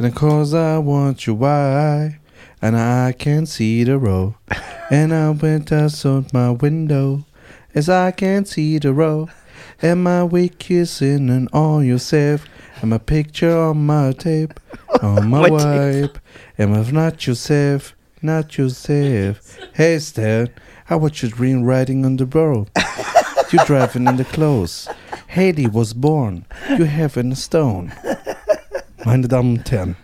And cause I want you why and I can't see the road. And I went outside my window as I can't see the road. And my weak kissing and on yourself. And my picture on my tape, on my wipe. And my not yourself, not yourself. Hey Stan, I watch you dream riding on the road. You driving in the clothes. Haiti was born. You have in a stone. Meine Damen und Herren,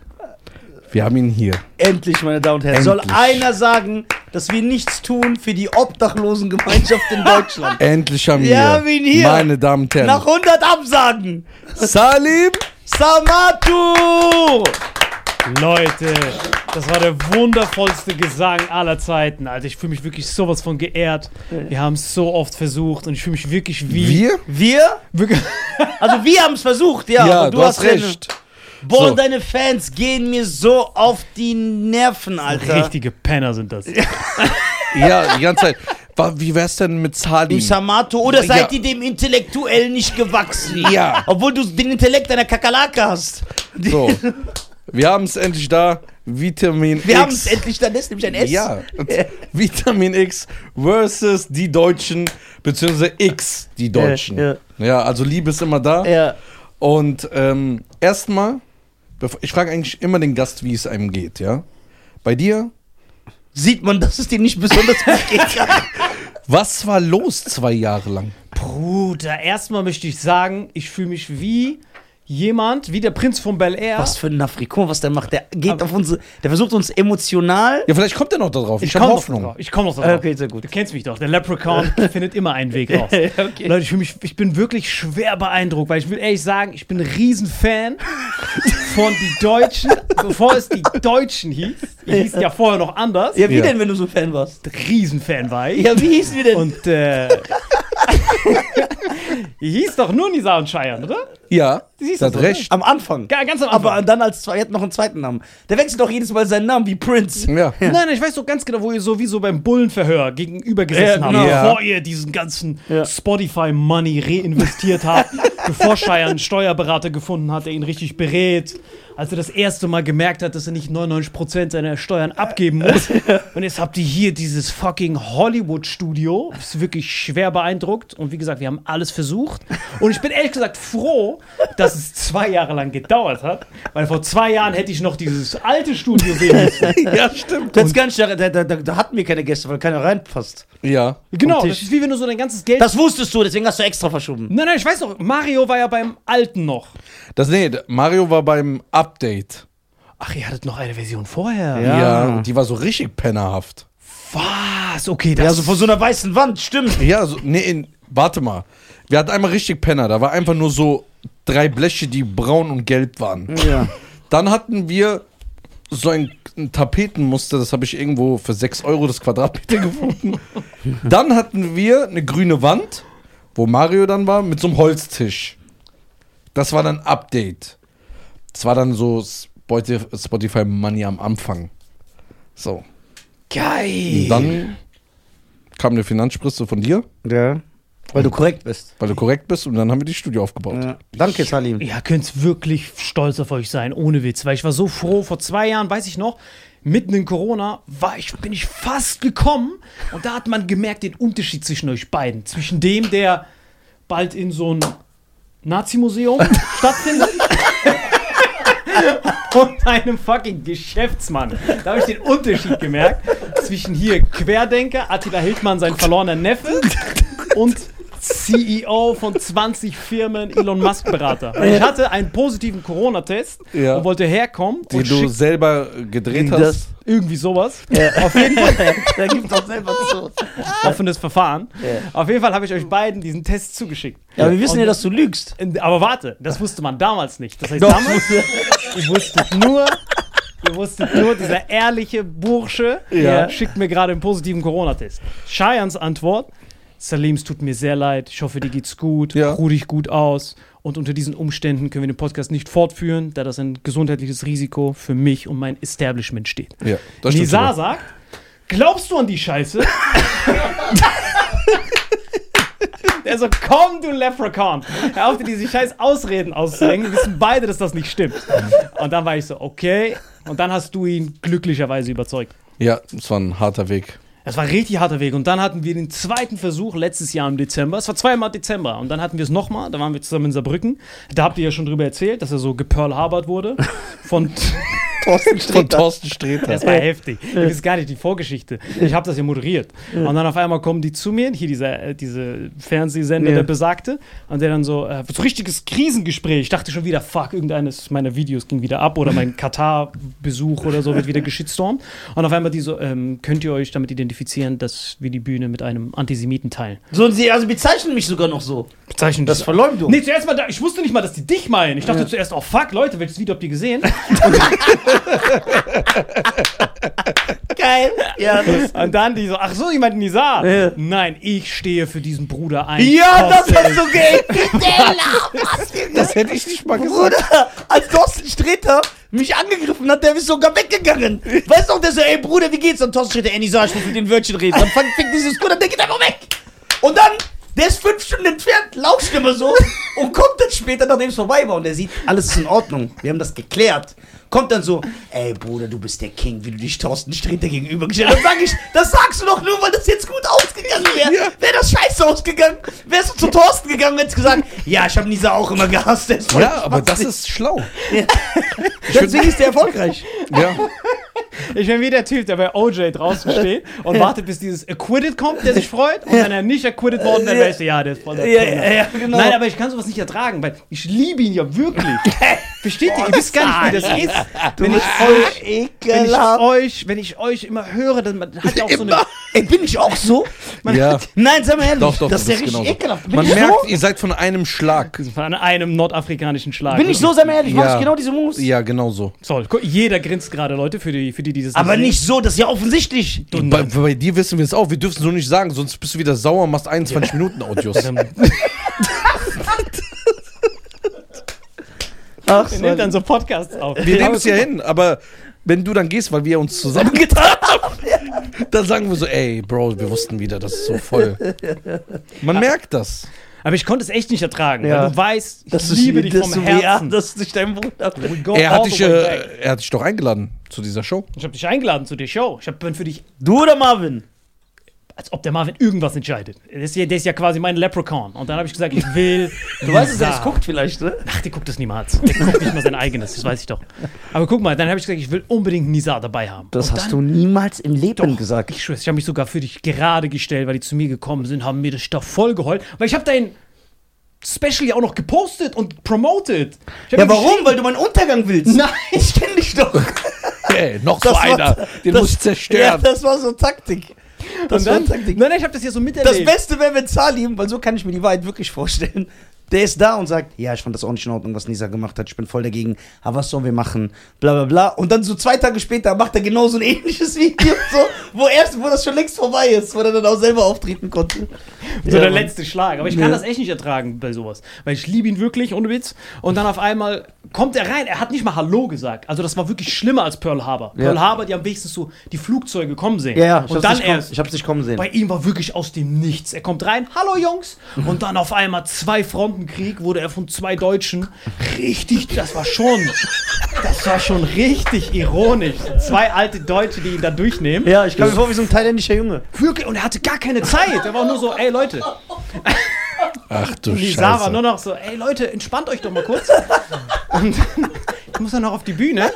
wir haben ihn hier. Endlich, meine Damen und Herren. Soll Endlich. einer sagen, dass wir nichts tun für die Obdachlosengemeinschaft in Deutschland? Endlich haben wir Wir haben ihn hier. Meine Damen und Herren. Nach 100 Absagen. Salim Samatu! Leute, das war der wundervollste Gesang aller Zeiten. Alter, ich fühle mich wirklich sowas von geehrt. Wir haben es so oft versucht und ich fühle mich wirklich wie. Wir? Wir? Wirklich, Also wir haben es versucht, ja. Ja, aber du, hast deine- recht. Boah, So. deine Fans gehen mir so auf die Nerven, Alter. richtige Penner sind das. Ja, die ganze Zeit. Wie wär's denn mit Salim? Samato oder Ja. seid ihr dem intellektuell nicht gewachsen? Ja. Obwohl du den Intellekt einer Kakerlake hast. So. Wir haben es endlich da. Vitamin Wir X. haben es endlich, dann ist nämlich ein S. Ja. Vitamin X versus die Deutschen, beziehungsweise X, die Deutschen. Ja, Ja, also Liebe ist immer da. ja. Und ähm, erstmal, ich frage eigentlich immer den Gast, wie es einem geht, ja? Bei dir, Sieht man, dass es dir nicht besonders gut geht. was war los zwei Jahre lang? Bruder, erstmal möchte ich sagen, ich fühle mich wie jemand, wie der Prinz von Bel Air. Was für ein Afrikan, was der macht. Der geht Aber- auf unsere, der versucht uns emotional. Ja, vielleicht kommt er noch da drauf. Ich, komm habe noch Hoffnung. drauf. Ich komme noch drauf. Okay, sehr gut. Du kennst mich doch. Der Leprechaun findet immer einen Weg raus. okay. Leute, ich, mich, ich bin wirklich schwer beeindruckt, weil ich will ehrlich sagen, ich bin ein Riesenfan von die Deutschen, bevor es die Deutschen hieß. Die hießen ja vorher noch anders. Ja, wie Ja. denn, wenn du so Fan warst? Riesenfan war ich. Ja, wie hießen wir denn? Und äh, die hieß doch nur Nisa und Cheyenne, oder? Ja, Siehst du du hast so, recht. Am Anfang. Ga- Ganz am Anfang. Aber dann als zwei, er hat noch einen zweiten Namen. Der wechselt doch jedes Mal seinen Namen wie Prince. Ja. Nein, nein, ich weiß doch ganz genau, wo ihr sowieso beim Bullenverhör gegenüber gesessen Ja, habt, genau. Ja. bevor ihr diesen ganzen Ja. Spotify-Money reinvestiert habt, bevor Shire einen Steuerberater gefunden hat, der ihn richtig berät, als er das erste Mal gemerkt hat, dass er nicht 99% seiner Steuern abgeben muss. Und jetzt habt ihr hier dieses fucking Hollywood-Studio. Ist wirklich schwer beeindruckt. Und wie gesagt, wir haben alles versucht. Und ich bin ehrlich gesagt froh, dass es zwei Jahre lang gedauert hat, weil vor zwei Jahren hätte ich noch dieses alte Studio sehen müssen. ja, stimmt. Das gar nicht, da, da, da, da hatten wir keine Gäste, weil keiner reinpasst. Ja. Genau, das ist wie wenn du so dein ganzes Geld. Das wusstest du, deswegen hast du extra verschoben. nein, nein, ich weiß noch, Mario war ja beim Alten noch. Das, nee, Mario war beim Update. Ach, ihr hattet noch eine Version vorher. Ja. Ja, die war so richtig pennerhaft. Was? Okay, das Ja, so vor so einer weißen Wand, stimmt. Ja, so, nee, in, warte mal. Wir hatten einmal richtig Penner. Da war einfach nur so drei Bleche, die braun und gelb waren. Ja. Dann hatten wir so ein, ein Tapetenmuster, das habe ich irgendwo für 6 Euro das Quadratmeter gefunden. dann hatten wir eine grüne Wand, wo Mario dann war, mit so einem Holztisch. Das war dann Update. Das war dann so Spotify Money am Anfang. So. geil. Und dann kam eine Finanzspritze von dir, ja. Weil du korrekt bist. weil du korrekt bist, und dann haben wir die Studio aufgebaut. Ja. Danke, Salim. Ja, könnt wirklich stolz auf euch sein, ohne Witz. Weil ich war so froh, vor zwei Jahren, weiß ich noch, mitten in Corona war ich, bin ich fast gekommen. Und da hat man gemerkt, den Unterschied zwischen euch beiden. Zwischen dem, der bald in so ein Nazi-Museum stattfindet. Und einem fucking Geschäftsmann. Da habe ich den Unterschied gemerkt zwischen hier Querdenker, Attila Hildmann, sein verlorener Neffe, und CEO von 20 Firmen, Elon Musk Berater. Ich hatte einen positiven Corona-Test Ja. und wollte herkommen Die und du selber gedreht Das- hast. irgendwie sowas. Auf jeden Fall. Der gibt doch selber zu. Offenes Verfahren. Ja. Auf jeden Fall habe ich euch beiden diesen Test zugeschickt. Ja, wir wissen Und- ja, dass du lügst. Aber warte, das wusste man damals nicht. Das heißt, Doch. damals, ihr wusstet nur, ihr wusstet nur, dieser ehrliche Bursche Ja. schickt mir gerade einen positiven Corona-Test. Cheyans Antwort, Salims tut mir sehr leid, ich hoffe, dir geht's gut, Ja. ruh dich gut aus. Und unter diesen Umständen können wir den Podcast nicht fortführen, da das ein gesundheitliches Risiko für mich und mein Establishment steht. Ja, das stimmt. Nizar sagt, glaubst du an die Scheiße? Der so, komm, du Leprechaun. Hör auf dir diese scheiß Ausreden auszudenken. Wir wissen beide, dass das nicht stimmt. Und dann war ich so, okay. Und dann hast du ihn glücklicherweise überzeugt. Ja, es war ein harter Weg. Das war ein richtig harter Weg. Und dann hatten wir den zweiten Versuch letztes Jahr im Dezember. Es war zweimal Dezember. Und dann hatten wir es nochmal. Da waren wir zusammen in Saarbrücken. Da habt ihr ja schon drüber erzählt, dass er so gepearl harbert wurde. Von. Thorsten Von Thorsten Sträter. Das war heftig. Ihr wisst gar nicht die Vorgeschichte. Ich habe das ja moderiert. Und dann auf einmal kommen die zu mir, hier dieser äh, diese Fernsehsender, Ja. der besagte, und der dann so, äh, so richtiges Krisengespräch. Ich dachte schon wieder, fuck, irgendeines meiner Videos ging wieder ab oder mein Katar-Besuch oder so wird wieder geschitstormt. Und auf einmal die so, ähm, könnt ihr euch damit identifizieren, dass wir die Bühne mit einem Antisemiten teilen? So, sie also bezeichnen mich sogar noch so. Bezeichnen Das ist Verleumdung. Nee, zuerst mal, da, ich wusste nicht mal, dass die dich meinen. Ich dachte zuerst, oh fuck, Leute, welches Video habt ihr gesehen? Geil. Ja, das, Und dann die so, ach so, ich meinte Nizar. Ja. Nein, ich stehe für diesen Bruder ein. ja das hast du geändert. Das hätte ich nicht mal gesagt. Bruder, als Thorsten Sträter mich angegriffen hat, der ist sogar weggegangen. Weißt du auch, der so, ey Bruder, wie geht's? Und Thorsten Sträter, ey, Nisa, ich muss mit den Wörtchen reden. Dann fängt fängt dieses Bruder, der geht einfach weg. Und dann, der ist fünf Stunden entfernt, lauscht immer so und kommt dann später, nachdem es vorbei war und er sieht, alles ist in Ordnung. Wir haben das geklärt. Kommt dann so, ey Bruder, du bist der King, wie du dich Thorsten Sträter gegenübergestellt hast. Dann sag ich, das sagst du doch nur, weil das jetzt gut ausgegangen wäre. Wäre das scheiße ausgegangen, wärst du zu Thorsten gegangen und hättest gesagt, ja, ich habe Nisa auch immer gehasst. Ja, aber das ist schlau. Deswegen ist der erfolgreich. Ja. Ich bin wie der Typ, der bei OJ draußen steht und wartet, bis dieses Acquitted kommt, der sich freut. Und wenn er nicht acquitted worden wäre, weißt du, ja, der ist voll der Ja, ja, ja, genau. Nein, aber ich kann sowas nicht ertragen, weil ich liebe ihn ja wirklich. Versteht ihr? Ihr wisst gar nicht, wie das ist. Wenn ich euch, wenn ich ekelhaft. euch, wenn ich euch immer höre, dann man hat ja auch so eine. Ey, bin ich auch so? ja. Nein, sag mal ehrlich. Doch, doch, das ist ja richtig genauso. ekelhaft. Bin Man ich merkt, so? ihr seid von einem Schlag. Von einem nordafrikanischen Schlag. Bin ich so, sag mal ehrlich, mach Ja. ich genau diese Moves? Ja, genau so. So, guck, jeder grinst gerade, Leute, für die, für die, die das Aber sehen. nicht so, das ist ja offensichtlich. Bei, bei dir wissen wir es auch. Wir dürfen es nur nicht sagen, sonst bist du wieder sauer und machst 21 Minuten Audios. Ach, Er nimmt dann so Podcasts auf. Wir nehmen es ja hin, aber wenn du dann gehst, weil wir uns zusammengetan haben, dann sagen wir so, ey, Bro, wir wussten wieder, das ist so voll. Man merkt das. Aber ich konnte es echt nicht ertragen, Ja. weil du weißt, ich das liebe dich das vom Herzen. Ja, das ist nicht dein Bruder. Go Er hat, dich, äh, er hat dich doch eingeladen zu dieser Show. Ich habe dich eingeladen zu der Show. Ich hab, bin für dich, Du oder Marvin? Als ob der Marvin irgendwas entscheidet. Der ist ja, der ist ja quasi mein Leprechaun. Und dann habe ich gesagt, ich will. Du weißt, er es Nizar. guckt vielleicht, ne? Ach, der guckt das niemals. Der guckt nicht mal sein eigenes, das weiß ich doch. Aber guck mal, dann habe ich gesagt, ich will unbedingt Nisa dabei haben. Das Und hast dann, du niemals im Leben Doch, gesagt. Ich schwör's, ich habe mich sogar für dich gerade gestellt, weil die zu mir gekommen sind, haben mir das Stoff voll geheult. Weil ich habe dein Special ja auch noch gepostet und promoted. Ja, warum? Weil du meinen Untergang willst. Nein. Ich kenn dich doch. Ey, noch Das so einer, den das- muss ich Ja, zerstören. das war so Taktik. Das Und dann, nein, nein, ich habe das hier so Das miterlebt. Beste wäre, wenn Salim, weil so kann ich mir die Wahrheit wirklich vorstellen. Der ist da und sagt, ja, ich fand das auch nicht in Ordnung, was Nisa gemacht hat. Ich bin voll dagegen. Aber was sollen wir machen? Bla bla bla. Und dann so zwei Tage später macht er genau so ein ähnliches Video, so, wo erst, wo das schon längst vorbei ist, wo er dann auch selber auftreten konnte. So Ja, der Mann. letzte Schlag. Aber ich kann Ja. das echt nicht ertragen bei sowas. Weil ich liebe ihn wirklich, ohne Witz. Und dann auf einmal kommt er rein. Er hat nicht mal Hallo gesagt. Also das war wirklich schlimmer als Pearl Harbor. Ja. Pearl Harbor, die haben wenigstens so die Flugzeuge kommen sehen. Ja, ja, ich Und hab's dann nicht kommen- erst. ich hab's nicht kommen sehen. Bei ihm war wirklich aus dem Nichts. Er kommt rein, hallo Jungs. Und dann auf einmal zwei Frontenkrieg, wurde er von zwei Deutschen richtig, das war schon, das war schon richtig ironisch. Zwei alte Deutsche, die ihn da durchnehmen. Ja, ich kam mir vor wie so ein thailändischer Junge. Wirklich, und er hatte gar keine Zeit. Er war nur so, ey Leute. Ach du Und war Scheiße. nur noch so, ey Leute, entspannt euch doch mal kurz. Und ich muss dann noch auf die Bühne.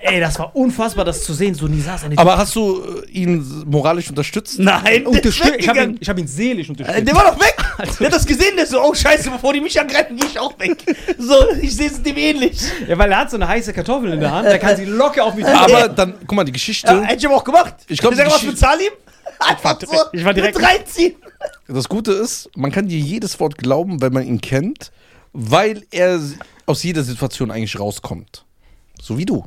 Ey, das war unfassbar, das zu sehen. So Nisa seine Aber hast du äh, ihn moralisch unterstützt? Nein, ist unterstützt. Ich habe ihn, ich hab ihn seelisch unterstützt. Äh, Der war doch weg. Der hat das gesehen, der so, oh scheiße, bevor die mich angreifen, gehe ich auch weg. So, ich sehe es dem ähnlich. Ja, weil er hat so eine heiße Kartoffel in der Hand, der kann sie locker auf mich Aber dann, guck mal, die Geschichte, Ja, hätte ich aber auch gemacht. Ich glaub, ich sag, die was Geschichte- mit Salim? Einfach so Ich war direkt- mit reinziehen. Das Gute ist, man kann dir jedes Wort glauben, wenn man ihn kennt, weil er aus jeder Situation eigentlich rauskommt. So wie du.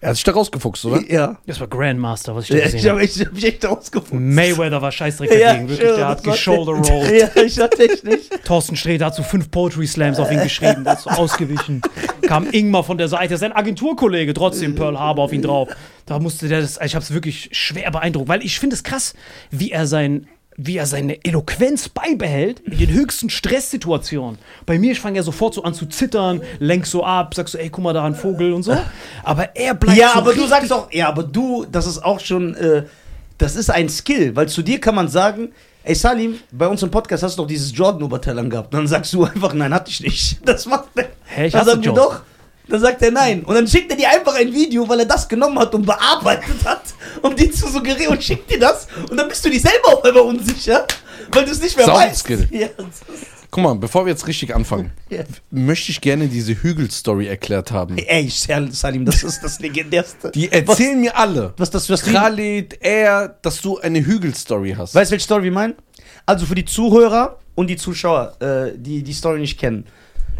Er hat sich da rausgefuchst, oder? Ja. Das war Grandmaster, was ich da ja gesehen ich habe. habe ich hab mich echt ausgefunden. Mayweather war scheißdreck dagegen, wirklich. schön, Der hat das war- geshoulderrolled. Ja, ich dachte echt nicht. Thorsten Sträter hat so fünf Poetry Slams auf ihn geschrieben, so ausgewichen. Kam Ingmar von der Seite, sein Agenturkollege, trotzdem Pearl Harbor auf ihn drauf. Da musste der das, ich habe es wirklich schwer beeindruckt, weil ich finde es krass, wie er sein wie er seine Eloquenz beibehält in den höchsten Stresssituationen. Bei mir, ich fange ja sofort so an zu zittern, lenk so ab, sag so, ey, guck mal da, ein Vogel und so. Aber er bleibt Ja, so aber du sagst auch, ja, aber du, das ist auch schon, äh, das ist ein Skill, weil zu dir kann man sagen, ey Salim, bei uns im Podcast hast du doch dieses Jordan-Oberteil angehabt. Dann sagst du einfach, nein, hatte ich nicht. Das macht er. Hä, ich hasse Jordan. doch. Dann sagt er nein. Und dann schickt er dir einfach ein Video, weil er das genommen hat und bearbeitet hat, um dir zu suggerieren und schickt dir das. Und dann bist du dich selber auf einmal unsicher, weil du es nicht mehr auch weißt. Ja, Guck mal, bevor wir jetzt richtig anfangen, ja. möchte ich gerne diese Hügel-Story erklärt haben. Ey, Salim, das ist das Legendärste. Die erzählen mir alle, Was das, was Khalid, er, dass du eine Hügel-Story hast. Weißt du, welche Story wir meinen? Also für die Zuhörer und die Zuschauer, äh, die die Story nicht kennen.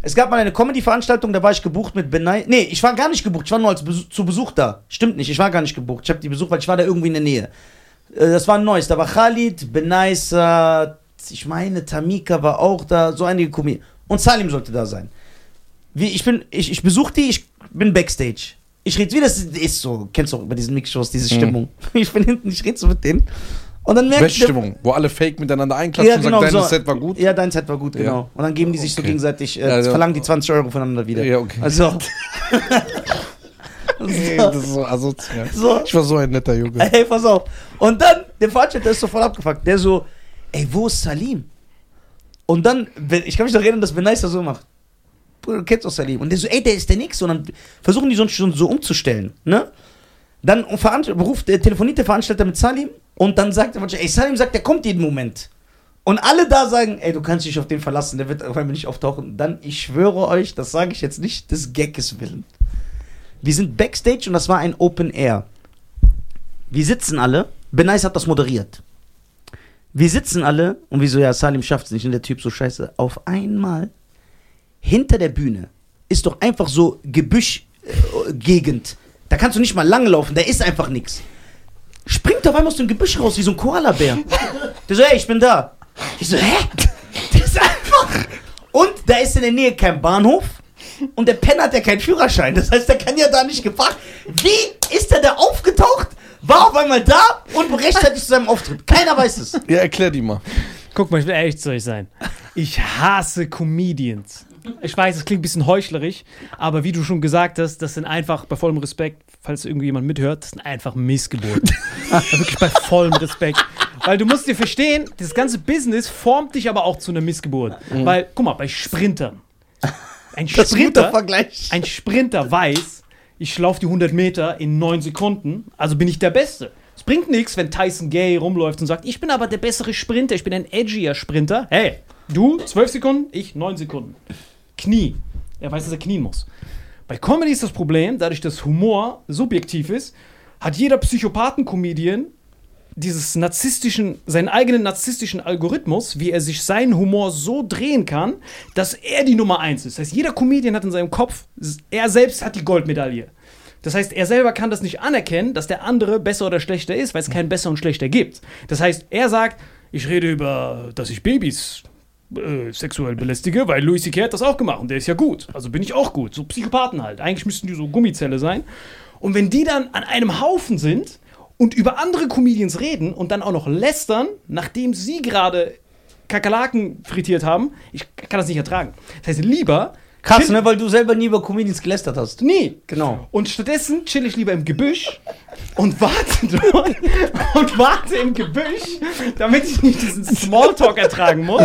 Es gab mal eine Comedy-Veranstaltung, da war ich gebucht mit Benai. Nee, ich war gar nicht gebucht, ich war nur als Besuch, zu Besuch da. Stimmt nicht, ich war gar nicht gebucht. Ich habe die besucht, weil ich war da irgendwie in der Nähe. Äh, das war ein neues. Da war Khalid, Benaisa, ich meine, Tamika war auch da, so einige Comedy. Und Salim sollte da sein. Wie, ich bin, ich, ich besuche die, ich bin Backstage. Ich rede, wie das ist so, kennst du auch bei diesen Mixshows, diese Mhm. Stimmung. Ich bin hinten, ich rede so mit denen. Und dann merke Welche ich, Stimmung? Wo alle fake miteinander einklatschen und sagen, dein Set war gut? ja, dein Set war gut, Ja. genau. Und dann geben die sich so Okay. gegenseitig, äh, Ja, ja. verlangen die 20 Euro voneinander wieder. Ja, okay. Also. Ey, so, das ist so asozial. so. Ich war so ein netter Junge. Ey, pass auf. Und dann, der Veranstalter ist so voll abgefuckt. Der so, ey, wo ist Salim? Und dann, ich kann mich noch erinnern, dass Ben Nice das so macht. Bruder, du kennst doch Salim. Und der so, ey, der ist der Nix. Und dann versuchen die so, schon so umzustellen, ne? Dann beruft, äh, telefoniert der Veranstalter mit Salim und dann sagt er, ey, Salim sagt, der kommt jeden Moment. Und alle da sagen, ey, du kannst dich auf den verlassen, der wird auf einmal nicht auftauchen. Dann, ich schwöre euch, das sage ich jetzt nicht des Gagges willen. Wir sind Backstage und das war ein Open Air. Wir sitzen alle, Benice hat das moderiert. Wir sitzen alle und wieso, ja, Salim schafft es nicht und der Typ so scheiße. Auf einmal, hinter der Bühne, ist doch einfach so Gebüschgegend. Da kannst du nicht mal lang laufen, da ist einfach nichts. Springt auf einmal aus dem Gebüsch raus wie so ein Koala-Bär. Der so, ey, ich bin da. Ich so, hä? Der ist einfach. Und da ist in der Nähe kein Bahnhof. Und der Penner hat ja keinen Führerschein. Das heißt, der kann ja da nicht gefahren. Wie ist er da aufgetaucht? War auf einmal da und rechtzeitig zu seinem Auftritt. Keiner weiß es. Ja, erklär die mal. Guck mal, ich will ehrlich zu euch sein. Ich hasse Comedians. Ich weiß, es klingt ein bisschen heuchlerisch, aber wie du schon gesagt hast, das sind einfach, bei vollem Respekt, falls irgendjemand mithört, das sind einfach Missgeburten. Wirklich bei vollem Respekt. Weil du musst dir verstehen, das ganze Business formt dich aber auch zu einer Missgeburt. Weil, guck mal, bei Sprintern. Ein Das Sprinter, Vergleich. ein Sprinter weiß, ich laufe die 100 Meter in 9 Sekunden, also bin ich der Beste. Es bringt nichts, wenn Tyson Gay rumläuft und sagt, ich bin aber der bessere Sprinter, ich bin ein edgier Sprinter. Hey, du 12 Sekunden, ich 9 Sekunden. Knie. Er weiß, dass er knien muss. Bei Comedy ist das Problem, dadurch, dass Humor subjektiv ist, hat jeder Psychopathen-Comedian dieses narzisstischen, seinen eigenen narzisstischen Algorithmus, wie er sich seinen Humor so drehen kann, dass er die Nummer eins ist. Das heißt, jeder Comedian hat in seinem Kopf, er selbst hat die Goldmedaille. Das heißt, er selber kann das nicht anerkennen, dass der andere besser oder schlechter ist, weil es keinen besser und schlechter gibt. Das heißt, er sagt, ich rede über, dass ich Babys äh, sexuell belästige, weil Louis C.K. hat das auch gemacht und der ist ja gut. Also bin ich auch gut. So Psychopathen halt. Eigentlich müssten die so Gummizelle sein. Und wenn die dann an einem Haufen sind und über andere Comedians reden und dann auch noch lästern, nachdem sie gerade Kakerlaken frittiert haben, ich kann das nicht ertragen. Das heißt, lieber. Krass, ne? Weil du selber nie über Comedians gelästert hast. Nie. Genau. Und stattdessen chill ich lieber im Gebüsch und warte dort und warte im Gebüsch, damit ich nicht diesen Smalltalk ertragen muss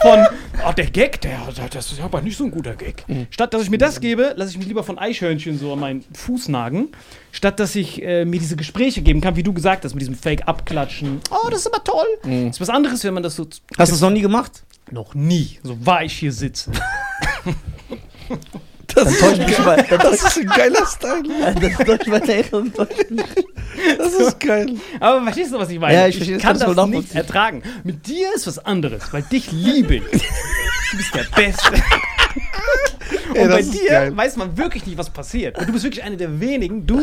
von, oh, der Gag, der, das ist aber nicht so ein guter Gag. Statt dass ich mir das gebe, lasse ich mich lieber von Eichhörnchen so an meinen Fuß nagen, statt dass ich äh, mir diese Gespräche geben kann, wie du gesagt hast, mit diesem Fake-Abklatschen. Oh, das ist aber toll. Das ist was anderes, wenn man das so Hast du das noch nie gemacht? noch nie, so wahr ich hier sitze. Das ist, Täusch mich mal. das ist ein geiler Style. Das täuscht meine Erinnerung. Das ist geil. Aber verstehst du, was ich meine? Ja, ich verstehe, das kann ich das voll nicht ertragen. Mit dir ist was anderes, weil dich liebe ich. Du bist der Beste. Und Ey, bei das dir geil. weiß man wirklich nicht, was passiert. Und du bist wirklich einer der wenigen, du,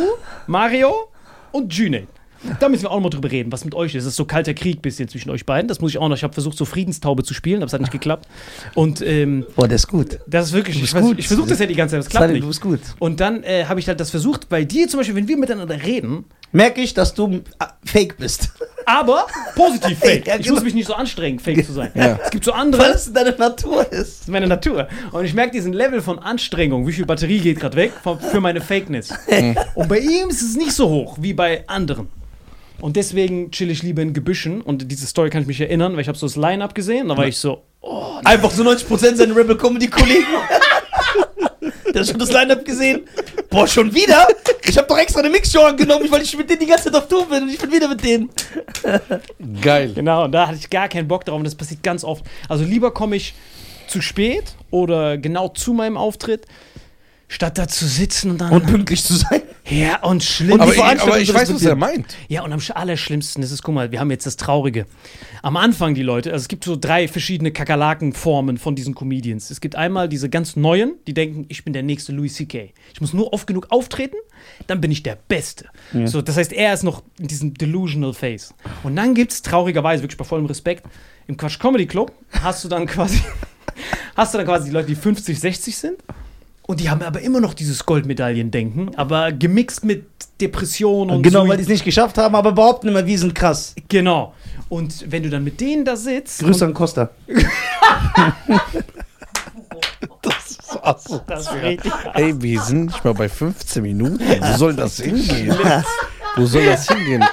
Mario und Junaid. Da müssen wir auch noch mal drüber reden, was mit euch ist. Es ist so kalter Krieg bisschen zwischen euch beiden. Das muss ich auch noch. Ich habe versucht, so Friedenstaube zu spielen, aber es hat nicht geklappt. Und ähm, Boah, der ist gut. das ist wirklich. Ich, weiß- gut. ich versuche das ja die ganze Zeit, das klappt Salim, nicht. du bist gut. Und dann äh, habe ich halt das versucht, bei dir zum Beispiel, wenn wir miteinander reden, Merke ich, dass du äh, fake bist. Aber positiv fake. Ja, Ich genau. muss mich nicht so anstrengen, fake zu sein. Ja. Es gibt so Weil andere. es in deiner Natur ist. Das ist meine Natur. Und ich merke diesen Level von Anstrengung, wie viel Batterie geht gerade weg für meine Fakeness. Und bei ihm ist es nicht so hoch wie bei anderen. Und deswegen chill ich lieber in Gebüschen. Und diese Story kann ich mich erinnern, weil ich habe so das Line-Up gesehen. Da war ich so, Einfach so 90% seine Rebel Comedy Kollegen. Der hat schon das Line-Up gesehen. Boah, schon wieder? Ich habe doch extra eine Mixshow angenommen, weil ich mit denen die ganze Zeit auf Tour bin und ich bin wieder mit denen. Geil. Genau, und da hatte ich gar keinen Bock drauf und das passiert ganz oft. Also lieber komme ich zu spät oder genau zu meinem Auftritt, statt da zu sitzen und dann. Und pünktlich zu sein. ja, und schlimm. Und Aber ich, aber ich weiß, was er meint. Ja, und am sch- allerschlimmsten ist es, guck mal, wir haben jetzt das Traurige. Am Anfang die Leute, also es gibt so drei verschiedene Kakerlakenformen von diesen Comedians. Es gibt einmal diese ganz neuen, die denken, ich bin der nächste Louis C.K. Ich muss nur oft genug auftreten, dann bin ich der Beste. So, das heißt, er ist noch in diesem delusional Phase. Und dann gibt es traurigerweise, wirklich bei vollem Respekt, im Quatsch Comedy Club hast du dann quasi, hast du dann quasi die Leute, die 50, 60 sind. Und die haben aber immer noch dieses Goldmedaillendenken, aber gemixt mit Depression und Genau, Sui- weil die es nicht geschafft haben, aber behaupten immer, wir sind krass. Genau. Und wenn du dann mit denen da sitzt. Grüße an Costa. Das das ist richtig. Ey, wir sind nicht mal bei 15 Minuten. Wo soll das hingehen? Wo soll das hingehen?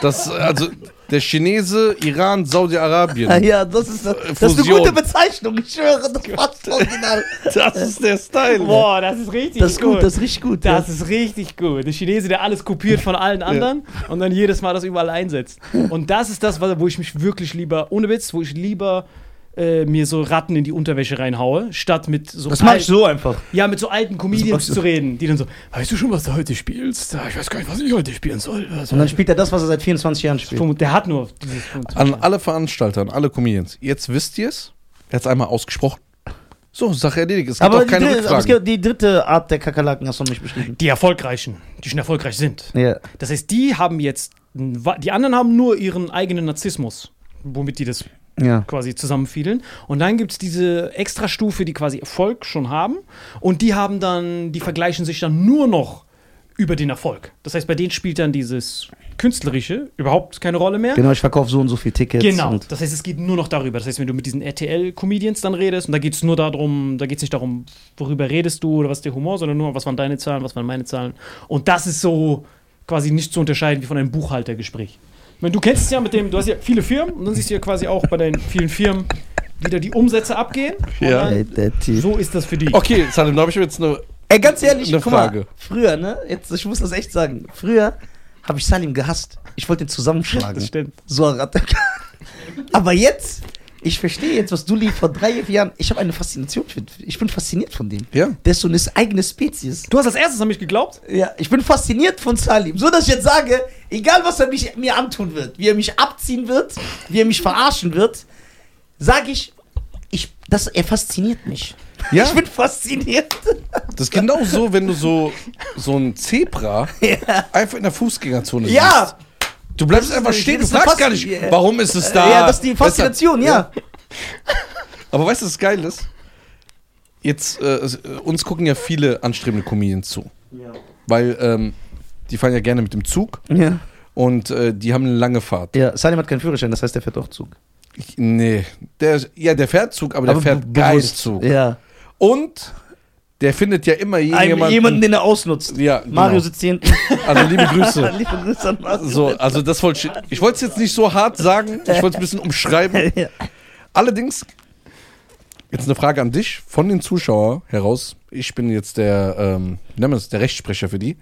Das, also, der Chinese, Iran, Saudi-Arabien. Ja, das ist, das ist eine gute Bezeichnung. Ich schwöre, das passt original. Das ist der Style. Boah, das ist richtig Das ist gut, das ist richtig gut. Das ist richtig gut. Der Chinese, der alles kopiert von allen anderen und dann jedes Mal das überall einsetzt. Und das ist das, wo ich mich wirklich lieber, ohne Witz, wo ich lieber äh, mir so Ratten in die Unterwäsche reinhaue, statt mit so Das mache ich alten- so einfach. Ja, mit so alten Comedians zu reden, die dann so, weißt du schon, was du heute spielst? Ich weiß gar nicht, was ich heute spielen soll. Also, Und dann spielt er das, was er seit 24 Jahren spielt. der hat nur dieses Punkt. An alle Veranstalter, an alle Comedians. Jetzt wisst ihr es. Er hat es einmal ausgesprochen. So, Sache erledigt. Es gibt Aber auch die, keine dritte, aber es Rückfragen. gibt die dritte Art der Kakerlaken hast du nicht beschrieben. Die Erfolgreichen, die schon erfolgreich sind. Ja. Das heißt, die haben jetzt, die anderen haben nur ihren eigenen Narzissmus, womit die das Ja. quasi zusammenfielen. Und dann gibt es diese Extrastufe, die quasi Erfolg schon haben. Und die haben dann, die vergleichen sich dann nur noch über den Erfolg. Das heißt, bei denen spielt dann dieses Künstlerische überhaupt keine Rolle mehr. Genau, ich verkaufe so und so viel Tickets. Genau, das heißt, es geht nur noch darüber. Das heißt, wenn du mit diesen RTL-Comedians dann redest, und da geht es nur darum, da geht es nicht darum, worüber redest du oder was ist der Humor, sondern nur, was waren deine Zahlen, was waren meine Zahlen. Und das ist so quasi nicht zu unterscheiden wie von einem Buchhaltergespräch. Meine, du kennst es ja mit dem, du hast ja viele Firmen und dann siehst du ja quasi auch bei deinen vielen Firmen, wie da die Umsätze abgehen. Und Ja. dann, so ist das für die. Okay, Salim, da habe ich jetzt eine. Ey, ganz ehrlich, Eine guck mal, Frage. früher, ne? Jetzt, ich muss das echt sagen. Früher habe ich Salim gehasst. Ich wollte ihn Das zusammenschlagen. stimmt. So ein Ratte. Aber jetzt, ich verstehe jetzt, was du lieb vor drei Jahren. Ich habe eine Faszination für. Ich bin fasziniert von dem. Ja. Der ist so eine eigene Spezies. Du hast als erstes an mich geglaubt? Ja, ich bin fasziniert von Salim. So, dass ich jetzt sage, egal was er mich, mir antun wird, wie er mich abziehen wird, wie er mich verarschen wird, sage ich, ich, das, er fasziniert mich. Ja. Ich bin fasziniert. Das ist genau so, wenn du so, so ein Zebra Ja. einfach in der Fußgängerzone Ja. siehst. Du bleibst einfach stehen, du fragst gar nicht, warum ist es da? Ja, das ist die Faszination, ja. Aber weißt du, was geil ist? Jetzt, äh, äh, uns gucken ja viele anstrebende Comedians zu. Weil ähm, die fahren ja gerne mit dem Zug Ja. und äh, die haben eine lange Fahrt. Ja, Salim hat keinen Führerschein, das heißt, der fährt auch Zug. Ich, nee, der, ja, der fährt Zug, aber der be- fährt. Geistzug. Ja. Und der findet ja immer jemanden. jemanden, den er ausnutzt. ja, genau. Mario sitzt hier hinten. Also liebe Grüße. Liebe Grüße an Mario. So, also das wollte ich. Ich wollte es jetzt nicht so hart sagen, ich wollte es ein bisschen umschreiben. Allerdings, jetzt eine Frage an dich von den Zuschauern heraus. Ich bin jetzt der, ähm, nennen wir der Rechtssprecher für die.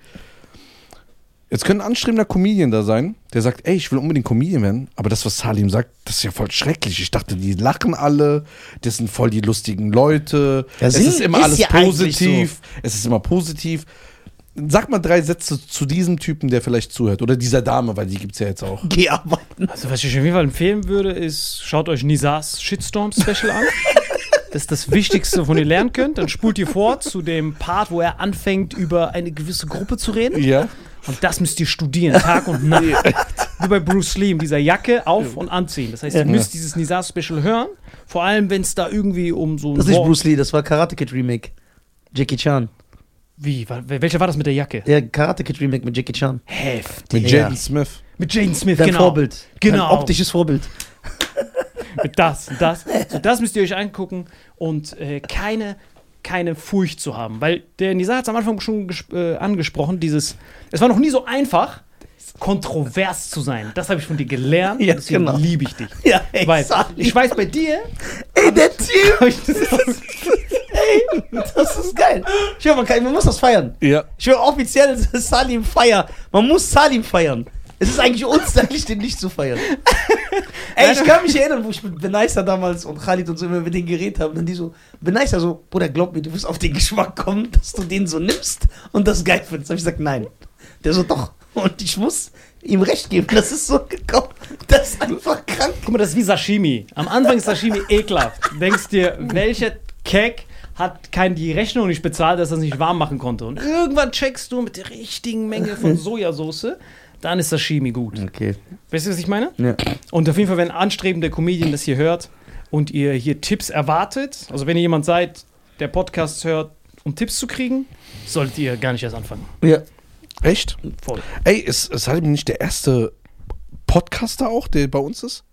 Jetzt könnte ein anstrebender Comedian da sein, der sagt, ey, ich will unbedingt Comedian werden, aber das, was Salim sagt, das ist ja voll schrecklich. Ich dachte, die lachen alle, das sind voll die lustigen Leute, Ja, es ist immer ist alles ja positiv, es ist immer positiv. Sag mal drei Sätze zu diesem Typen, der vielleicht zuhört. Oder dieser Dame, weil die gibt es ja jetzt auch. Geh arbeiten. Also, was ich auf jeden Fall empfehlen würde, ist, schaut euch Nisas Shitstorm Special an. Das ist das Wichtigste, von ihr lernen könnt. Dann spult ihr vor zu dem Part, wo er anfängt, über eine gewisse Gruppe zu reden. Ja. Und das müsst ihr studieren, Tag und Nacht. Wie bei Bruce Lee, mit dieser Jacke auf- und anziehen. Das heißt, ihr müsst dieses Nizar-Special hören. Vor allem, wenn es da irgendwie um so ein Das ist nicht Wort- Bruce Lee, das war Karate Kid Remake. Jackie Chan. Wie? Wa- Welcher war das mit der Jacke? Der Karate Kid Remake mit Jackie Chan. Heftig. Mit Ja. Jaden Smith. Mit Jaden Smith, Dein genau. Vorbild. Genau. Dein optisches Vorbild. Mit das, und das. So, das müsst ihr euch angucken und äh, keine, keine Furcht zu haben. Weil der Nisa hat es am Anfang schon äh, angesprochen, dieses, es war noch nie so einfach, kontrovers zu sein. Das habe ich von dir gelernt. Ja, deswegen genau. liebe ich dich. Ja, ey, Weil, ich weiß, bei dir ey der Typ, ich das ey, das ist geil. Ich höre, man, kann- man muss das feiern. Ja. Ich höre offiziell, Salim Feier. Man muss Salim feiern. Es ist eigentlich unstylisch, den nicht zu feiern. Ey, ich kann mich erinnern, wo ich mit Benaisa damals und Khalid und so immer mit denen geredet habe. Und die so, Benaisa so, Bruder, glaub mir, du wirst auf den Geschmack kommen, dass du den so nimmst und das geil findest. Da hab ich gesagt, nein. Der so, doch. Und ich muss ihm recht geben, das ist so gekommen. Das ist einfach krank. guck mal, das ist wie Sashimi. Am Anfang ist Sashimi ekelhaft. Du denkst dir, welcher Keck hat kein die Rechnung nicht bezahlt, dass er es nicht warm machen konnte. Und irgendwann checkst du mit der richtigen Menge von Sojasauce, dann ist Sashimi gut. Okay. Weißt du, was ich meine? Ja. Und auf jeden Fall, wenn ein anstrebender Comedian das hier hört und ihr hier Tipps erwartet, also wenn ihr jemand seid, der Podcasts hört, um Tipps zu kriegen, solltet ihr gar nicht erst anfangen. Ja. Echt? Voll. Ey, ist, ist Salim nicht der erste Podcaster auch, der bei uns ist?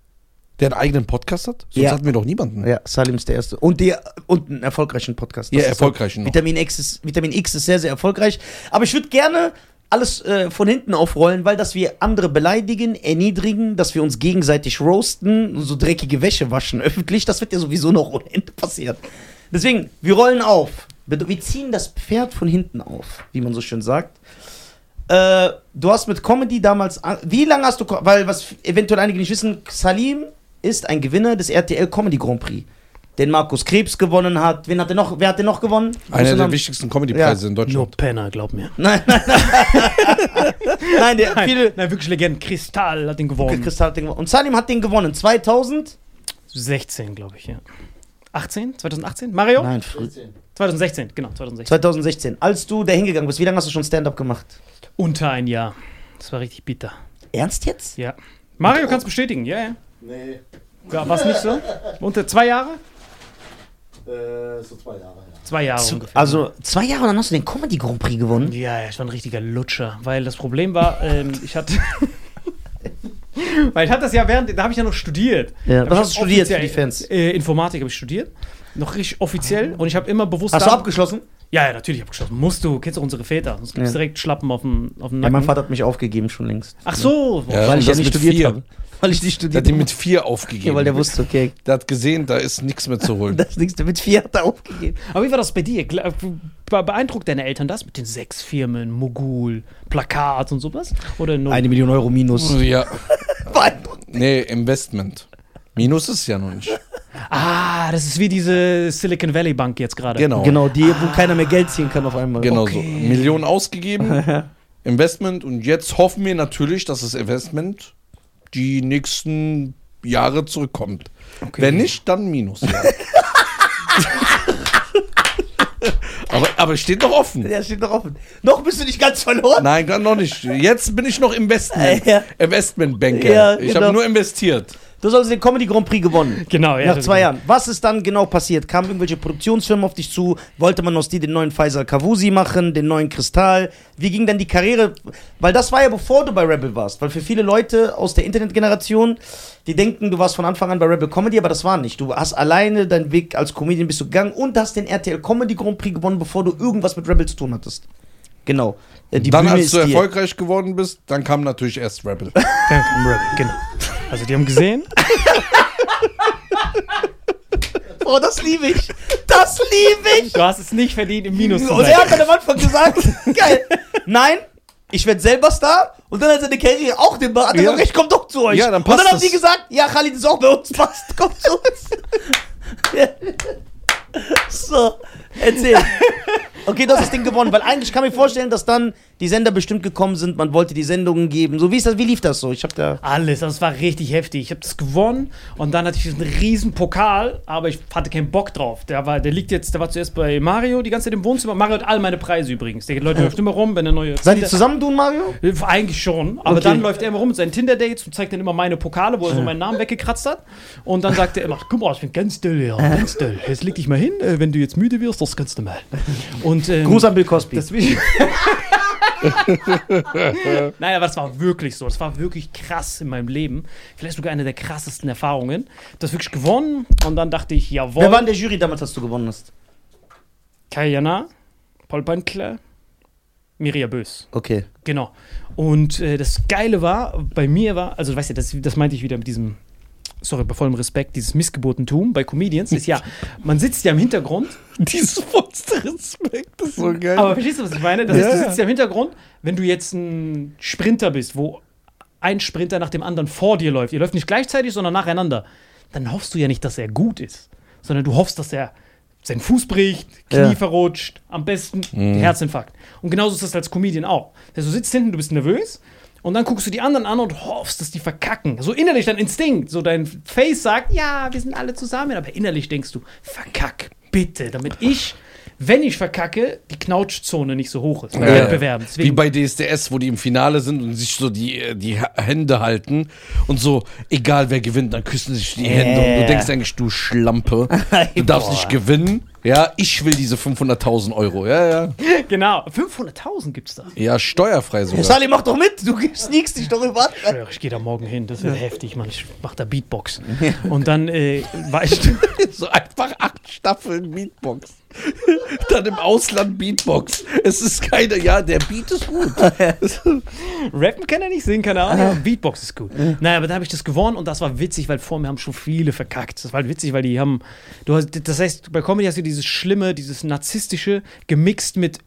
Der einen eigenen Podcast hat? Sonst Ja. hatten wir doch niemanden. Ja, Salim ist der Erste. Und, der, und einen erfolgreichen Podcast. Ja, Das ist erfolgreichen. Vitamin X, ist, Vitamin X ist sehr, sehr erfolgreich. Aber ich würde gerne alles äh, von hinten aufrollen, weil dass wir andere beleidigen, erniedrigen, dass wir uns gegenseitig roasten, so dreckige Wäsche waschen öffentlich, das wird ja sowieso noch ohne Ende passieren. Deswegen, wir rollen auf. Wir ziehen das Pferd von hinten auf, wie man so schön sagt. Äh, du hast mit Comedy damals. Wie lange hast du. Weil, was eventuell einige nicht wissen, Salim ist ein Gewinner des RTL Comedy Grand Prix. Den Markus Krebs gewonnen hat. Wen hat er noch? Wer hat den noch gewonnen? Einer der wichtigsten Comedy-Preise Ja. in Nur Deutschland. Penner, glaub mir. Nein, nein, nein. nein, der Nein, viele. nein, wirklich Legenden. Kristall hat den gewonnen. Kristall hat den gewonnen. Und Salim hat den gewonnen. 2000? 16, glaube ich, ja. 18? 2018? Mario? Nein, früh. 2016, genau, 2016. 2016. Als du da hingegangen bist, wie lange hast du schon Stand-up gemacht? Unter ein Jahr. Das war richtig bitter. Ernst jetzt? Ja. Mario kann es bestätigen, ja, ja. Nee, ja War es nicht so? Unter zwei Jahre? Äh, so zwei Jahre, ja. Zwei Jahre Zu- ungefähr. Also zwei Jahre und dann hast du den Comedy Grand Prix gewonnen. Ja, ja, ich war ein richtiger Lutscher, weil das Problem war, ähm, ich hatte. weil ich hatte das ja während, da habe ich ja noch studiert. Ja, was hast du studiert für die Fans? Äh, Informatik habe ich studiert. Noch richtig offiziell und ich habe immer bewusst. Hast du abgeschlossen? Ja, ja, natürlich abgeschlossen. Musst du, kennst du unsere Väter. Sonst gibt's Ja. direkt Schlappen auf dem, auf dem Ja, Nacken. mein Vater hat mich aufgegeben schon längst. Ach so. Ja, weil ich ja nicht studiert habe. Weil ich nicht Der studiert hat habe. mit vier aufgegeben. Ja, weil der wusste, okay, Der hat gesehen, da ist nichts mehr zu holen. das nächste mit vier hat er aufgegeben. Aber wie war das bei dir? Be- Beeindruckt deine Eltern das mit den sechs Firmen, Mogul, Plakat und sowas? Oder nur? Eine Million Euro minus. ja. Nee, Investment. Minus ist es ja noch nicht. Ah, das ist wie diese Silicon Valley Bank jetzt gerade. Genau. Genau, die, wo keiner mehr Geld ziehen kann auf einmal. Genau Okay. so. Millionen ausgegeben, Investment und jetzt hoffen wir natürlich, dass das Investment die nächsten Jahre zurückkommt. Wenn nicht, dann Minus. Ja. aber, aber steht doch offen. Der steht noch offen. Noch bist du nicht ganz verloren. Nein, noch nicht. Jetzt bin ich noch Investment. Ja. Investmentbanker. Ja, ich genau. habe nur investiert. Du hast also den Comedy Grand Prix gewonnen. Genau, ja. Nach zwei Jahren. Was ist dann genau passiert? Kamen irgendwelche Produktionsfirmen auf dich zu? Wollte man aus dir den neuen Faisal Kavusi machen, den neuen Kristall? Wie ging dann die Karriere? Weil das war ja bevor du bei Rebel warst. Weil für viele Leute aus der Internetgeneration, die denken, du warst von Anfang an bei Rebel Comedy, aber das war nicht. Du hast alleine deinen Weg als Comedian bist du gegangen und hast den RTL Comedy Grand Prix gewonnen, bevor du irgendwas mit Rebel zu tun hattest. Genau. Äh, Die dann, Bühne als ist du dir. erfolgreich geworden bist, dann kam natürlich erst Rebel. Dann kam Rebel, genau. Also die haben gesehen, Oh, das liebe ich. Das liebe ich. du hast es nicht verdient, im Minus zu Und sein. er hat dann am Anfang gesagt, geil, nein, ich werde selber Star. Und dann hat seine Karriere auch den. Hat er Ja. gesagt, ich komm doch zu euch. Ja, dann und passt dann haben das. sie gesagt, ja, Khalid ist auch bei uns, passt, komm zu uns. so, erzähl. Okay, du hast das Ding gewonnen, weil eigentlich kann ich mir vorstellen, dass dann die Sender bestimmt gekommen sind, man wollte die Sendungen geben. So, wie, ist das, wie lief das so? Ich hab da. Alles, das war richtig heftig. Ich habe das gewonnen und dann hatte ich diesen riesen Pokal, aber ich hatte keinen Bock drauf. Der war, der liegt jetzt, der war zuerst bei Mario die ganze Zeit im Wohnzimmer. Mario hat all meine Preise übrigens. Der Leute läuft immer rum, wenn er neue. Seid ihr Tinder- zusammen, du und Mario? Äh, Eigentlich schon, aber Okay. dann läuft er immer rum mit seinen Tinder-Dates und zeigt dann immer meine Pokale, wo er so meinen Namen weggekratzt hat. Und dann sagt er immer, guck mal, ich bin ganz doll, ja, ganz doll. Jetzt leg dich mal hin, äh, wenn du jetzt müde wirst, das ganz normal. Und, ähm, Gruß an Bill Cosby. Nein, aber das war wirklich so. Das war wirklich krass in meinem Leben. Vielleicht sogar eine der krassesten Erfahrungen. Das wirklich gewonnen und dann dachte ich, jawohl. Wer war in der Jury damals, als du gewonnen hast? Kai Jana, Paul Bankler, Miria Bös. Okay. Genau. Und äh, das Geile war, bei mir war, also weißt du, das, das meinte ich wieder mit diesem, sorry, bei vollem Respekt, dieses Missgeburtentum bei Comedians ist ja, man sitzt ja im Hintergrund, Dieses vollste Respekt, das ist so geil. aber verstehst du, was ich meine? Das Ja, heißt, du sitzt ja im Hintergrund, wenn du jetzt ein Sprinter bist, wo ein Sprinter nach dem anderen vor dir läuft, ihr läuft nicht gleichzeitig, sondern nacheinander, dann hoffst du ja nicht, dass er gut ist, sondern du hoffst, dass er seinen Fuß bricht, Knie Ja. verrutscht, am besten Herzinfarkt. Und genauso ist das als Comedian auch. Heißt, du sitzt hinten, du bist nervös und dann guckst du die anderen an und hoffst, dass die verkacken. So innerlich dein Instinkt, so dein Face sagt, ja, wir sind alle zusammen, aber innerlich denkst du, verkack, bitte, damit ich, wenn ich verkacke, die Knautschzone nicht so hoch ist bei Ja. Wettbewerben. Wie bei DSDS, wo die im Finale sind und sich so die, die Hände halten und so, egal wer gewinnt, dann küssen sich die Hände und du denkst eigentlich, du Schlampe, du darfst Boah. nicht gewinnen. Ja, ich will diese 500.000 Euro. Ja, ja. genau, 500.000 gibt's da. Ja, steuerfrei sogar. Sally, mach doch mit. Du sneakst dich doch über. Ich ich gehe da morgen hin, das wird heftig, Mann. Ich mach da Beatbox. Und dann äh, war ich. So einfach acht Staffeln Beatbox. Dann im Ausland Beatbox. Es ist keine, ja, der Beat ist gut. Rappen kann er nicht, singen kann er auch nicht, aber Beatbox ist gut. Naja, aber da habe ich das gewonnen und das war witzig, weil vor mir haben schon viele verkackt. Das war halt witzig, weil die haben, du hast, das heißt, bei Comedy hast du dieses Schlimme, dieses Narzisstische gemixt mit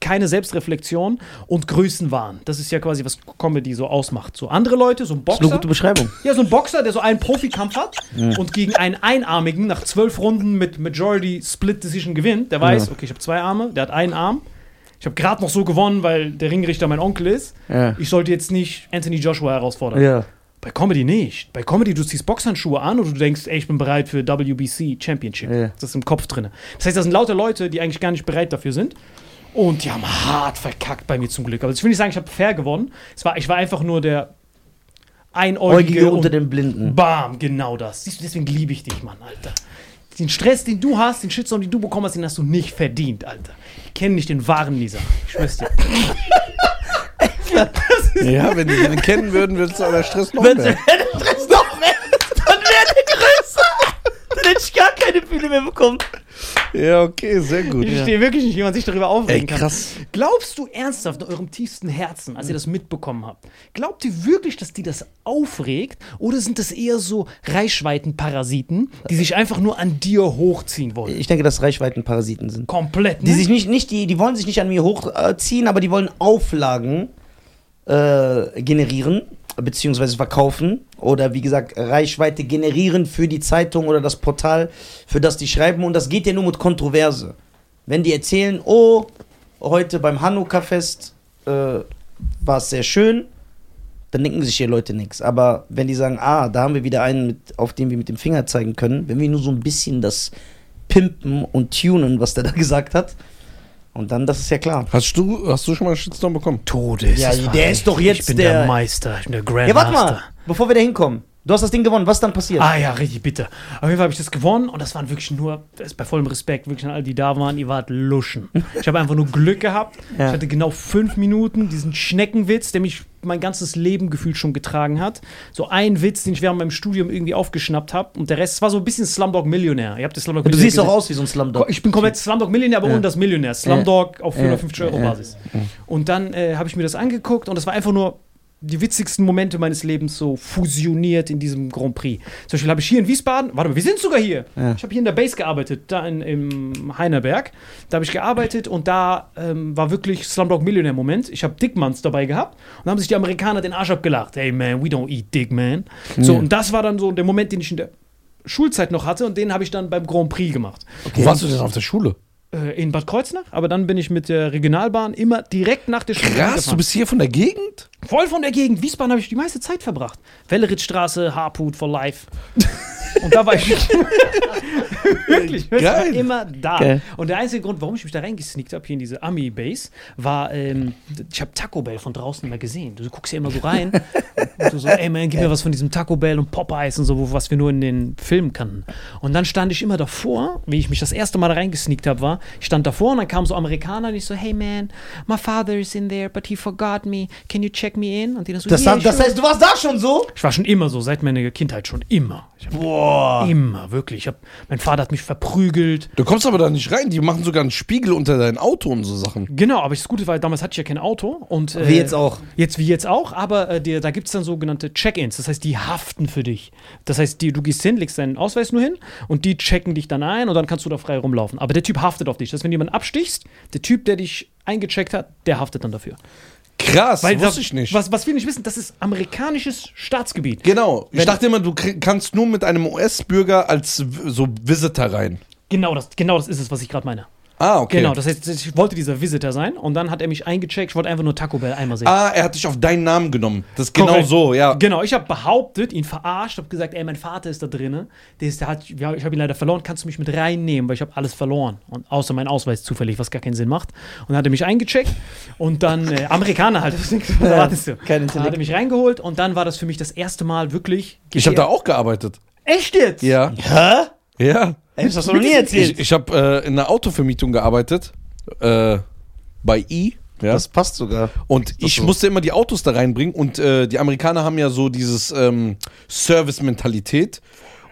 keine Selbstreflexion und Größenwahn. Das ist ja quasi, was Comedy so ausmacht. So andere Leute, so ein Das ist eine Boxer. gute Beschreibung. Ja, so ein Boxer, der so einen Profikampf hat und gegen einen Einarmigen nach zwölf Runden mit Majority Split Decision gewinnt. Der weiß, okay, ich habe zwei Arme, der hat einen Arm. Ich habe gerade noch so gewonnen, weil der Ringrichter mein Onkel ist. Ja. Ich sollte jetzt nicht Anthony Joshua herausfordern. Ja. Bei Comedy nicht. Bei Comedy, du ziehst Boxhandschuhe an und du denkst, ey, ich bin bereit für WBC Championship. Ja. Das ist im Kopf drin. Das heißt, da sind lauter Leute, die eigentlich gar nicht bereit dafür sind. Und die haben hart verkackt bei mir zum Glück. Aber ich will nicht sagen, ich habe fair gewonnen. Es war, ich war einfach nur der Einäugige Äugige unter den Blinden. Bam, genau das. Siehst du, deswegen liebe ich dich, Mann, Alter. Den Stress, den du hast, den Shitstorm, den du bekommen hast, den hast du nicht verdient, Alter. Ich kenne nicht den wahren Lisa. Ich schwör's dir. Ja, wenn die den kennen würden, würdest du aber Stress noch Wenn mehr. der Stress noch mehr, dann wäre der größer. Dann hätte ich gar keine Bühne mehr bekommen. Ja, okay, sehr gut. Ich verstehe wirklich nicht, wie man sich darüber aufregen Ey, kann. krass. Glaubst du ernsthaft in eurem tiefsten Herzen, als ihr das mitbekommen habt, glaubt ihr wirklich, dass die das aufregt? Oder sind das eher so Reichweitenparasiten, die sich einfach nur an dir hochziehen wollen? Ich denke, dass Reichweitenparasiten sind. Komplett, ne? Die sich nicht, nicht die, die wollen sich nicht an mir hochziehen, aber die wollen Auflagen äh, generieren, beziehungsweise verkaufen. Oder wie gesagt, Reichweite generieren für die Zeitung oder das Portal, für das die schreiben. Und das geht ja nur mit Kontroverse. Wenn die erzählen, oh, heute beim Hanukkah-Fest äh, war es sehr schön, dann denken sich die Leute nichts. Aber wenn die sagen, ah, da haben wir wieder einen, mit, auf den wir mit dem Finger zeigen können, wenn wir nur so ein bisschen das pimpen und tunen, was der da gesagt hat, und dann, das ist ja klar. Hast du, hast du schon mal einen Shitstorm bekommen? Todes. Ja, der ist doch jetzt Ich bin der- der, Meister, ich bin der Ja, Grandmaster. warte mal, bevor wir da hinkommen. Du hast das Ding gewonnen, was dann passiert? Ah ja, richtig bitter. Auf jeden Fall habe ich das gewonnen und das waren wirklich nur, das ist bei vollem Respekt, wirklich an all die da waren, ihr wart Luschen. Ich habe einfach nur Glück gehabt. Ja. Ich hatte genau fünf Minuten diesen Schneckenwitz, der mich mein ganzes Leben gefühlt schon getragen hat. So ein Witz, den ich während meinem Studium irgendwie aufgeschnappt habe und der Rest es war so ein bisschen Slumdog Millionär. Ihr habt das Slumdog du Millionär siehst doch aus wie so ein Slumdog. Ich bin komplett Slumdog Millionär, aber Ja. ohne das Millionär. Slumdog auf Ja. 450 Euro Ja. Basis. Und dann äh, habe ich mir das angeguckt und das war einfach nur die witzigsten Momente meines Lebens so fusioniert in diesem Grand Prix. Zum Beispiel habe ich hier in Wiesbaden, warte mal, wir sind sogar hier. Ja. Ich habe hier in der Base gearbeitet, da in, im Heinerberg. Da habe ich gearbeitet und da ähm, war wirklich Slumdog Millionär Moment. Ich habe Dickmans dabei gehabt und haben sich die Amerikaner den Arsch abgelacht. Hey man, we don't eat Dick man. So, und das war dann so der Moment, den ich in der Schulzeit noch hatte und den habe ich dann beim Grand Prix gemacht Wo warst du denn auf der Schule? äh, in Bad Kreuznach, aber dann bin ich mit der Regionalbahn immer direkt nach der Schule Krass, du hingefahren. bist hier von der Gegend? Voll von der Gegend. Wiesbaden habe ich die meiste Zeit verbracht. Welleritzstraße, Harput for life. Und da war ich wirklich, Geil. immer da. Geil. Und der einzige Grund, warum ich mich da reingesneakt habe, hier in diese Army-Base, war, ähm, ich habe Taco Bell von draußen immer gesehen. Du guckst ja immer so rein und du so, ey man, gib mir was von diesem Taco Bell und Popeyes und so, was wir nur in den Filmen kannten. Und dann stand ich immer davor, wie ich mich das erste Mal da reingesneakt habe, war, ich stand davor und dann kamen so Amerikaner und ich so, hey man, my father is in there, but he forgot me. Can you check me in? Und die dann so, Das, "Yeah, das sure." heißt, du warst da schon so? Ich war schon immer so, seit meiner Kindheit schon immer. Ich hab Boah. Immer, wirklich. Ich hab, mein Vater hat mich verprügelt. Du kommst aber da nicht rein. Die machen sogar einen Spiegel unter dein Auto und so Sachen. Genau, aber das Gute war, damals hatte ich ja kein Auto. Und, äh, Wie jetzt auch. Jetzt wie jetzt auch, aber äh, die, da gibt es dann sogenannte Check-ins. Das heißt, die haften für dich. Das heißt, die, du gehst hin, legst deinen Ausweis nur hin und die checken dich dann ein und dann kannst du da frei rumlaufen. Aber der Typ haftet auf dich. Das heißt, wenn du jemanden abstichst, der Typ, der dich eingecheckt hat, der haftet dann dafür. Krass, Weil wusste da- ich nicht. Was, was viele nicht wissen, das ist amerikanisches Staatsgebiet. Genau. Ich Wenn- dachte immer, du krieg- kannst nur mit einem US-Bürger als w- so Visitor rein. Genau das, genau das ist es, was ich gerade meine. Ah, okay. Genau, das heißt, ich wollte dieser Visitor sein und dann hat er mich eingecheckt. Ich wollte einfach nur Taco Bell einmal sehen. Ah, er hat dich auf deinen Namen genommen. Das ist genau so, ja. Genau, ich habe behauptet, ihn verarscht, habe gesagt, ey, mein Vater ist da drinne. Der ist, der hat, ich habe ihn leider verloren. Kannst du mich mit reinnehmen, weil ich habe alles verloren und außer mein Ausweis zufällig, was gar keinen Sinn macht. Und dann hat er mich eingecheckt und dann äh, Amerikaner halt. Was erwartest du? kein Dann hat er Intellekt. mich reingeholt und dann war das für mich das erste Mal wirklich. Ich habe da auch gearbeitet. echt jetzt? Ja. Hä? Ja. Ey, das hast du noch nie erzählt. Ich, ich habe äh, in einer Autovermietung gearbeitet. Äh, bei E. Ja. Das passt sogar. Und ich so. musste immer die Autos da reinbringen und äh, die Amerikaner haben ja so dieses ähm, Service-Mentalität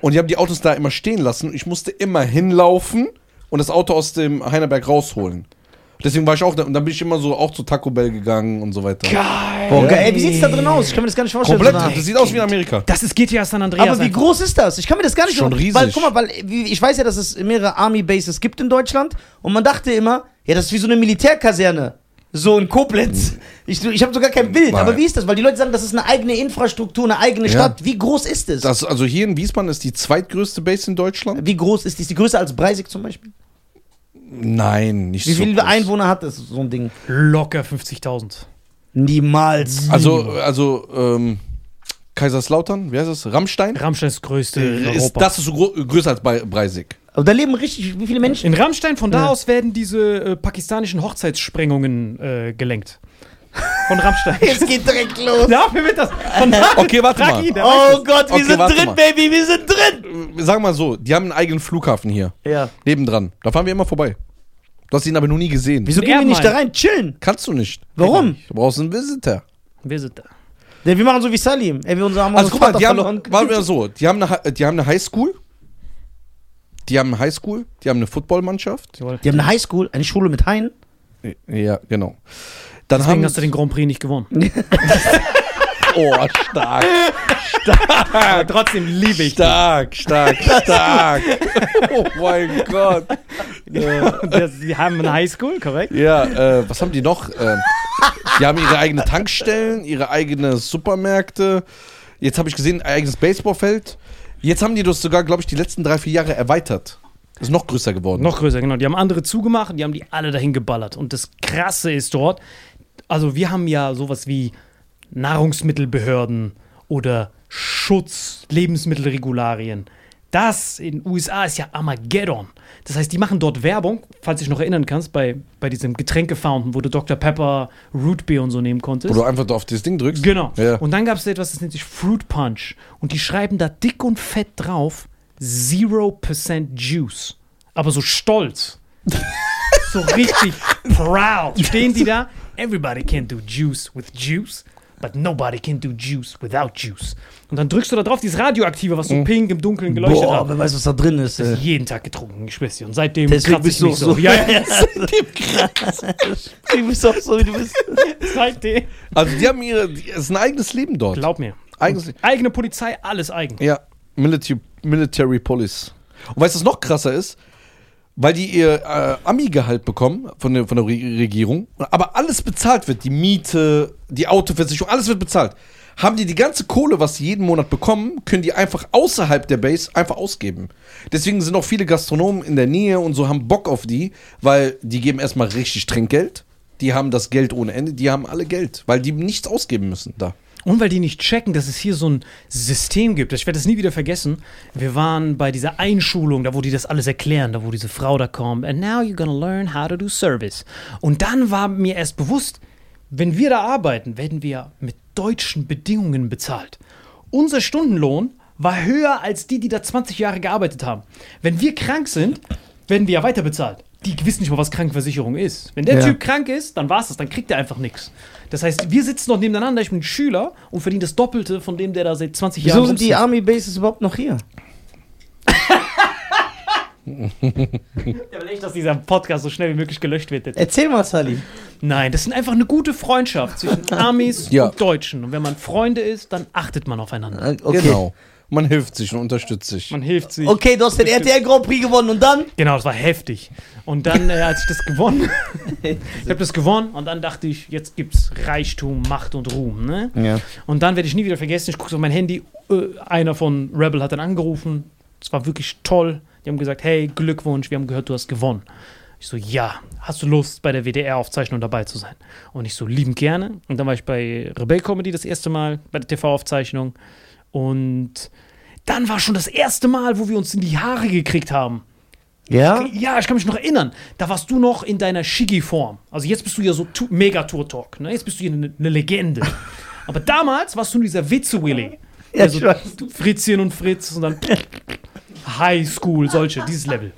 und die haben die Autos da immer stehen lassen. Ich musste immer hinlaufen und das Auto aus dem Heinerberg rausholen. Deswegen war ich auch da und dann bin ich immer so auch zu Taco Bell gegangen und so weiter. Geil. Boah, geil. Ey, wie sieht's da drin aus? Ich kann mir das gar nicht vorstellen. Komplett, so das sieht aus wie in Amerika. Das ist GTA San Andreas. Aber wie einfach. groß ist das? Ich kann mir das gar nicht Schon vor- riesig. Weil, guck mal, weil ich weiß ja, dass es mehrere Army Bases gibt in Deutschland und man dachte immer, ja, das ist wie so eine Militärkaserne. So in Koblenz. Ich, ich habe sogar kein Bild, Nein. aber wie ist das? Weil die Leute sagen, das ist eine eigene Infrastruktur, eine eigene Ja. Stadt. Wie groß ist es? Das, also hier in Wiesbaden ist die zweitgrößte Base in Deutschland. wie groß ist die? Ist die größer als Breisig zum Beispiel? Nein, nicht Wie so viele groß. Einwohner hat das, so ein Ding? Locker 50.000. Niemals. Also, also ähm, Kaiserslautern, wie heißt das? Rammstein? Rammstein ist das größte in Ist, Europa. das ist so gro größer als bei Breisig. Aber da leben richtig, wie viele Menschen? In Rammstein, von da Ja. aus werden diese äh, pakistanischen Hochzeitssprengungen äh, gelenkt. Von Rammstein. Jetzt geht direkt los. Dafür wird das. Von da Okay, warte mal. ihn, Oh Gott, wir Okay, sind drin, mal. Baby, wir sind drin. Sag mal so, die haben einen eigenen Flughafen hier. Ja. Nebendran. Da fahren wir immer vorbei. Du hast ihn aber noch nie gesehen. Wieso gehen wir nicht da rein? Chillen. Kannst du nicht. Warum? Du brauchst einen Visitor. Da. Ja, wir machen so wie Salim. Ey, wir unser haben Also guck mal, die haben, machen wir so, die haben eine, die haben eine Highschool. Die haben eine Highschool, die haben eine Footballmannschaft. Die haben eine Highschool, eine Schule mit Haien. Ja, genau. Dann Deswegen haben hast du den Grand Prix nicht gewonnen. Oh, stark. Aber trotzdem liebe ich Stark, stark, stark. oh mein Gott. das. Sie haben eine Highschool, korrekt? Ja, äh, was haben die noch? Ähm, die haben ihre eigene Tankstellen, ihre eigene Supermärkte. Jetzt habe ich gesehen, ein eigenes Baseballfeld. Jetzt haben die das sogar, glaube ich, die letzten drei, vier Jahre erweitert. Ist noch größer geworden. Noch größer, genau. Die haben andere zugemacht und die haben die alle dahin geballert. Und das Krasse ist dort, also wir haben ja sowas wie Nahrungsmittelbehörden oder Schutz, Lebensmittelregularien. Das in den USA ist ja Armageddon. Das heißt, die machen dort Werbung, falls du dich noch erinnern kannst, bei, bei diesem Getränkefountain, wo du Dr. Pepper, Root Beer und so nehmen konntest. Wo du einfach auf das Ding drückst. Genau. Ja. Und dann gab es etwas, das nennt sich Fruit Punch. Und die schreiben da dick und fett drauf 0% Juice. Aber so stolz. so richtig proud. Stehen die da? Everybody can do juice with juice, but nobody can do juice without juice. Und dann drückst du da drauf dieses Radioaktive, was so pink im Dunkeln geleuchtet Boah, hat. wer weiß, was da drin ist. Das ist jeden Tag getrunken, ich schwör's dir. Und seitdem Deswegen kratze ich bist du so. so. Ja, ja, Du bist auch so, wie du bist. seitdem. Also die haben ihre, die, es ist ein eigenes Leben dort. Glaub mir. Eigenes, Eigene Polizei, alles eigen. ja, Military, Military Police. Und weißt du, was noch krasser ist? Weil die ihr äh, Ami-Gehalt bekommen von der, von der Re Regierung, aber alles bezahlt wird, die Miete, die Autoversicherung, alles wird bezahlt. Haben die die ganze Kohle, was sie jeden Monat bekommen, können die einfach außerhalb der Base einfach ausgeben. Deswegen sind auch viele Gastronomen in der Nähe und so haben Bock auf die, weil die geben erstmal richtig Trinkgeld. Die haben das Geld ohne Ende, die haben alle Geld, weil die nichts ausgeben müssen da. Und weil die nicht checken, dass es hier so ein System gibt. Ich werde das nie wieder vergessen. Wir waren bei dieser Einschulung, da wo die das alles erklären, da wo diese Frau da kommt. And now you're gonna learn how to do service. Und dann war mir erst bewusst, wenn wir da arbeiten, werden wir mit deutschen Bedingungen bezahlt. Unser Stundenlohn war höher als die, die da 20 Jahre gearbeitet haben. Wenn wir krank sind, werden wir ja weiter bezahlt. Die wissen nicht mal, was Krankenversicherung ist. Wenn der Ja. Typ krank ist, dann war es das, dann kriegt er einfach nichts. Das heißt, wir sitzen noch nebeneinander, ich bin Schüler und verdiene das Doppelte von dem, der da seit 20 Jahren Wieso sind die. Army Bases überhaupt noch hier? Ja, will echt, dass dieser Podcast so schnell wie möglich gelöscht wird. jetzt. Erzähl mal, Sally. Nein, das ist einfach eine gute Freundschaft zwischen Amis Ja. und Deutschen. Und wenn man Freunde ist, dann achtet man aufeinander. Äh, Okay. Genau. Man hilft sich und unterstützt sich. Man hilft sich. Okay, du hast den RTL Grand Prix gewonnen und dann? Genau, das war heftig. Und dann, äh, als ich das gewonnen, ich habe das gewonnen und dann dachte ich, jetzt gibt's Reichtum, Macht und Ruhm, ne? Ja. Und dann werde ich nie wieder vergessen, ich gucke auf mein Handy, äh, einer von Rebel hat dann angerufen. Es war wirklich toll. Die haben gesagt, hey, Glückwunsch, wir haben gehört, du hast gewonnen. Ich so, ja, hast du Lust, bei der WDR-Aufzeichnung dabei zu sein? Und ich so, liebend gerne. Und dann war ich bei Rebel Comedy das erste Mal, bei der TV-Aufzeichnung. Und dann war schon das erste Mal, wo wir uns in die Haare gekriegt haben. Ja? Ja, ich kann mich noch erinnern. Da warst du noch in deiner Shiggy-Form. Also jetzt bist du ja so mega tour talk ne? Jetzt bist du hier eine, eine Legende. Aber damals warst du nur dieser Witze-Willy. Ja, also ich. Fritzchen und Fritz und dann High School, solche, dieses Level.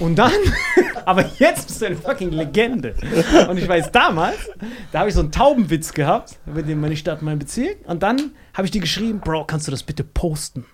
Und dann, aber jetzt bist du eine fucking Legende. Und ich weiß, damals, da habe ich so einen Taubenwitz gehabt, mit dem meine Stadt, mein Bezirk. Und dann habe ich dir geschrieben, Bro, kannst du das bitte posten?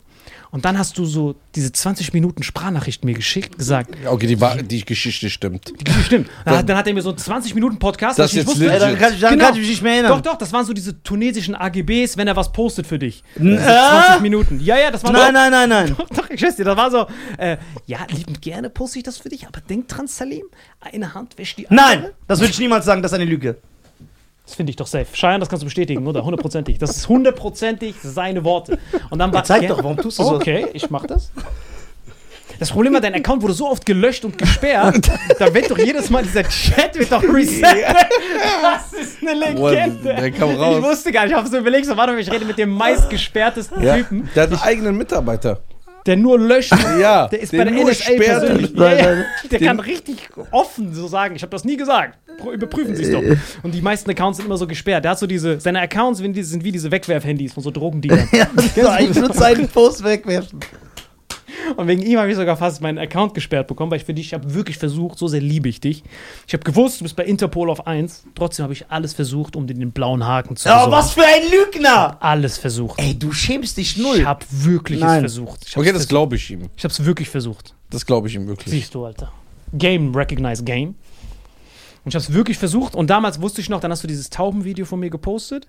Und dann hast du so diese 20 Minuten Sprachnachricht mir geschickt, gesagt, Okay, die, Wa- die Geschichte stimmt. die stimmt. Dann, hat- dann hat er mir so einen 20 Minuten Podcast, Das ich jetzt wusste. dann kann, ich- dann Genau. kann ich mich nicht mehr erinnern. Doch, doch, das waren so diese tunesischen AGBs, wenn er was postet für dich. Diese ah? 20 Minuten. Ja, ja, das war Nein, nein, nein, nein. Doch, doch, ich schwör's dir, das war so, äh, ja, liebend gerne poste ich das für dich, aber denk dran, Salim, eine Hand wäscht die andere. Nein, das würde ich niemals sagen, das ist eine Lüge. Das finde ich doch safe. Cheyenne, das kannst du bestätigen, oder? Hundertprozentig. Das ist hundertprozentig seine Worte. Und dann war Zeig Ja, doch, warum tust du so? Okay, ich mach das. Das Problem war, dein Account wurde so oft gelöscht und gesperrt, da wird doch jedes Mal dieser Chat wird doch reset. Das ist eine Legende. der kam raus. Ich wusste gar nicht, ich habe so überlegt, so, warte mal, ich rede mit dem meistgesperrtesten Ja. Typen, Der hat einen eigenen Mitarbeiter. Der nur löscht. Ja, Der ist den bei der NSA persönlich. Ja, ja. Der kann richtig offen so sagen. Ich habe das nie gesagt. Überprüfen Sie es doch. Und die meisten Accounts sind immer so gesperrt. Der hat so diese, seine Accounts sind, wie diese Wegwerfhandys von so Drogendealern. Ja, ich würde seinen Post wegwerfen. Und wegen ihm habe ich sogar fast meinen Account gesperrt bekommen, weil ich für dich, ich habe wirklich versucht, so sehr liebe ich dich. Ich habe gewusst, du bist bei Interpol auf 1. Trotzdem habe ich alles versucht, um dir den blauen Haken zu Oh, besorgen. was für ein Lügner! Alles versucht. Ey, du schämst dich null. Ich habe wirklich Nein. es versucht. Ich Okay, das glaube ich ihm. Ich habe es wirklich versucht. Das glaube ich ihm wirklich. Siehst du, Alter. Game, recognize Game. Und ich habe es wirklich versucht. Und damals wusste ich noch, dann hast du dieses Taubenvideo von mir gepostet.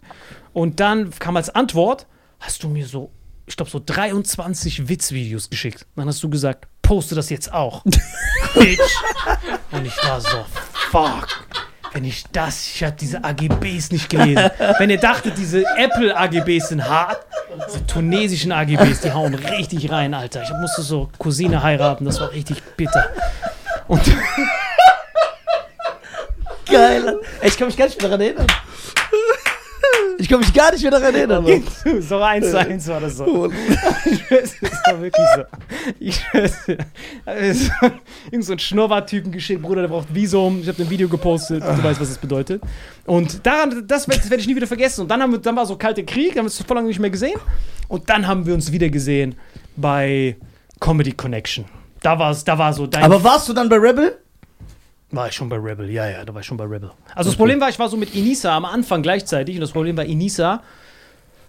Und dann kam als Antwort, hast du mir so, ich glaube, so 23 Witzvideos geschickt. Dann hast du gesagt, poste das jetzt auch. Bitch. Und ich war so, fuck. Wenn ich das, ich habe diese AGBs nicht gelesen. Wenn ihr dachtet, diese Apple-AGBs sind hart, diese tunesischen AGBs, die hauen richtig rein, Alter. Ich musste so Cousine heiraten, das war richtig bitter. Und Geil. Ey, ich kann mich gar nicht mehr daran erinnern. Ich kann mich gar nicht mehr daran erinnern. Mann. so eins zu eins war das so. Ich schwör's, das war wirklich so. Ich dir. Also, Irgend so ein Schnurrbart-Typen geschickt, Bruder, der braucht Visum. Ich habe ein Video gepostet, du weißt, was das bedeutet. Und daran, das, das werde ich nie wieder vergessen. Und dann, haben wir, dann war so kalter Krieg, haben wir uns vor lange nicht mehr gesehen. Und dann haben wir uns wieder gesehen bei Comedy Connection. Da war es, da war so dein Aber warst du dann bei Rebel? War ich schon bei Rebel, ja, ja, da war ich schon bei Rebel. Also das Problem war, ich war so mit Inisa am Anfang gleichzeitig und das Problem war, Inisa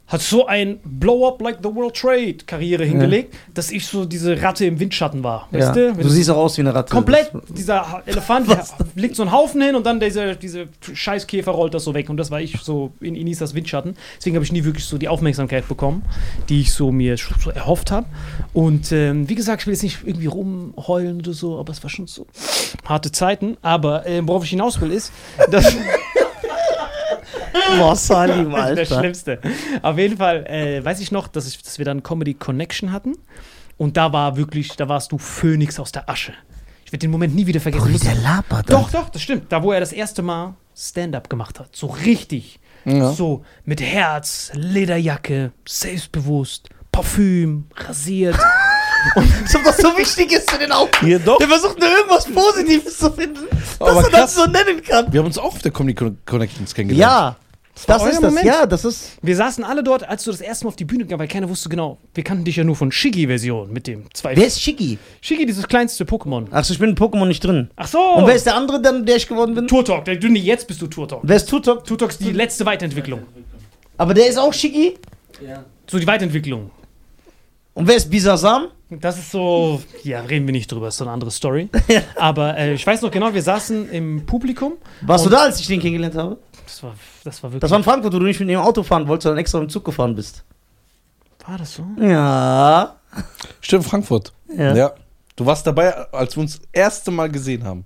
hat so ein Blow-up like the World Trade Karriere hingelegt, dass ich so diese Ratte im Windschatten war, weißt du? Du siehst auch aus wie eine Ratte. Komplett, dieser Elefant der legt so einen Haufen hin und dann dieser, diese Scheißkäfer rollt das so weg. Und das war ich so in Inisas Windschatten. Deswegen habe ich nie wirklich so die Aufmerksamkeit bekommen, die ich so mir so erhofft habe. Und ähm, wie gesagt, ich will jetzt nicht irgendwie rumheulen oder so, aber es war schon so harte Zeiten. Aber ähm, worauf ich hinaus will, ist, dass. Boah, Salim, Das ist der Alter. Schlimmste. Auf jeden Fall äh, weiß ich noch, dass, ich, dass wir dann Comedy Connection hatten. Und da war wirklich, da warst du Phönix aus der Asche. Ich werde den Moment nie wieder vergessen. Das- der labert. doch, doch, das stimmt. Da, wo er das erste Mal Stand-up gemacht hat. So richtig. Ja. So mit Herz, Lederjacke, selbstbewusst, Parfüm, rasiert. So was so wichtig ist für den Auftritt. Hier doch. Der versucht nur irgendwas Positives zu finden, dass Aber er krass. das so nennen kann. Wir haben uns auch auf der Comedy Con- Connections kennengelernt. Ja, das, war ist euer das. Moment. Ja, das ist. Wir saßen alle dort, als du das erste Mal auf die Bühne gegangen weil keiner wusste genau. Wir kannten dich ja nur von Shiggy-Version mit dem zwei. Wer ist Shiggy? Shiggy, dieses kleinste Pokémon. Achso, ich bin in Pokémon nicht drin. Ach so. Und wer ist der andere, dann, der ich geworden bin? Turtok? Der, du, nee, jetzt bist du Turtok. Wer ist Tutok? Turtok ist die letzte Weiterentwicklung. Aber der ist auch Shiggy. So die Weiterentwicklung. Und wer ist Bisasam? Das ist so, ja, reden wir nicht drüber, ist so eine andere Story. Aber äh, ich weiß noch genau, wir saßen im Publikum. Warst du da, als ich den kennengelernt habe? Das war, das war wirklich. Das war in Frankfurt, wo du nicht mit dem Auto fahren wolltest, sondern extra mit dem Zug gefahren bist. war das so? Ja. Stimmt, Frankfurt. Ja. Ja. Du warst dabei, als wir uns das erste Mal gesehen haben.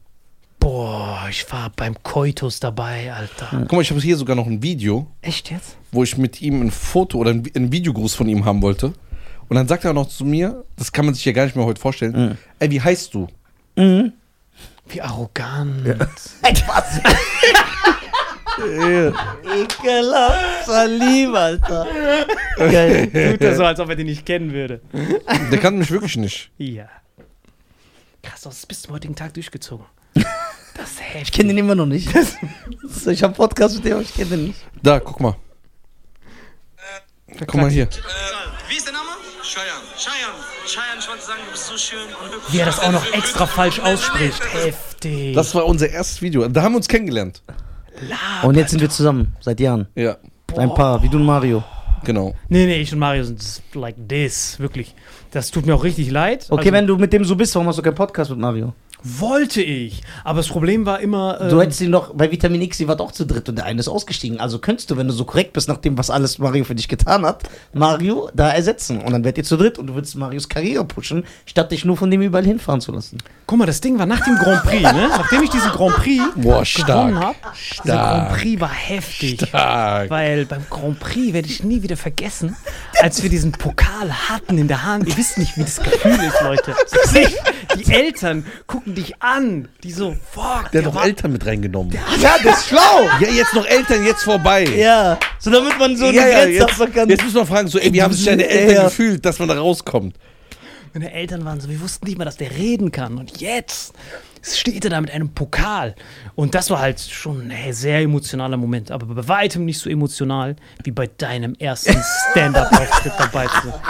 Boah, ich war beim Koitus dabei, Alter. Guck mal, ich habe hier sogar noch ein Video, Echt jetzt? wo ich mit ihm ein Foto oder ein, Videogruß von ihm haben wollte. Und dann sagt er noch zu mir, das kann man sich ja gar nicht mehr heute vorstellen, Mhm. ey, wie heißt du? Mhm. Wie arrogant. Ey, was? Ekelhaft, lieb, Alter. Geil. Tut er so, als ob er den nicht kennen würde. Der kann mich wirklich nicht. Ja. Krass, das ist bis zum heutigen Tag durchgezogen. Das ist heftig. Ich kenne den immer noch nicht. So, ich habe einen Podcast mit dem, aber ich kenne den nicht. Da, guck mal. Guck mal hier. Äh, wie ist der Name? Cheyenne. Cheyenne. Cheyenne, ich wollte sagen, du bist so schön und hübsch. Wie er das auch noch extra falsch ausspricht. Heftig. Das war unser erstes Video. Da haben wir uns kennengelernt. Und jetzt sind wir zusammen, seit Jahren. Ja, Ein Paar, wie du und Mario. genau. Nee, nee, ich und Mario sind like this. Wirklich. Das tut mir auch richtig leid. Okay, Also, wenn du mit dem so bist, warum hast du keinen Podcast mit Mario? Wollte ich. Aber das Problem war immer. Du ähm, hättest ihn doch, bei Vitamin X, ihr wart auch zu dritt und der eine ist ausgestiegen. Also könntest du, wenn du so korrekt bist, nach dem, was alles Mario für dich getan hat, Mario da ersetzen. Und dann werdet ihr zu dritt und du würdest Marios Karriere pushen, statt dich nur von dem überall hinfahren zu lassen. Guck mal, das Ding war nach dem Grand Prix, ne? Nachdem ich diesen Grand Prix Boah, gewonnen habe. Dieser Grand Prix war heftig. Stark. Weil beim Grand Prix werde ich nie wieder vergessen, als wir diesen Pokal hatten in der Hand. Wisst nicht, wie das Gefühl ist, Leute. Die Eltern gucken dich an. Die so, fuck. Der hat doch Eltern mit reingenommen. Ja, das ist schlau! Ja, jetzt noch Eltern, jetzt vorbei. Ja, so damit man so ja, eine ja Grenze jetzt, abfahren kann. jetzt müssen wir fragen, so, ey, wie haben sich deine Eltern ja. gefühlt, dass man da rauskommt? Meine Eltern waren so, wir wussten nicht mal, dass der reden kann. Und jetzt steht er da mit einem Pokal. Und das war halt schon ein sehr emotionaler Moment. Aber bei weitem nicht so emotional wie bei deinem ersten Stand-Up-Auftritt dabei zu sein.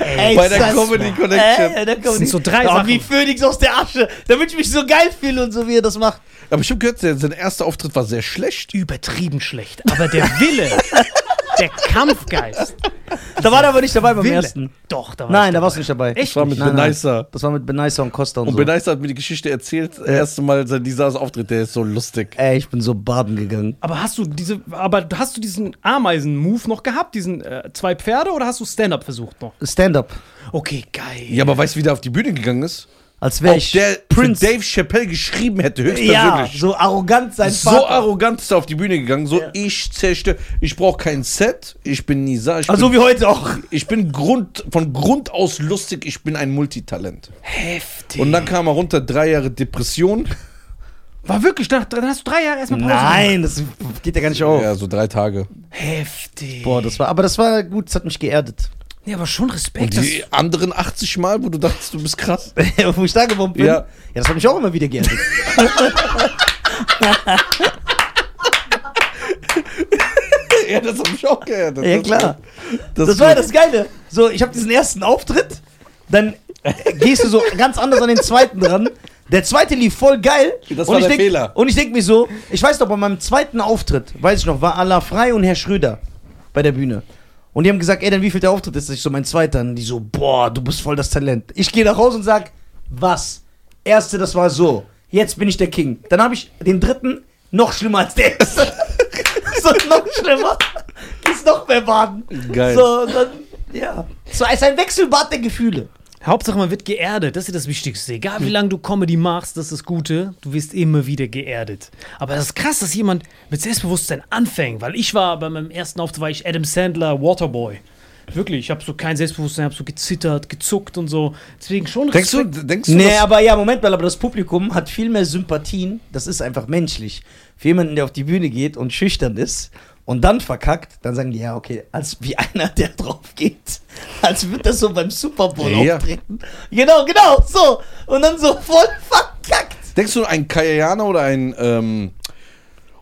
Ey, Bei der das- Comedy Connection. Äh, der Comedy. sind so drei Sachen. wie Phoenix aus der Asche, damit ich mich so geil fühle und so, wie er das macht. Aber ich habe gehört, sein erster Auftritt war sehr schlecht. Übertrieben schlecht. Aber der Wille, der Kampfgeist. Da war er aber nicht dabei beim Wille. ersten. Doch, da war Nein, ich da dabei. warst du nicht dabei. Echt? Das war mit Nein, nein. Benicer. Das war mit Benicer und Costa und, Und so. Benicer hat mir die Geschichte erzählt, das erste Mal sein dieser Auftritt, der ist so lustig. Ey, ich bin so baden gegangen. Aber hast du diese, aber hast du diesen Ameisen-Move noch gehabt, diesen äh, zwei Pferde, oder hast du Stand-up versucht noch? Stand-up. Okay, geil. Ja, aber weißt du, wie der auf die Bühne gegangen ist? Als wäre ich der Prince. Dave Chappelle geschrieben hätte, ja, höchstpersönlich. so arrogant sein So Vater. arrogant ist er auf die Bühne gegangen, so Ja. ich zerstöre, ich brauche kein Set, ich bin Nisa, ich, Also bin, wie heute auch. ich bin Grund, von Grund aus lustig, ich bin ein Multitalent. Heftig. Und dann kam er runter, drei Jahre Depression, war wirklich, dann, dann hast du drei Jahre erstmal Pause Nein, das geht ja gar nicht auf. ja, so drei Tage. Heftig. Boah, das war, aber das war gut, das hat mich geerdet. Nee, aber schon Respekt. Und die anderen 80 Mal, wo du dachtest, du bist krass. Wo ich da geworden bin. Ja. Ja. das hat mich auch immer wieder geerdet. ja, das hat mich auch geerdet. ja, klar. Das, Das war ja das Geile. So, ich habe diesen ersten Auftritt, dann gehst du so ganz anders an den zweiten dran. Der zweite lief voll geil. Das und war ich der denk, Fehler. Und ich denke mir so, ich weiß doch, bei meinem zweiten Auftritt, weiß ich noch, war Allah Frei und Herr Schröder bei der Bühne. Und die haben gesagt, ey, dann wie viel der Auftritt ist? Ich so, mein zweiter. Und die so, boah, du bist voll das Talent. Ich gehe nach Hause und sag, was? Erste, das war so. Jetzt bin ich der King. Dann habe ich den dritten noch schlimmer als der erste. so, noch schlimmer. Ist noch mehr Baden. Geil. So, dann, ja. So, es ist ein Wechselbad der Gefühle. Hauptsache, man wird geerdet. Das ist das Wichtigste. Egal, wie lange du Comedy machst, das ist das Gute. Du wirst immer wieder geerdet. Aber das ist krass, dass jemand mit Selbstbewusstsein anfängt. Weil ich war bei meinem ersten Auftritt, war ich Adam Sandler Waterboy. Wirklich, ich habe so kein Selbstbewusstsein, habe so gezittert, gezuckt und so. Deswegen schon Denkst du, denkst du, Nee, aber ja, Moment mal, aber das Publikum hat viel mehr Sympathien. Das ist einfach menschlich. Für jemanden, der auf die Bühne geht und schüchtern ist und dann verkackt, dann sagen die, ja, okay, als wie einer, der drauf geht. Als würde das so beim Super Bowl Ja. auftreten. Genau, genau, so. Und dann so voll verkackt. denkst du, ein Kajana oder ein, ähm,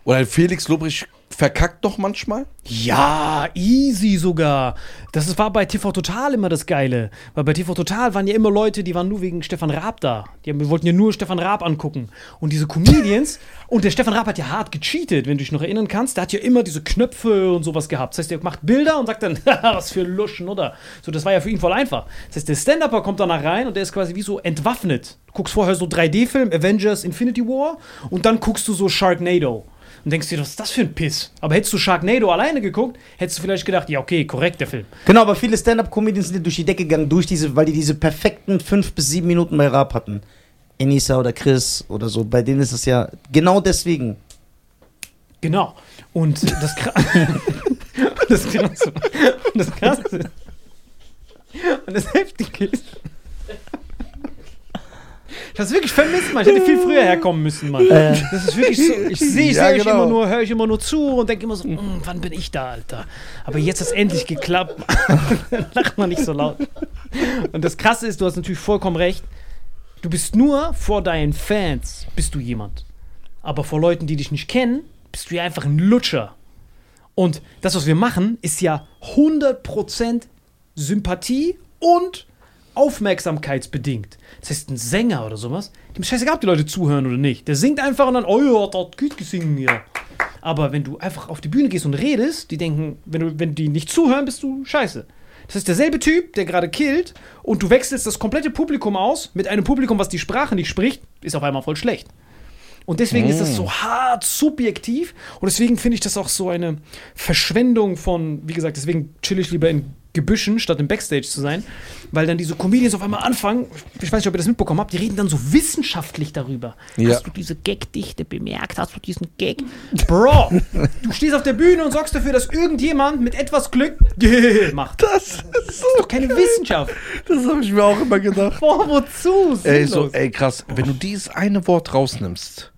oder ein Felix Lobrecht verkackt doch manchmal? Ja, easy sogar. Das ist- war bei TV Total immer das Geile. Weil bei TV Total waren ja immer Leute, die waren nur wegen Stefan Raab da. Die haben, wir wollten ja nur Stefan Raab angucken. Und diese Comedians, und der Stefan Raab hat ja hart gecheatet, wenn du dich noch erinnern kannst. Der hat ja immer diese Knöpfe und sowas gehabt. Das heißt, der macht Bilder und sagt dann, "Haha, was für Luschen, oder? So, das war ja für ihn voll einfach. Das heißt, der Stand-Upper kommt danach rein und der ist quasi wie so entwaffnet. Du guckst vorher so 3D-Film, Avengers Infinity War, und dann guckst du so Sharknado. Und denkst dir, was ist das für ein Piss? Aber hättest du Sharknado alleine geguckt, hättest du vielleicht gedacht, ja, okay, korrekt, der Film. Genau, aber viele Stand-Up-Comedians sind ja durch die Decke gegangen, durch diese, weil die diese perfekten fünf bis sieben Minuten bei Rap hatten. Enisa oder Chris oder so, bei denen ist es ja genau deswegen. Genau. Und das, das Krasse. Und das Krasse. Und das Heftige ist. Ich hab's wirklich vermisst, Mann. Ich hätte viel früher herkommen müssen, Mann. Das ist wirklich so. Ich sehe ich Ja, seh euch genau. immer nur, höre ich immer nur zu und denke immer so, "Mm, wann bin ich da, Alter? Aber jetzt hat es endlich geklappt. Lach mal nicht so laut. Und das Krasse ist, du hast natürlich vollkommen recht. Du bist nur vor deinen Fans, bist du jemand. Aber vor Leuten, die dich nicht kennen, bist du ja einfach ein Lutscher. Und das, was wir machen, ist ja 100% Sympathie und aufmerksamkeitsbedingt. Das heißt, ein Sänger oder sowas, dem ist scheißegal, ob die Leute zuhören oder nicht. Der singt einfach und dann, oh ja, hat gut gesungen hier. Aber wenn du einfach auf die Bühne gehst und redest, die denken, wenn, du, wenn die nicht zuhören, bist du scheiße. Das ist derselbe Typ, der gerade killt und du wechselst das komplette Publikum aus mit einem Publikum, was die Sprache nicht spricht, ist auf einmal voll schlecht. Und deswegen ist das so hart subjektiv und deswegen finde ich das auch so eine Verschwendung von, wie gesagt, deswegen chill ich lieber in Gebüschen, statt im Backstage zu sein, weil dann diese Comedians auf einmal anfangen, ich weiß nicht, ob ihr das mitbekommen habt, die reden dann so wissenschaftlich darüber. Ja. Hast du diese Gagdichte bemerkt? Hast du diesen Gag? Bro, du stehst auf der Bühne und sorgst dafür, dass irgendjemand mit etwas Glück macht. Das, Das ist doch keine Wissenschaft. das habe ich mir auch immer gedacht. Boah, wozu? Ey, so, ey, krass, wenn du dieses eine Wort rausnimmst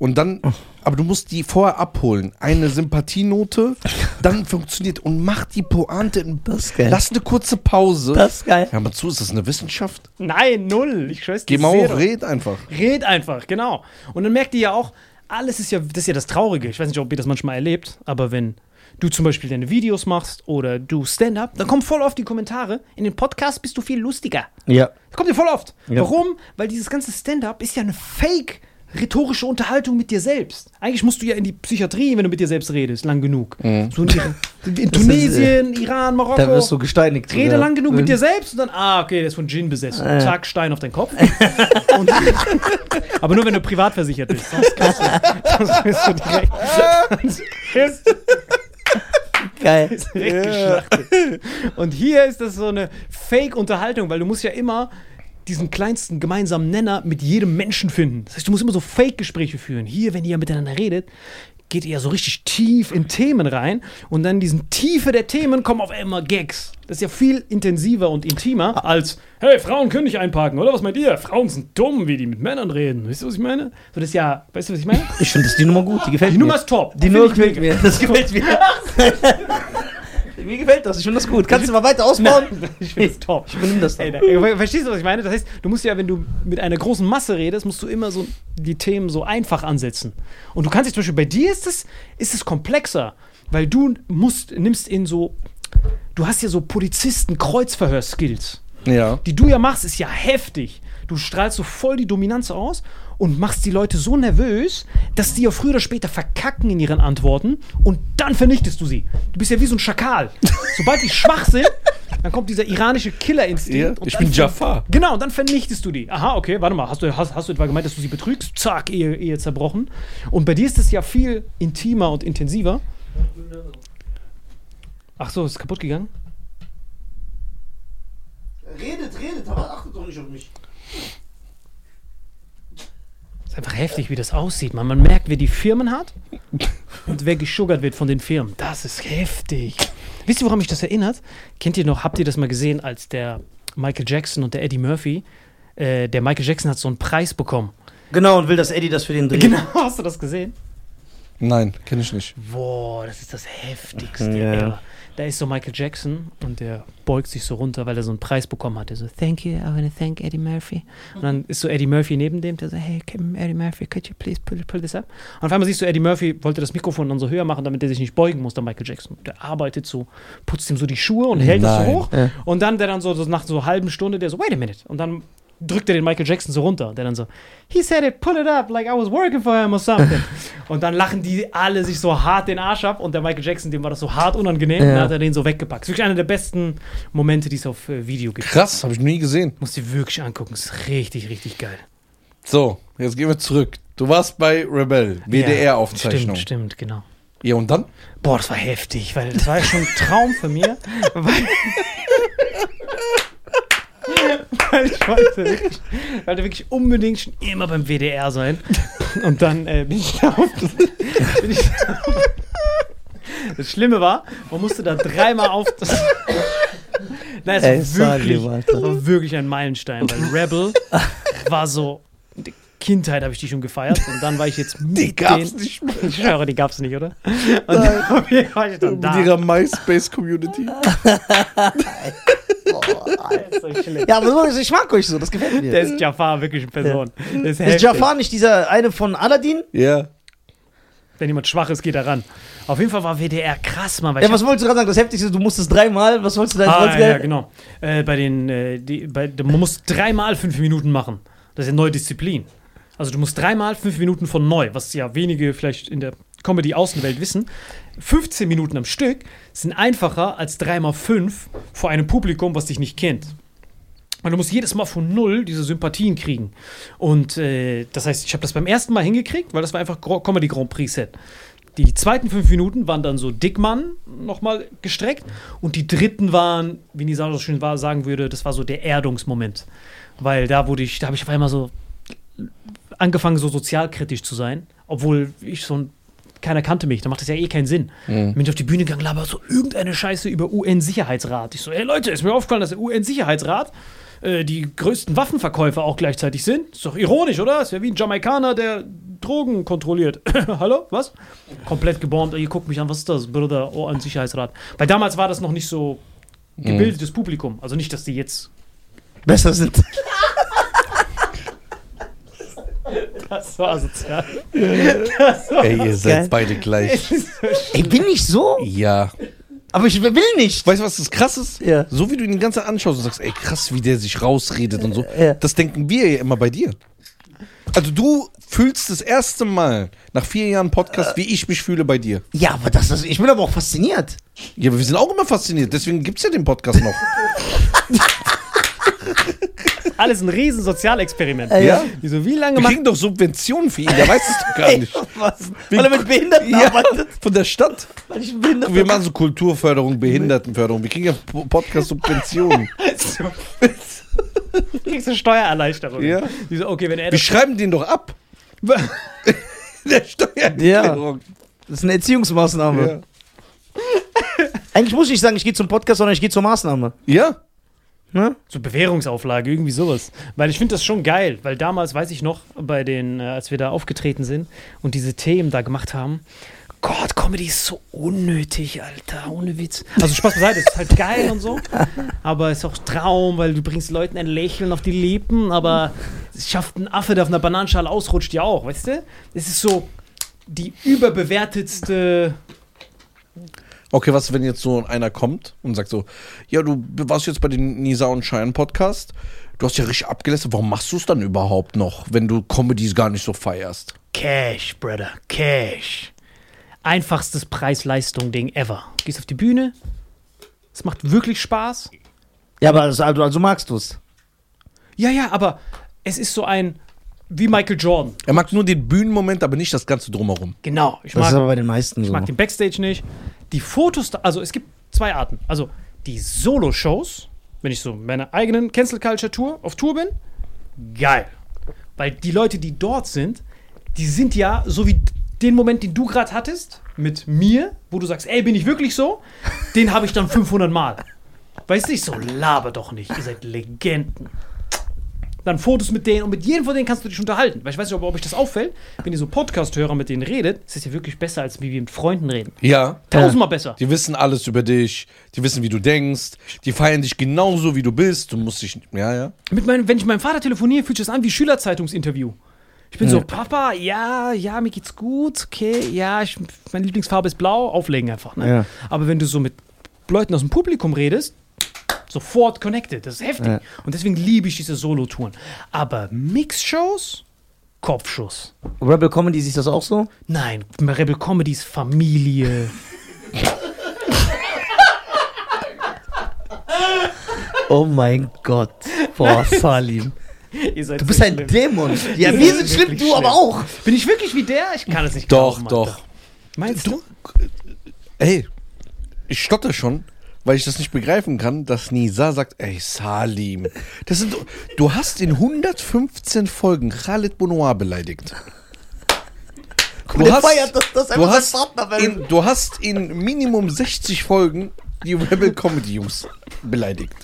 und dann, aber du musst die vorher abholen, eine Sympathienote, dann funktioniert und mach die Pointe in, Das ist geil. lass eine kurze Pause. Das ist geil. Hör mal zu, ist das eine Wissenschaft? Nein, null. Ich schwör's dir. Geh mal hoch, red einfach. Red einfach, genau. Und dann merkt ihr ja auch, alles ist ja, das ist ja das Traurige. Ich weiß nicht, ob ihr das manchmal erlebt, aber wenn du zum Beispiel deine Videos machst oder du Stand-up, dann kommen voll oft die Kommentare, in den Podcast bist du viel lustiger. Ja. Das kommt dir voll oft. Ja. Warum? Weil dieses ganze Stand-up ist ja eine Fake. Rhetorische Unterhaltung mit dir selbst. Eigentlich musst du ja in die Psychiatrie, wenn du mit dir selbst redest, lang genug. So in, in Das ist, Tunesien, Iran, Marokko. Da wirst du gesteinigt. Rede sogar. lang genug mit dir selbst und dann, ah, okay, der ist von Gin besessen. Äh. Zack, Stein auf deinen Kopf. und, aber nur, wenn du privat versichert bist. Sonst, kannst du, sonst bist du direkt, Geil. direkt geschlachtet. Und hier ist das so eine Fake-Unterhaltung, weil du musst ja immer diesen kleinsten gemeinsamen Nenner mit jedem Menschen finden. Das heißt, du musst immer so Fake-Gespräche führen. Hier, wenn ihr miteinander redet, geht ihr so richtig tief in Themen rein und dann in diesen Tiefe der Themen kommen auf einmal Gags. Das ist ja viel intensiver und intimer als, hey, Frauen können nicht einparken, oder? Was meint ihr? Frauen sind dumm, wie die mit Männern reden. Weißt du, was ich meine? So, das ist ja, weißt du, was ich meine? Ich finde das die Nummer gut. Die gefällt Die mir. Nummer ist top. Die Nummer gefällt mir. Das gefällt mir. mir gefällt das. Ich finde das gut. Kannst du mal weiter ausbauen? Ich finde es top. Ich übernehme das dann. da, ey, verstehst du, was ich meine? Das heißt, du musst ja, wenn du mit einer großen Masse redest, musst du immer so die Themen so einfach ansetzen. Und du kannst dich zum Beispiel, bei dir ist es, ist es komplexer, weil du musst, nimmst in so, du hast ja so Polizisten-Kreuzverhör-Skills. Ja. Die du ja machst, ist ja heftig. Du strahlst so voll die Dominanz aus und machst die Leute so nervös, dass die ja früher oder später verkacken in ihren Antworten und dann vernichtest du sie. Du bist ja wie so ein Schakal. Sobald die schwach sind, dann kommt dieser iranische Killerinstinkt. Ja, und ich dann bin Jafar. Genau, und dann vernichtest du die. Aha, okay, warte mal. Hast du, hast, hast du etwa gemeint, dass du sie betrügst? Zack, Ehe, Ehe zerbrochen. Und bei dir ist es ja viel intimer und intensiver. Ach so, ist kaputt gegangen? Redet, redet, aber achtet doch nicht auf mich. Ist einfach heftig, wie das aussieht. Man, man merkt, wer die Firmen hat und wer geschuggert wird von den Firmen. Das ist heftig. Wisst ihr, woran mich das erinnert? Kennt ihr noch, habt ihr das mal gesehen, als der Michael Jackson und der Eddie Murphy, äh, der Michael Jackson hat so einen Preis bekommen. Genau, und will, dass Eddie das für den dreht. Genau, hast du das gesehen? Nein, kenne ich nicht. Boah, das ist das heftigste Ja. Da ist so Michael Jackson und der beugt sich so runter, weil er so einen Preis bekommen hat. Der so, thank you, I want to thank Eddie Murphy. Und dann ist so Eddie Murphy neben dem, der so, hey, Eddie Murphy, could you please pull, pull this up? Und auf einmal siehst du, Eddie Murphy wollte das Mikrofon dann so höher machen, damit er sich nicht beugen muss, der Michael Jackson. Der arbeitet so, putzt ihm so die Schuhe und hält es so Nein. hoch. Ja. Und dann der dann so, so nach so einer halben Stunde, der so, wait a minute. Und dann drückt er den Michael Jackson so runter. Und der dann so, he said it, pull it up, like I was working for him or something. und dann lachen die alle sich so hart den Arsch ab. Und der Michael Jackson, dem war das so hart unangenehm. Und Ja. dann hat er den so weggepackt. Das ist wirklich einer der besten Momente, die es auf äh, Video gibt. Krass, habe ich noch nie gesehen. Musst du dir wirklich angucken. Ist richtig, richtig geil. So, jetzt gehen wir zurück. Du warst bei Rebel, Ja, WDR-Aufzeichnung. Stimmt, stimmt, genau. Ja, und dann? Boah, das war heftig, weil das war ja schon ein Traum für mir. Weil, weil ich wollte wirklich, wollte wirklich unbedingt schon immer beim WDR sein. Und dann äh, bin ich da auf, bin ich da auf, Das Schlimme war, man musste da dreimal auf. Das, Nein, es war, wirklich, das war wirklich ein Meilenstein, weil Rebel war so. in der Kindheit habe ich die schon gefeiert und dann war ich jetzt mit Die gab's den, nicht mehr. ich schwöre, die gab's nicht, oder? Und dann war ich dann Mit da. ihrer MySpace-Community. Ja, aber so, ich mag euch so, das gefällt mir. Der ist Jafar wirklich in Person. Der ist ist. Jafar nicht dieser eine von Aladdin? Ja. Wenn jemand schwach ist, geht er ran. Auf jeden Fall war WDR krass, Mann. Weil Ja, was wolltest du gerade sagen? Das Heftigste, du musstest dreimal, was wolltest du da jetzt? ah, ja, ja, genau. Äh, bei den, äh, die, bei, man muss dreimal fünf Minuten machen. Das ist eine neue Disziplin. Also du musst dreimal fünf Minuten von neu, was ja wenige vielleicht in der Comedy-Außenwelt wissen. 15 Minuten am Stück sind einfacher als dreimal fünf vor einem Publikum, was dich nicht kennt. Und du musst jedes Mal von null diese Sympathien kriegen. Und äh, das heißt, ich habe das beim ersten Mal hingekriegt, weil das war einfach Comedy Grand Prix Set. Die zweiten fünf Minuten waren dann so Dickmann nochmal gestreckt und die dritten waren, wie Nisa so schön war, sagen würde, das war so der Erdungsmoment. Weil da wurde ich, da habe ich auf einmal so angefangen, so sozialkritisch zu sein, obwohl ich so ein keiner kannte mich, da macht das ja eh keinen Sinn. Mhm. Bin ich auf die Bühne gegangen, laber so irgendeine Scheiße über UN-Sicherheitsrat. Ich so, ey Leute, ist mir aufgefallen, dass der UN-Sicherheitsrat äh, die größten Waffenverkäufer auch gleichzeitig sind. Ist doch ironisch, oder? Ist ja wie ein Jamaikaner, der Drogen kontrolliert. Hallo? Was? Komplett gebombt. Ihr guckt mich an, was ist das, Bruder? UN-Sicherheitsrat. Weil damals war das noch nicht so gebildetes Publikum. Also nicht, dass die jetzt. Besser sind. Das war sozial. Ey, ihr seid Geil. beide gleich. Ey, bin ich so? Ja. Aber ich will nicht. Weißt du, was das krass ist? Ja. So wie du ihn ganze Zeit anschaust und sagst, ey, krass, wie der sich rausredet und so. Ja. Das denken wir ja immer bei dir. Also du fühlst das erste Mal nach vier Jahren Podcast, wie ich mich fühle bei dir. Ja, aber das ist, ich bin aber auch fasziniert. Ja, aber wir sind auch immer fasziniert. Deswegen gibt's ja den Podcast noch. Alles ein riesen Sozialexperiment. Ja. Wieso, wie lange Wir kriegen doch Subventionen für ihn. Der weiß es doch gar nicht. Was? Weil er mit Behinderten Ja, arbeitet. von der Stadt. Weil ich Behinderter Wir machen so Kulturförderung, Behindertenförderung. Wir kriegen ja Po- Podcast-Subventionen. kriegst du Steuererleichterung? Ja. Die so, okay, wenn er Wir schreiben den doch ab. Der Steuererklärung. Das ist eine Erziehungsmaßnahme. Ja. Eigentlich muss ich nicht sagen, ich gehe zum Podcast, sondern ich gehe zur Maßnahme. ja. Ne? So Bewährungsauflage, irgendwie sowas. Weil ich finde das schon geil, weil damals, weiß ich noch, bei den, äh, als wir da aufgetreten sind und diese Themen da gemacht haben, Gott, Comedy ist so unnötig, Alter, ohne Witz. Also Spaß beiseite, es ist halt geil und so, aber es ist auch Traum, weil du bringst Leuten ein Lächeln auf die Lippen, aber es schafft ein Affe, der auf einer Bananenschale ausrutscht, ja auch, weißt du? Es ist so die überbewertetste Okay, was, wenn jetzt so einer kommt und sagt so, ja, du warst jetzt bei den Nisa und Schein Podcast, du hast ja richtig abgelästert, warum machst du es dann überhaupt noch, wenn du Comedies gar nicht so feierst? Cash, Brother, Cash. Einfachstes Preis-Leistung-Ding ever. Gehst auf die Bühne, es macht wirklich Spaß. Ja, aber also, also magst du es. Ja, ja, aber es ist so ein, wie Michael Jordan. Er mag nur den Bühnenmoment, aber nicht das Ganze drumherum. Genau, ich Das ist mag, aber bei den meisten ich so. mag den Backstage nicht. Die Fotos, also es gibt zwei Arten. Also die Solo-Shows, wenn ich so in meiner eigenen Cancel Culture Tour auf Tour bin, geil. Weil die Leute, die dort sind, die sind ja so wie den Moment, den du gerade hattest mit mir, wo du sagst, ey, bin ich wirklich so? Den habe ich dann 500 Mal. Weißt du, ich so, laber doch nicht, ihr seid Legenden. Dann Fotos mit denen und mit jedem von denen kannst du dich unterhalten. Weil ich weiß nicht, ob, ob euch das auffällt, wenn ihr so Podcast-Hörer mit denen redet, ist es ja wirklich besser, als wie wir mit Freunden reden. Ja. Tausendmal besser. Die wissen alles über dich, die wissen, wie du denkst, die feiern dich genauso, wie du bist. Du musst dich. Ja, ja. Mit meinem, wenn ich mit meinem Vater telefoniere, fühlt sich das an wie Schülerzeitungsinterview. Ich bin so, Papa, ja, ja, mir geht's gut, okay, ja, ich, meine Lieblingsfarbe ist blau, auflegen einfach. Ne? Ja. Aber wenn du so mit Leuten aus dem Publikum redest, sofort connected, das ist heftig. Ja. Und deswegen liebe ich diese Solo-Touren. Aber Mix-Shows, Kopfschuss. Rebel Comedy siehst du das auch so? Nein, Rebel Comedy ist Familie. Oh mein Gott. Boah, Salim. Ihr seid Du bist ein schlimm. Dämon. Ja, Ihr wir sind schlimm, du aber schlimm. auch. Bin ich wirklich wie der? Ich kann es nicht Doch, glauben, doch. Meinst du? Ey, ich stotter schon, weil ich das nicht begreifen kann, dass Nisa sagt, ey, Salim. Das sind, du hast in 115 Folgen Khalid Bonoir beleidigt. Und der feiert, dass das du hast, Partner in, du hast in Minimum 60 Folgen die Rebel Comedy Jungs beleidigt.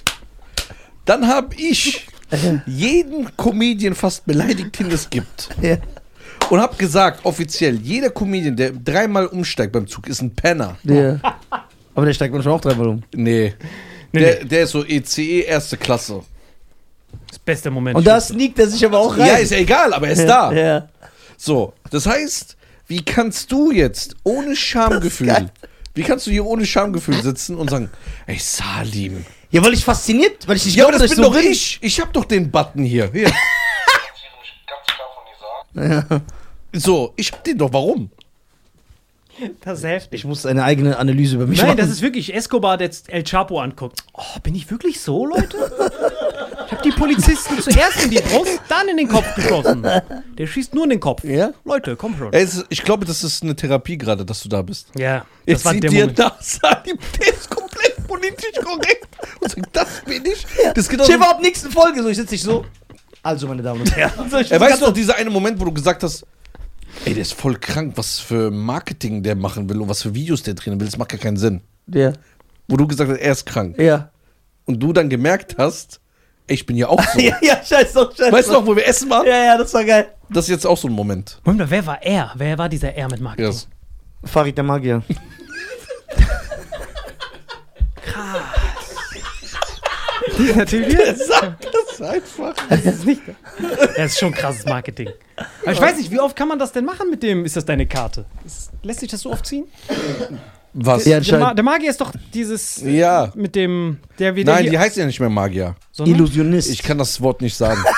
Dann habe ich jeden Comedian fast beleidigt, den es gibt. Ja. Und habe gesagt, offiziell, jeder Comedian, der dreimal umsteigt beim Zug, ist ein Penner. Ja. Aber der steigt manchmal auch dreimal um. Nee. Nee, der, der ist so ECE erste Klasse. Das beste Moment. Und da sneakt er sich aber auch rein. Ja, ist ja egal, aber er ist da. Ja. So, das heißt, wie kannst du jetzt ohne Schamgefühl, wie kannst du hier ohne Schamgefühl sitzen und sagen, ey Salim. ja, weil ich fasziniert, weil ich nicht Ja, aber glaube, das dass bin ich so doch ich. Ich hab doch den Button hier. hier. So, ich hab den doch. Warum? Das ist heftig. Ich muss eine eigene Analyse über mich Nein, machen. das ist wirklich Escobar, der jetzt El Chapo anguckt. Oh, bin ich wirklich so, Leute? Ich habe die Polizisten zuerst in die Brust, dann in den Kopf geschossen. Der schießt nur in den Kopf. Ja? Leute, komm schon. Ey, ich glaube, das ist eine Therapie gerade, dass du da bist. Ja, das Jetzt war der dir Moment. nach Salim, der ist komplett politisch korrekt. Und sagt, das bin ich. Das Chill ab, nächsten Folge. So, ich sitze nicht so. Also, meine Damen und Herren. Ich Er ganz- doch, dieser eine Moment, wo du gesagt hast, ey, der ist voll krank, was für Marketing der machen will und was für Videos der drehen will, das macht gar keinen Sinn. Ja. Wo du gesagt hast, er ist krank. Ja. Und du dann gemerkt hast, ey, ich bin ja auch so. Ja, ja, scheiß doch, scheiß Weißt du noch, wo wir essen waren? Ja, ja, das war geil. Das ist jetzt auch so ein Moment. Moment mal, wer war er? Wer war dieser Er mit Marketing? Yes. Farid der Magier. Natürlich. Sag das einfach. Das ist nicht. Das ist schon krasses Marketing. Aber ich weiß nicht, wie oft kann man das denn machen mit dem, ist das deine Karte? Ist, lässt sich das so oft ziehen? Was? Ja, Der, Ma anscheinend. der Magier ist doch dieses Ja. mit dem, der wieder Nein, hier, die heißt ja nicht mehr Magier. sondern- Illusionist. Ich kann das Wort nicht sagen.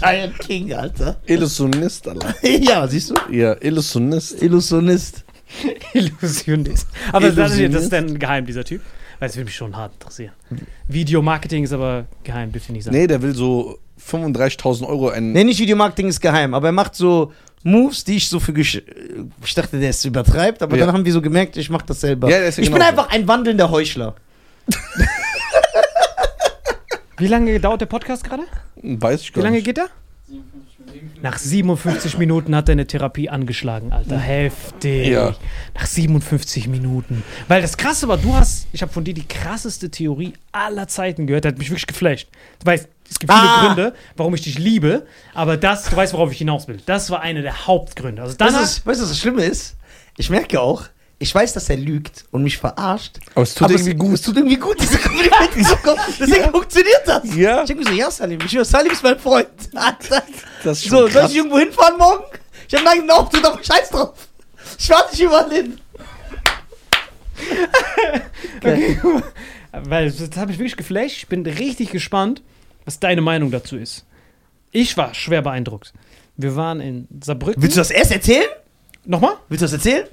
Giant King, Alter. Illusionist, Alter. ja, siehst du? Ja, Illusionist. Illusionist. Illusionist. Aber das, das Illusionist. ist dann geheim, dieser Typ. Weil es würde mich schon hart interessieren. Videomarketing ist aber geheim, dürfte ich nicht sagen. Nee, der will so 35.000 Euro ein. Nee, nicht Videomarketing ist geheim, aber er macht so Moves, die ich so für gesch Ich dachte, der ist übertreibt, aber Ja. dann haben wir so gemerkt, ich mach das selber. Ja, der ist ja ich bin genauso. einfach ein wandelnder Heuchler. Wie lange dauert der Podcast gerade? Weiß ich Wie gar lange nicht. geht er? Nach 57 Minuten hat er eine Therapie angeschlagen, Alter. Heftig. Ja. Nach 57 Minuten. Weil das Krasse war, du hast, ich habe von dir die krasseste Theorie aller Zeiten gehört. Der hat mich wirklich geflasht. Du weißt, es gibt viele Ah. Gründe, warum ich dich liebe, aber das, du weißt, worauf ich hinaus will. Das war einer der Hauptgründe. Also dann Weißt du, was- weißt du, was das Schlimme ist? Ich merke auch, ich weiß, dass er lügt und mich verarscht. Aber es tut irgendwie gut. Es tut irgendwie gut, diese Komplimente. die so kommen. Deswegen funktioniert das. Ja. Ich denke mir so, ja, Salim, ich höre, Salim ist mein Freund. Alter. Das ist schon so, soll krass. ich irgendwo hinfahren morgen? Ich habe einen Auftritt, aber scheiß drauf. Ich fahre nicht überall hin. Weil das hat mich wirklich geflasht. Ich bin richtig gespannt, was deine Meinung dazu ist. Ich war schwer beeindruckt. Wir waren in Saarbrücken. Willst du das erst erzählen? Nochmal? Willst du das erzählen?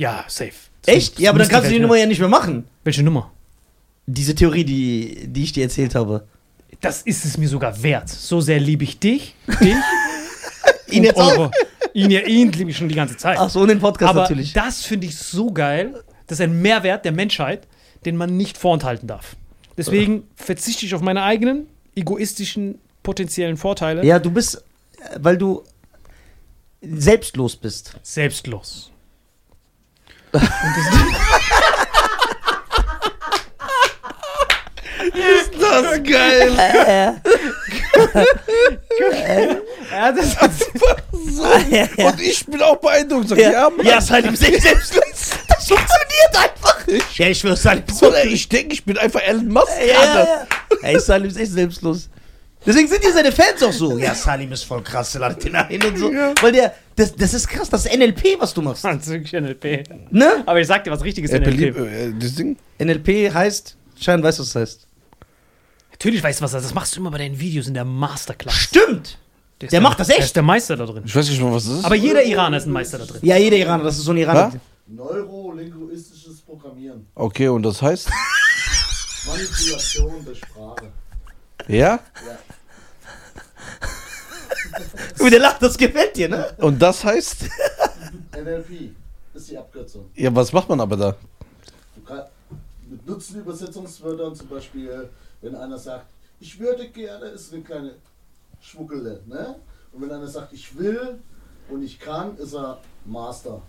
Ja, safe. Das Echt? Ja, aber dann kannst du die Welt Nummer ja nicht mehr machen. Welche Nummer? Diese Theorie, die, die ich dir erzählt habe. Das ist es mir sogar wert. So sehr liebe ich dich, dich Ihn jetzt auch? Ihn, ja, ihn liebe ich schon die ganze Zeit. Ach so, und den Podcast Aber natürlich. das finde ich so geil. Das ist ein Mehrwert der Menschheit, den man nicht vorenthalten darf. Deswegen verzichte ich auf meine eigenen egoistischen potenziellen Vorteile. Ja, du bist. weil du selbstlos bist. Selbstlos. Das ist geil. Ja, das ist Und ich bin auch beeindruckt. Sag, ja, Ja, Mann. ja Salim ist echt selbstlos. Das funktioniert einfach. Ja, ich schwör, Salim so Bruder, ich denke, ich bin einfach Elon Musk. Ja, ja, ja. Ey, Salim ist echt selbstlos. Deswegen sind ja seine Fans auch so. Ja, Salim ist voll krass, ladet ihn ein und so. Weil der, das, das ist krass, das ist NLP, was du machst. Das ist wirklich NLP. Ne? Aber ich sag dir was richtiges NLP. äh, das Ding? NLP heißt, Schein weiß, was das heißt. Natürlich weißt du was, das ist. das machst du immer bei deinen Videos in der Masterclass. Stimmt. ist Der macht das echt. Der ist der Meister da drin. Ich weiß nicht mal, was das ist. Aber jeder Iraner ist ein Meister da drin. Ja, jeder Iraner, das ist so ein Iraner. Neurolinguistisches Programmieren. okay, und das heißt? Manipulation der Sprache. Ja? Und der lacht, das gefällt dir, ne? Und das heißt? NLP ist die Abkürzung. Ja, was macht man aber da? Du kann, mit Nutzenübersetzungswörtern zum Beispiel, wenn einer sagt, ich würde gerne, ist eine kleine Schmuckele, ne? Und wenn einer sagt, ich will und ich kann, ist er Master.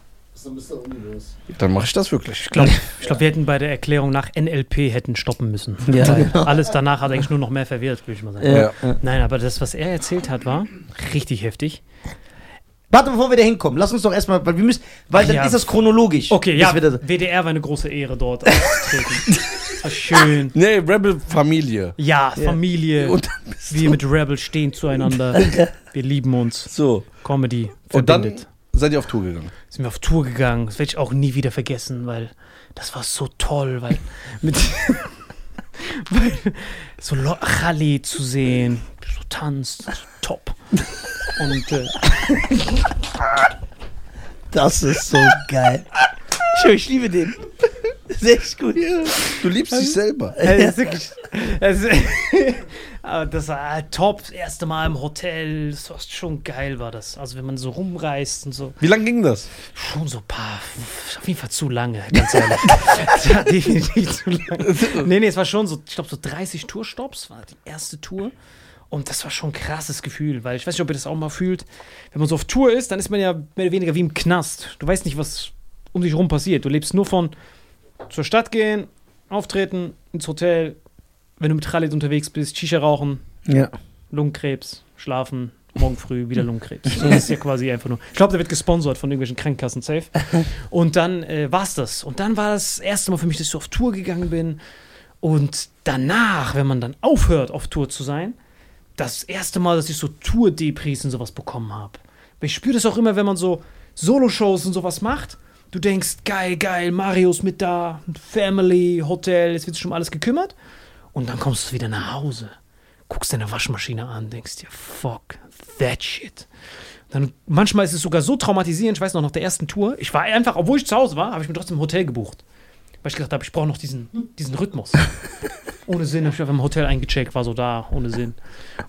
Dann mache ich das wirklich. Ich glaube, ich glaub, wir hätten bei der Erklärung nach NLP hätten stoppen müssen. Ja, genau. Alles danach hat eigentlich nur noch mehr verwirrt, würde ich mal sagen. Ja. ja. Nein, aber das, was er erzählt hat, war richtig heftig. Warte, bevor wir da hinkommen, lass uns doch erstmal, weil wir müssen, weil dann Ja. ist das chronologisch. Okay, ja, wir da- WDR war eine große Ehre dort aufzutreten. das war schön. Nee, Rebel-Familie. Ja, Familie. Und dann bist wir mit Rebel stehen zueinander. Wir lieben uns. So. Comedy Und dann verbindet. Seid ihr auf Tour gegangen. sind wir auf Tour gegangen. Das werde ich auch nie wieder vergessen, weil das war so toll, weil mit weil so Khalid zu sehen, so tanzt, so top. Und äh, Das ist so geil. Ich, ich liebe den. Echt gut. Du liebst dich selber. das ist wirklich, das, ist- das war halt top. Das erste Mal im Hotel, das war schon geil, war das. Also wenn man so rumreist und so. Wie lange ging das? Schon so ein paar, auf jeden Fall zu lange, ganz ehrlich. war definitiv zu lange. Nee, nee, es war schon so, ich glaube, so 30 Tourstops war die erste Tour. Und das war schon ein krasses Gefühl, weil ich weiß nicht, ob ihr das auch mal fühlt. Wenn man so auf Tour ist, dann ist man ja mehr oder weniger wie im Knast. Du weißt nicht, was um dich rum passiert. Du lebst nur von zur Stadt gehen, auftreten, ins Hotel, wenn du mit Khalid unterwegs bist, Shisha rauchen, Ja. Lungenkrebs, schlafen, morgen früh wieder Lungenkrebs. So, das ist ja quasi einfach nur. Ich glaube, der wird gesponsert von irgendwelchen Krankenkassen, safe. Und dann äh, war's das. Und dann war das erste Mal für mich, dass ich so auf Tour gegangen bin. Und danach, wenn man dann aufhört, auf Tour zu sein, das erste Mal, dass ich so Tour-Depris und sowas bekommen habe. Ich spüre das auch immer, wenn man so Solo-Shows und sowas macht. Du denkst, geil, geil, Mario ist mit da, Family, Hotel, jetzt wird sich schon alles gekümmert. Und dann kommst du wieder nach Hause, guckst deine Waschmaschine an, denkst dir, fuck, that shit. Dann, manchmal ist es sogar so traumatisierend, ich weiß noch, nach der ersten Tour, ich war einfach, obwohl ich zu Hause war, habe ich mir trotzdem ein Hotel gebucht. Weil ich gedacht habe, ich brauche noch diesen, diesen Rhythmus. Ohne Sinn, habe ich einfach im Hotel eingecheckt, war so da, ohne Sinn.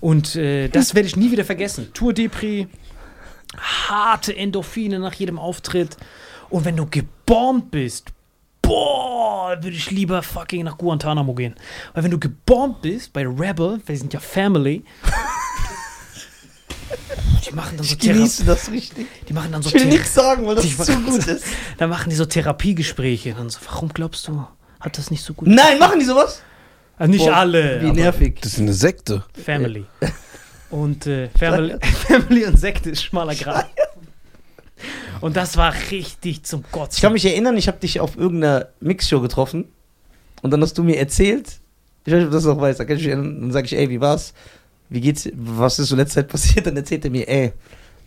Und äh, das werde ich nie wieder vergessen. Tour Depri, harte Endorphine nach jedem Auftritt. Und wenn du gebombt bist, boah, würde ich lieber fucking nach Guantanamo gehen. Weil wenn du gebombt bist bei Rebel, wir sind ja Family, die machen dann so Ich Therapie. genieße das richtig. Die machen dann so Ich will nichts sagen, weil das zu gut ist. Dann machen die so Therapiegespräche. Dann so, warum glaubst du, hat das nicht so gut? Nein, machen die sowas? Also nicht Boah, alle. Wie nervig. Das ist eine Sekte. Family. Und äh, Family, Family und Sekte ist schmaler Grad. Und das war richtig zum Gott. Ich kann mich erinnern, ich habe dich auf irgendeiner Mixshow getroffen und dann hast du mir erzählt, ich weiß nicht, ob du das noch weißt, da kann ich mich erinnern, dann sage ich, ey, wie war's? Wie geht's? Was ist so letzte Zeit passiert? Dann erzählt er mir, ey,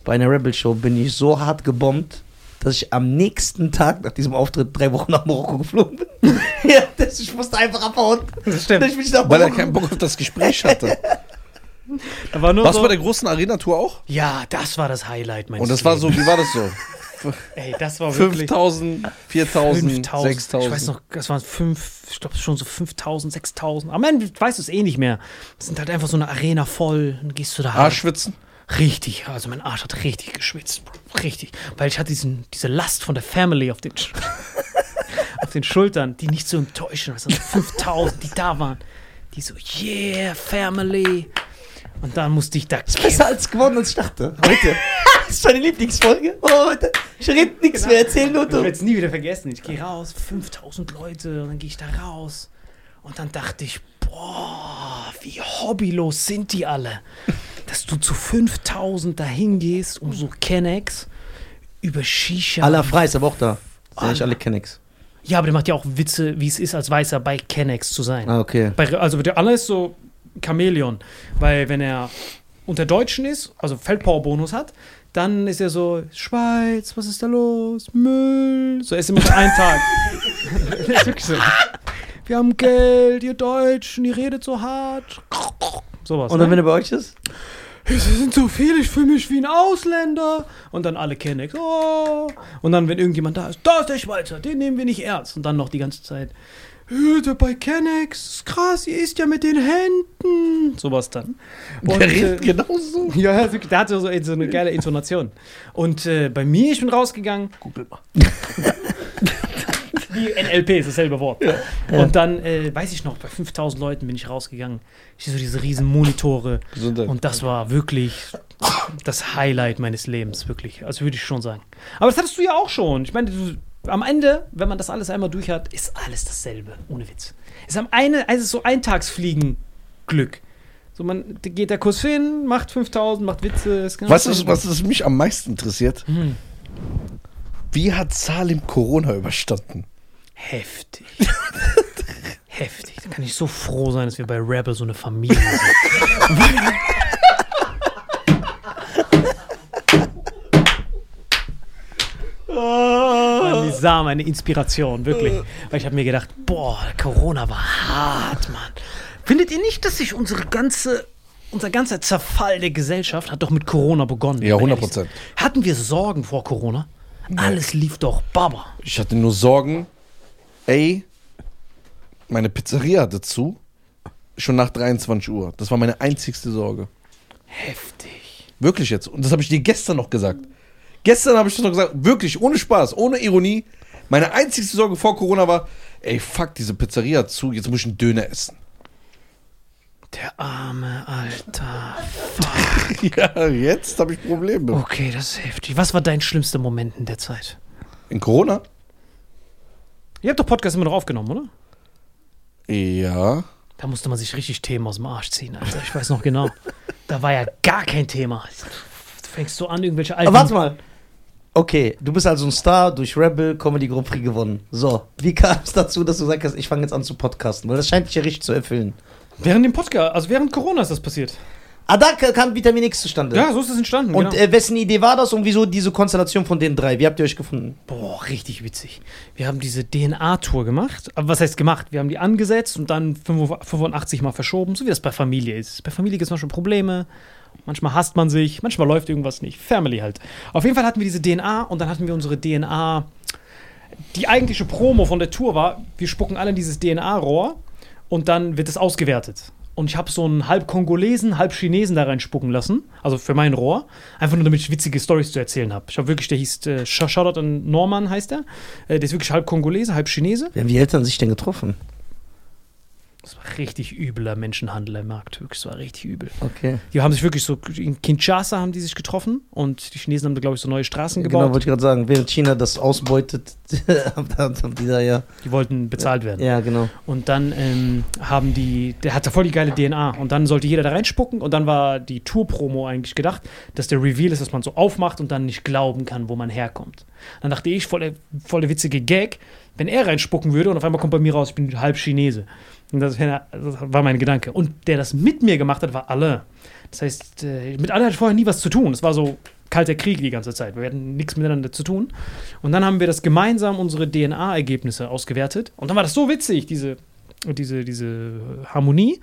bei einer Rebel-Show bin ich so hart gebombt, dass ich am nächsten Tag nach diesem Auftritt drei Wochen nach Marokko geflogen bin. ja, das, ich musste einfach abhauen. Das stimmt. Ich bin nicht nach Weil er keinen Bock auf das Gespräch hatte. Da war nur Was so, bei der großen Arena-Tour auch? ja, das war das Highlight meines Und das war so, wie war das so? Ey, das war wirklich 5000, 4000, 5000. 6000. Ich weiß noch, das waren fünf, ich glaube schon so 5000, 6000. Am Ende weißt du es eh nicht mehr. Das sind halt einfach so eine Arena voll. Dann gehst du da halt. Arschwitzen? Richtig, also mein Arsch hat richtig geschwitzt, richtig. Weil ich hatte diesen, diese Last von der Family auf den, auf den Schultern, die nicht zu enttäuschen. Es waren so 5000, die da waren. Die so, yeah, Family. Und dann musste ich da ist besser als gewonnen, als ich dachte. Heute. das ist meine Lieblingsfolge. Oh, heute. Ich rede nichts mehr, erzähl nur Ich werde du. es nie wieder vergessen. Ich gehe raus, 5000 Leute, und dann gehe ich da raus. Und dann dachte ich, boah, wie hobbylos sind die alle. Dass du zu 5000 dahin gehst, um so Kennex über Shisha. Aller frei ist aber auch da. Sind ja nicht alle Kennex. Ja, aber der macht ja auch Witze, wie es ist, als Weißer bei Kennex zu sein. Ah, okay. Bei, also der Aller ist so Chamäleon. Weil wenn er unter Deutschen ist, also Feldpower-Bonus hat, dann ist er so, Schweiz, was ist da los? Müll. So, er ist immer so ein Tag. das ist wirklich so. Wir haben Geld, ihr Deutschen, ihr redet so hart. Sowas. Und dann, wenn ne? er bei euch ist? Sie sind so viele, ich fühle mich wie ein Ausländer. Und dann alle Kennex. Oh. Und dann, wenn irgendjemand da ist, da ist der Schweizer, den nehmen wir nicht ernst. Und dann noch die ganze Zeit, "Äh, der bei Kennex, ist krass, ihr isst ja mit den Händen. Sowas dann. Und, Der redet äh, genauso. ja, ja, wirklich, der hatte so, so eine geile Intonation. Und äh, bei mir, ich bin rausgegangen. Google mal. Wie NLP ist dasselbe Wort. Und dann, äh, weiß ich noch, bei 5000 Leuten bin ich rausgegangen. Ich sehe so diese riesen Monitore. Gesundheit. Und das war wirklich das Highlight meines Lebens, wirklich. Also würde ich schon sagen. Aber das hattest du ja auch schon. Ich meine, du, am Ende, wenn man das alles einmal durch hat, ist alles dasselbe. Ohne Witz. Es ist am eine, also so Eintagsfliegen-Glück. So, man geht da kurz hin, macht 5000, macht Witze. ist genau Was das. ist, was ist mich am meisten interessiert? Hm. Wie hat Salim Corona überstanden? Heftig. Heftig. Da kann ich so froh sein, dass wir bei Rebel so eine Familie sind. War Nizar meine Inspiration, wirklich. Weil ich habe mir gedacht, boah, Corona war hart, Mann. Findet ihr nicht, dass sich unsere ganze, unser ganzer Zerfall der Gesellschaft hat doch mit Corona begonnen? Ja, wenn wir 100 ehrlich sind? Prozent. Hatten wir Sorgen vor Corona? Alles lief doch baba. Ich hatte nur Sorgen, ey, meine Pizzeria hatte zu, schon nach 23 Uhr. Das war meine einzigste Sorge. Heftig. Wirklich jetzt. Und das habe ich dir gestern noch gesagt. Gestern habe ich das noch gesagt, wirklich, ohne Spaß, ohne Ironie. Meine einzigste Sorge vor Corona war, ey, fuck, diese Pizzeria hat zu, jetzt muss ich einen Döner essen. Der arme Alter. Ja, jetzt habe ich Probleme. Okay, das ist heftig. Was war dein schlimmster Moment in der Zeit? In Corona? Ihr habt doch Podcast immer noch aufgenommen, oder? Ja. Da musste man sich richtig Themen aus dem Arsch ziehen, Alter. Ich weiß noch genau. Da war ja gar kein Thema. Du fängst so an, irgendwelche alten. Aber warte mal. Okay, du bist also ein Star durch Rebel Comedy Grand Prix gewonnen. So, wie kam es dazu, dass du gesagt hast, ich fange jetzt an zu podcasten? Weil das scheint dich ja richtig zu erfüllen. Während dem Podcast, also während Corona ist das passiert. Ah, da kam Vitamin X zustande. Ja, so ist es entstanden. Und genau. äh, wessen Idee war das und wieso diese Konstellation von den drei? Wie habt ihr euch gefunden? Boah, richtig witzig. Wir haben diese DNA-Tour gemacht. Aber was heißt gemacht? Wir haben die angesetzt und dann 85 Mal verschoben, so wie das bei Familie ist. Bei Familie gibt es manchmal Probleme. Manchmal hasst man sich, manchmal läuft irgendwas nicht. Family halt. Auf jeden Fall hatten wir diese DNA und dann hatten wir unsere DNA. Die eigentliche Promo von der Tour war, wir spucken alle in dieses DNA-Rohr und dann wird es ausgewertet. Und ich habe so einen halb Kongolesen, halb Chinesen da reinspucken lassen, also für mein Rohr, einfach nur damit ich witzige Stories zu erzählen habe. Ich habe wirklich, der hieß, äh, Sh- Shoutout an Norman heißt er, äh, der ist wirklich halb Kongolese, halb Chinese. Wie haben Eltern sich denn getroffen? Das war richtig übler Menschenhandel im Markt, wirklich, das war richtig übel. Okay. Die haben sich wirklich so, in Kinshasa haben die sich getroffen und die Chinesen haben da, glaube ich, so neue Straßen Genau, gebaut. wollte ich gerade sagen. Während China das ausbeutet, haben die da ja. die wollten bezahlt werden. Ja, genau. Und dann ähm, haben die, der hatte voll die geile DNA. Und dann sollte jeder da reinspucken. Und dann war die Tour-Promo eigentlich gedacht, dass der Reveal ist, dass man so aufmacht und dann nicht glauben kann, wo man herkommt. Dann dachte ich, voll der, voll der witzige Gag, wenn er reinspucken würde und auf einmal kommt bei mir raus, ich bin halb Chinese. Und das, war mein Gedanke. Und der das mit mir gemacht hat, war Alain. Das heißt, äh, mit hatte ich vorher nie was zu tun. Es war so kalter Krieg die ganze Zeit. Wir hatten nichts miteinander zu tun. Und dann haben wir das gemeinsam unsere DNA-Ergebnisse ausgewertet. Und dann war das so witzig, diese, diese, diese Harmonie,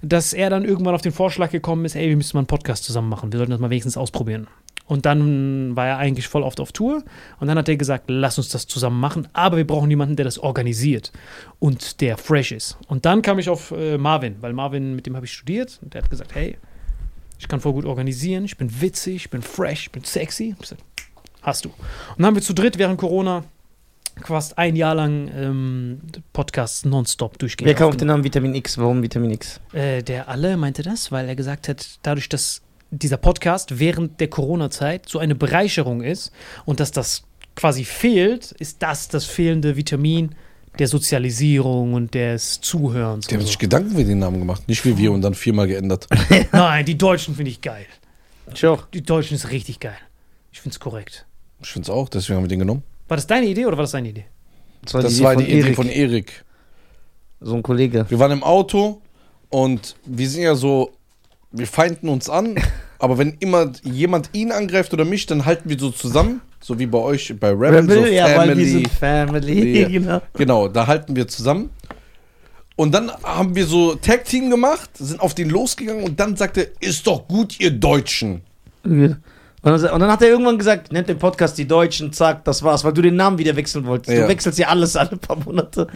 dass er dann irgendwann auf den Vorschlag gekommen ist, ey, wir müssen mal einen Podcast zusammen machen. Wir sollten das mal wenigstens ausprobieren. Und dann war er eigentlich voll oft auf Tour. Und dann hat er gesagt, lass uns das zusammen machen. Aber wir brauchen jemanden, der das organisiert und der fresh ist. Und dann kam ich auf äh, Marvin, weil Marvin, mit dem habe ich studiert. Und der hat gesagt, hey, ich kann voll gut organisieren, ich bin witzig, ich bin fresh, ich bin sexy. Ich gesagt, hast du. Und dann haben wir zu dritt während Corona fast ein Jahr lang ähm, Podcasts nonstop durchgehend. Wer kam auf den. Namen Vitamin X? Warum Vitamin X? Äh, der Alle meinte das, weil er gesagt hat, dadurch, dass dieser Podcast während der Corona-Zeit so eine Bereicherung ist und dass das quasi fehlt, ist das das fehlende Vitamin der Sozialisierung und des Zuhörens. Die haben und sich so. Gedanken für den Namen gemacht. Nicht wie wir und dann viermal geändert. Nein, die Deutschen finde ich geil. Ich auch. Die Deutschen ist richtig geil. Ich finde es korrekt. Ich finde es auch, deswegen haben wir den genommen. War das deine Idee oder war das seine Idee? Das war Das die Idee war von die Idee von Erik. so ein Kollege. Wir waren im Auto und wir sind ja so, wir feinden uns an, aber wenn immer jemand ihn angreift oder mich, dann halten wir so zusammen, so wie bei euch bei Rebel, so Rebel, ja, weil wir Family. sind Family. Genau. Genau, da halten wir zusammen. Und dann haben wir so Tag-Team gemacht, sind auf den losgegangen und dann sagte er, ist doch gut, ihr Deutschen. Und dann, und dann hat er irgendwann gesagt, nennt den Podcast die Deutschen, zack, das war's, weil du den Namen wieder wechseln wolltest. Ja. Du wechselst ja alles alle paar Monate.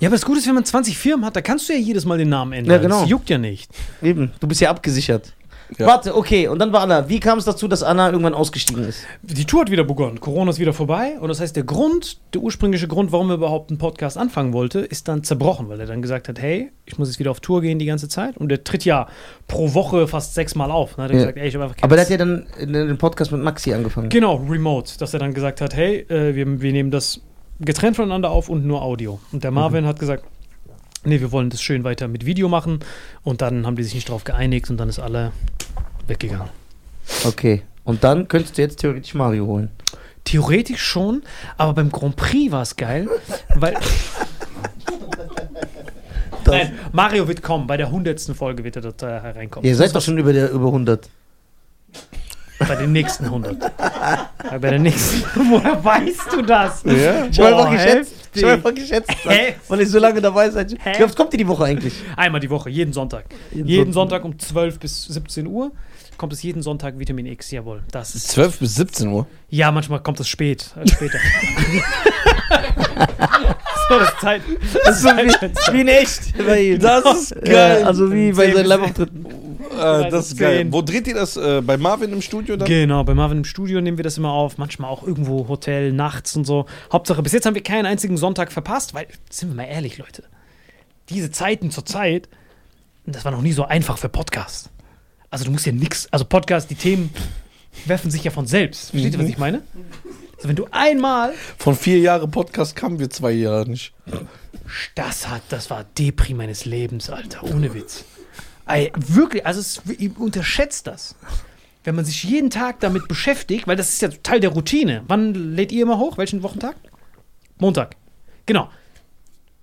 Ja, aber das Gute ist, wenn man 20 Firmen hat, da kannst du ja jedes Mal den Namen ändern. Ja, genau. Das juckt ja nicht. Eben, du bist ja abgesichert. Ja. Warte, okay, und dann war Anna. Wie kam es dazu, dass Anna irgendwann ausgestiegen ist? Die Tour hat wieder begonnen. Corona ist wieder vorbei. Und das heißt, der Grund, der ursprüngliche Grund, warum er überhaupt einen Podcast anfangen wollte, ist dann zerbrochen, weil er dann gesagt hat, hey, ich muss jetzt wieder auf Tour gehen die ganze Zeit. Und der tritt ja pro Woche fast sechsmal auf. Dann hat er Ja. gesagt, ey, ich habe einfach Aber der hat ja dann in den Podcast mit Maxi angefangen. Genau, remote. Dass er dann gesagt hat, hey, äh, wir, wir nehmen das getrennt voneinander auf und nur Audio. Und der Marvin hat gesagt, nee, wir wollen das schön weiter mit Video machen. Und dann haben die sich nicht drauf geeinigt und dann ist alle weggegangen. Okay. Und dann könntest du jetzt theoretisch Mario holen. Theoretisch schon, aber beim Grand Prix war es geil, weil. Nein, Mario wird kommen, bei der 100. Folge wird er dort äh, hereinkommen. Ihr seid doch schon über, der, über 100. Bei den nächsten 100. Ja, bei der nächsten. Woher weißt du das? Ja. Ich habe einfach geschätzt. Ich habe einfach geschätzt, Hä? weil ich so lange dabei seid. Hä? Wie oft kommt ihr die Woche eigentlich? Einmal die Woche, jeden Sonntag. Jeden Jeden, Sonntag. Sonntag um 12 bis 17 Uhr kommt es jeden Sonntag Vitamin X, jawohl. Das ist. 12 bis 17 Uhr. Ja, manchmal kommt es spät, äh, später. so, das ist Zeit. Das ist so wie, wie in echt. Das ist geil. also wie bei 10 seinen Live-Auftritten. Äh, das ist geil. 10. Wo dreht ihr das? Äh, bei Marvin im Studio dann? Genau, bei Marvin im Studio nehmen wir das immer auf, manchmal auch irgendwo Hotel, nachts und so. Hauptsache, bis jetzt haben wir keinen einzigen Sonntag verpasst, weil, sind wir mal ehrlich, Leute, diese Zeiten zur Zeit, das war noch nie so einfach für Podcasts. Also du musst ja nix, also Podcast, die Themen werfen sich ja von selbst. Versteht ihr, was ich meine? Also wenn du einmal, Von vier Jahren Podcast kamen wir zwei Jahre nicht. das hat, das war Depri meines Lebens, Alter, ohne Witz. Ey, wirklich, also es, unterschätzt das. Wenn man sich jeden Tag damit beschäftigt, weil das ist ja Teil der Routine. Wann lädt ihr immer hoch? Welchen Wochentag? Montag. Genau.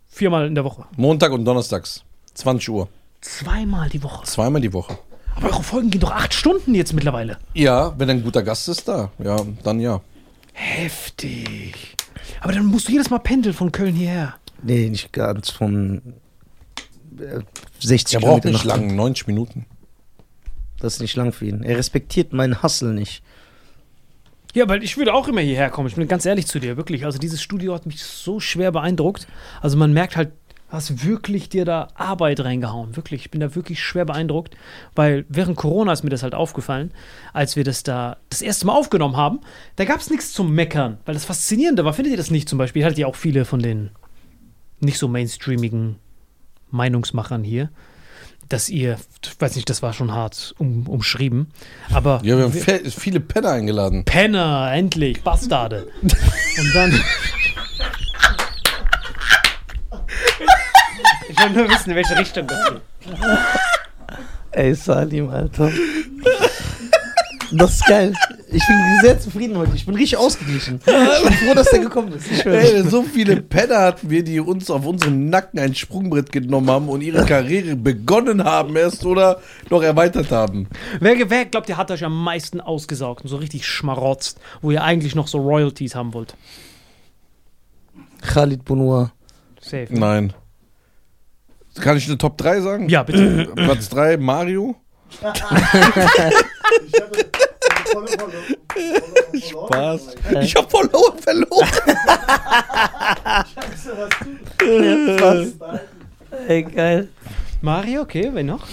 Viermal in der Woche. Montag und Donnerstags. 20 Uhr. Zweimal die Woche. Zweimal die Woche. Aber eure Folgen gehen doch acht Stunden jetzt mittlerweile. Ja, wenn ein guter Gast ist da. Ja, dann ja. Heftig. Aber dann musst du jedes Mal pendeln von Köln hierher. Nee, nicht ganz von 60 Er braucht Kilometer nicht nach- lang, 90 Minuten. Das ist nicht lang für ihn. Er respektiert meinen Hustle nicht. Ja, weil ich würde auch immer hierher kommen. Ich bin ganz ehrlich zu dir, wirklich. Also dieses Studio hat mich so schwer beeindruckt. Also man merkt halt, du hast wirklich dir da Arbeit reingehauen. Wirklich. Ich bin da wirklich schwer beeindruckt. Weil während Corona ist mir das halt aufgefallen, als wir das da das erste Mal aufgenommen haben, da gab es nichts zum Meckern. Weil das Faszinierende war, findet ihr das nicht zum Beispiel? Ihr hattet ja auch viele von den nicht so mainstreamigen Meinungsmachern hier. Dass ihr, ich weiß nicht, das war schon hart um, umschrieben, aber Ja, wir haben fe- viele Penner eingeladen. Penner, endlich, Bastarde. Und dann. Ich will nur wissen, in welche Richtung das geht. Ey, Salim, Alter. Das ist geil. Ich bin sehr zufrieden heute. Ich bin richtig ausgeglichen. Ich bin froh, dass der gekommen ist. Ey, so viele Penner hatten wir, die uns auf unserem Nacken ein Sprungbrett genommen haben und ihre Karriere begonnen haben erst oder noch erweitert haben. Wer, wer glaubt ihr, hat euch am meisten ausgesaugt und so richtig schmarotzt, wo ihr eigentlich noch so Royalties haben wollt? Khalid Bonoir. Safe. Nein. Kann ich eine Top 3 sagen? Ja, bitte. Platz 3, Mario. Ich hatte volle, volle, Was? Ich hab verloren, verloren. Ey, geil. Mario, okay, wen noch?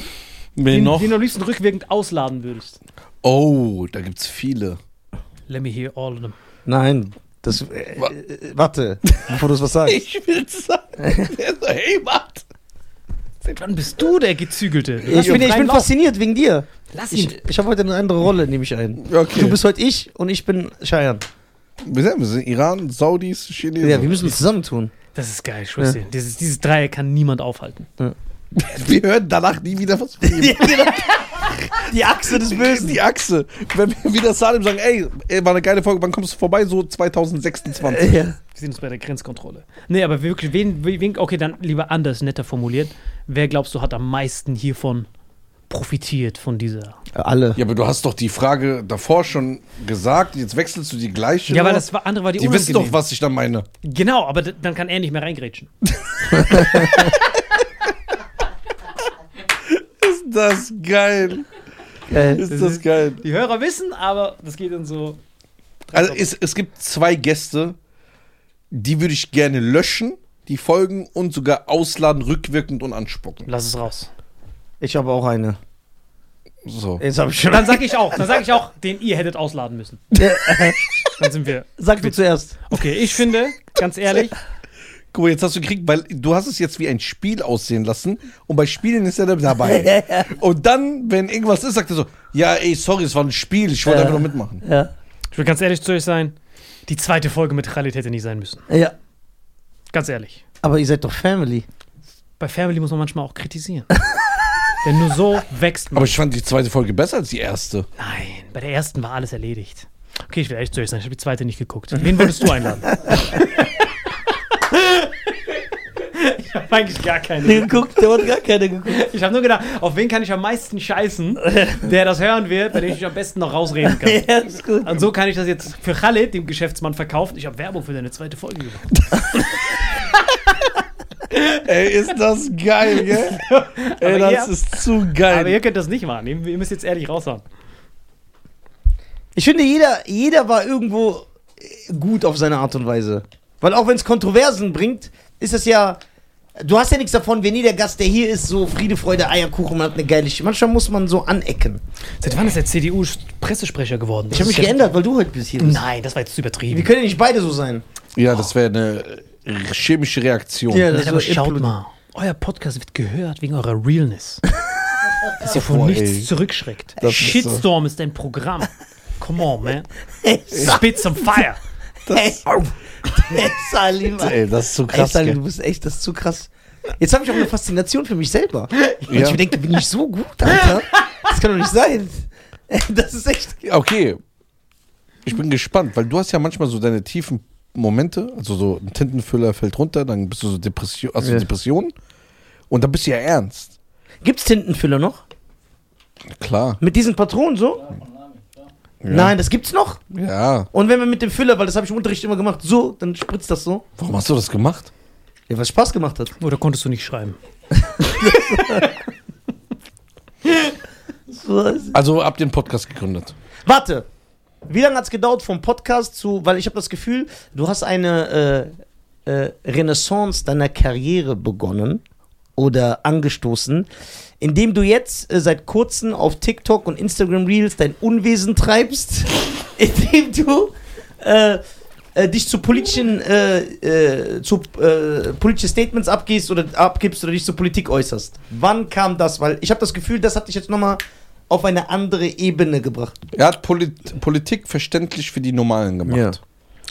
Wen Den, noch? den du am liebsten rückwirkend ausladen würdest. Oh, da gibt's viele. Let me hear all of them. Nein, Das, äh, äh, warte, bevor du was sagst. Ich will sagen. Hey, Matt. Seit wann bist du der Gezügelte? Du Ich bin, ich bin Lauf. fasziniert wegen dir. Lass ihn. Ich, ich habe heute eine andere Rolle, nehme ich ein. Okay. Du bist heute ich und ich bin Cheyenne. Wir sind, wir sind Iran, Saudis, Chinesen. Ja, wir müssen uns zusammentun. Das ist geil, ich schwör's dir. Dieses, dieses Dreieck kann niemand aufhalten. wir hören danach nie wieder was von ihm. Die Achse des Bösen. Die Achse. Wenn wir wieder Salim sagen, ey, ey, war eine geile Folge, wann kommst du vorbei? So 2026. Ja. Wir sind uns bei der Grenzkontrolle. Nee, aber wirklich, wen, wen, okay, dann lieber anders, netter formuliert. Wer glaubst du hat am meisten hiervon profitiert, von dieser? Alle. Ja, aber du hast doch die Frage davor schon gesagt, jetzt wechselst du die gleiche. Ja, weil das war, andere war die, Die wissen doch, was ich da meine. Genau, aber dann kann er nicht mehr reingrätschen. Ist das geil. Geil. Ist das geil. Die Hörer wissen, aber das geht dann so. Also es, es gibt zwei Gäste, die würde ich gerne löschen, die Folgen und sogar ausladen, rückwirkend und anspucken. Lass es raus. Ich habe auch eine. So. Jetzt habe ich schon. Dann sag ich auch, dann sag ich auch, den ihr hättet ausladen müssen. Dann sind wir. Sag du zuerst. Okay, ich finde, ganz ehrlich, Guck mal, jetzt hast du gekriegt, weil du hast es jetzt wie ein Spiel aussehen lassen und bei Spielen ist er dabei. und dann, wenn irgendwas ist, sagt er so, ja, ey, sorry, es war ein Spiel, ich wollte Ja. einfach nur mitmachen. Ja. ich will ganz ehrlich zu euch sein, die zweite Folge mit Khalid hätte nicht sein müssen. Ja. Ganz ehrlich. Aber ihr seid doch Family. Bei Family muss man manchmal auch kritisieren. Denn nur so wächst man. Aber ich fand die zweite Folge besser als die erste. Nein, bei der ersten war alles erledigt. Okay, ich will echt zu euch sein, ich habe die zweite nicht geguckt. Wen würdest du einladen? ich habe eigentlich gar keinen. geguckt, der hat gar keine geguckt. Ich habe nur gedacht, auf wen kann ich am meisten scheißen, der das hören wird, bei dem ich mich am besten noch rausreden kann. Ja, ist gut. Und so kann ich das jetzt für Khaled, dem Geschäftsmann, verkaufen. Ich habe Werbung für deine zweite Folge gemacht. Ey, ist das geil, gell? Ey, Aber das ihr- ist zu Aber geil. ihr könnt das nicht machen. Ihr müsst jetzt ehrlich raushauen. Ich finde, jeder, jeder war irgendwo äh, gut auf seine Art und Weise. Weil auch wenn es Kontroversen bringt, ist es ja. Du hast ja nichts davon, wenn jeder Gast, der hier ist, so Friede, Freude, Eierkuchen, man hat eine geile Sch Manchmal muss man so anecken. Seit wann ist der CDU-Pressesprecher geworden? Ich habe mich geändert, weil du heute bist hier. Bist. Nein, das war jetzt übertrieben. Wir können ja nicht beide so sein. Ja, das wäre eine chemische Reaktion. Ja, das aber war schaut mal. Euer Podcast wird gehört wegen eurer Realness. Dass ihr vor Boah, nichts ey. zurückschreckt. Das ist Shitstorm ist ein Programm. Come on, man. Spit some fire. hey, hey, Salim. Ey, das ist so Ey, krass. Salim, gell? du bist echt, das ist zu krass. Jetzt habe ich auch eine Faszination für mich selber. Und Ja. ich denke, bin ich so gut, Alter? Das kann doch nicht sein. Das ist echt. Okay. Ich bin gespannt, weil du hast ja manchmal so deine tiefen Momente, also so ein Tintenfüller fällt runter, dann bist du so Depression, also Ja. Depression und dann bist du ja ernst. Gibt's Tintenfüller noch? Klar. Mit diesen Patronen so? Nein, das gibt's noch. Ja. Und wenn wir mit dem Füller, weil das habe ich im Unterricht immer gemacht, so, dann spritzt das so. Warum hast du das gemacht? Ja, was Spaß gemacht hat. Oder konntest du nicht schreiben? So, Also ab den Podcast gegründet. Warte. Wie lange hat's gedauert vom Podcast zu, weil ich habe das Gefühl, du hast eine äh, äh, Renaissance deiner Karriere begonnen oder angestoßen, indem du jetzt äh, seit kurzem auf TikTok und Instagram Reels dein Unwesen treibst, indem du äh, äh, dich zu politischen äh, zu äh, politische Statements abgehst oder abgibst oder dich zur Politik äußerst. Wann kam das? Weil ich habe das Gefühl, das hat dich jetzt nochmal auf eine andere Ebene gebracht. Er hat Polit Politik verständlich für die Normalen gemacht.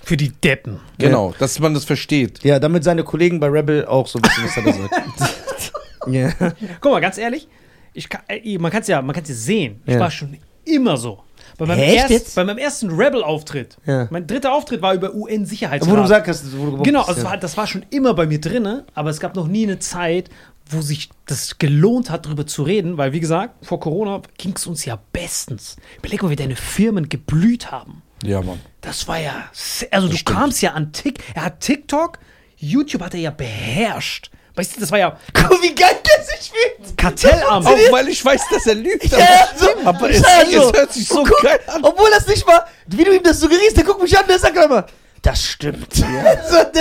Für die Deppen. Genau, dass man das versteht. Ja, damit seine Kollegen bei Rebel auch so ein bisschen was hat er gesagt. ja. Guck mal, ganz ehrlich, ich kann, man kann es ja, man kann's ja sehen. Ich Ja. war schon immer so. Bei meinem, Echt erst, jetzt? bei meinem ersten Rebel-Auftritt, Ja. mein dritter Auftritt war über UN-Sicherheitsrat. Wo du gesagt hast, wo du Genau, also ja. war, das war schon immer bei mir drinne, aber es gab noch nie eine Zeit, wo sich das gelohnt hat, darüber zu reden, weil wie gesagt, vor Corona ging es uns ja bestens. Überleg mal, wie deine Firmen geblüht haben. Ja, Mann. Das war ja, also du stimmt. kamst ja an Tik, er hat TikTok, YouTube hat er ja beherrscht. Weißt du, das war ja Guck, wie geil der sich fühlt. Kartellamt. Auch weil ich weiß, dass er lügt. Ja, so, aber es, sag es hört sich so Guck, geil an. Obwohl das nicht mal, wie du ihm das suggerierst, der guckt mich an, der sagt immer, Das stimmt. Ja.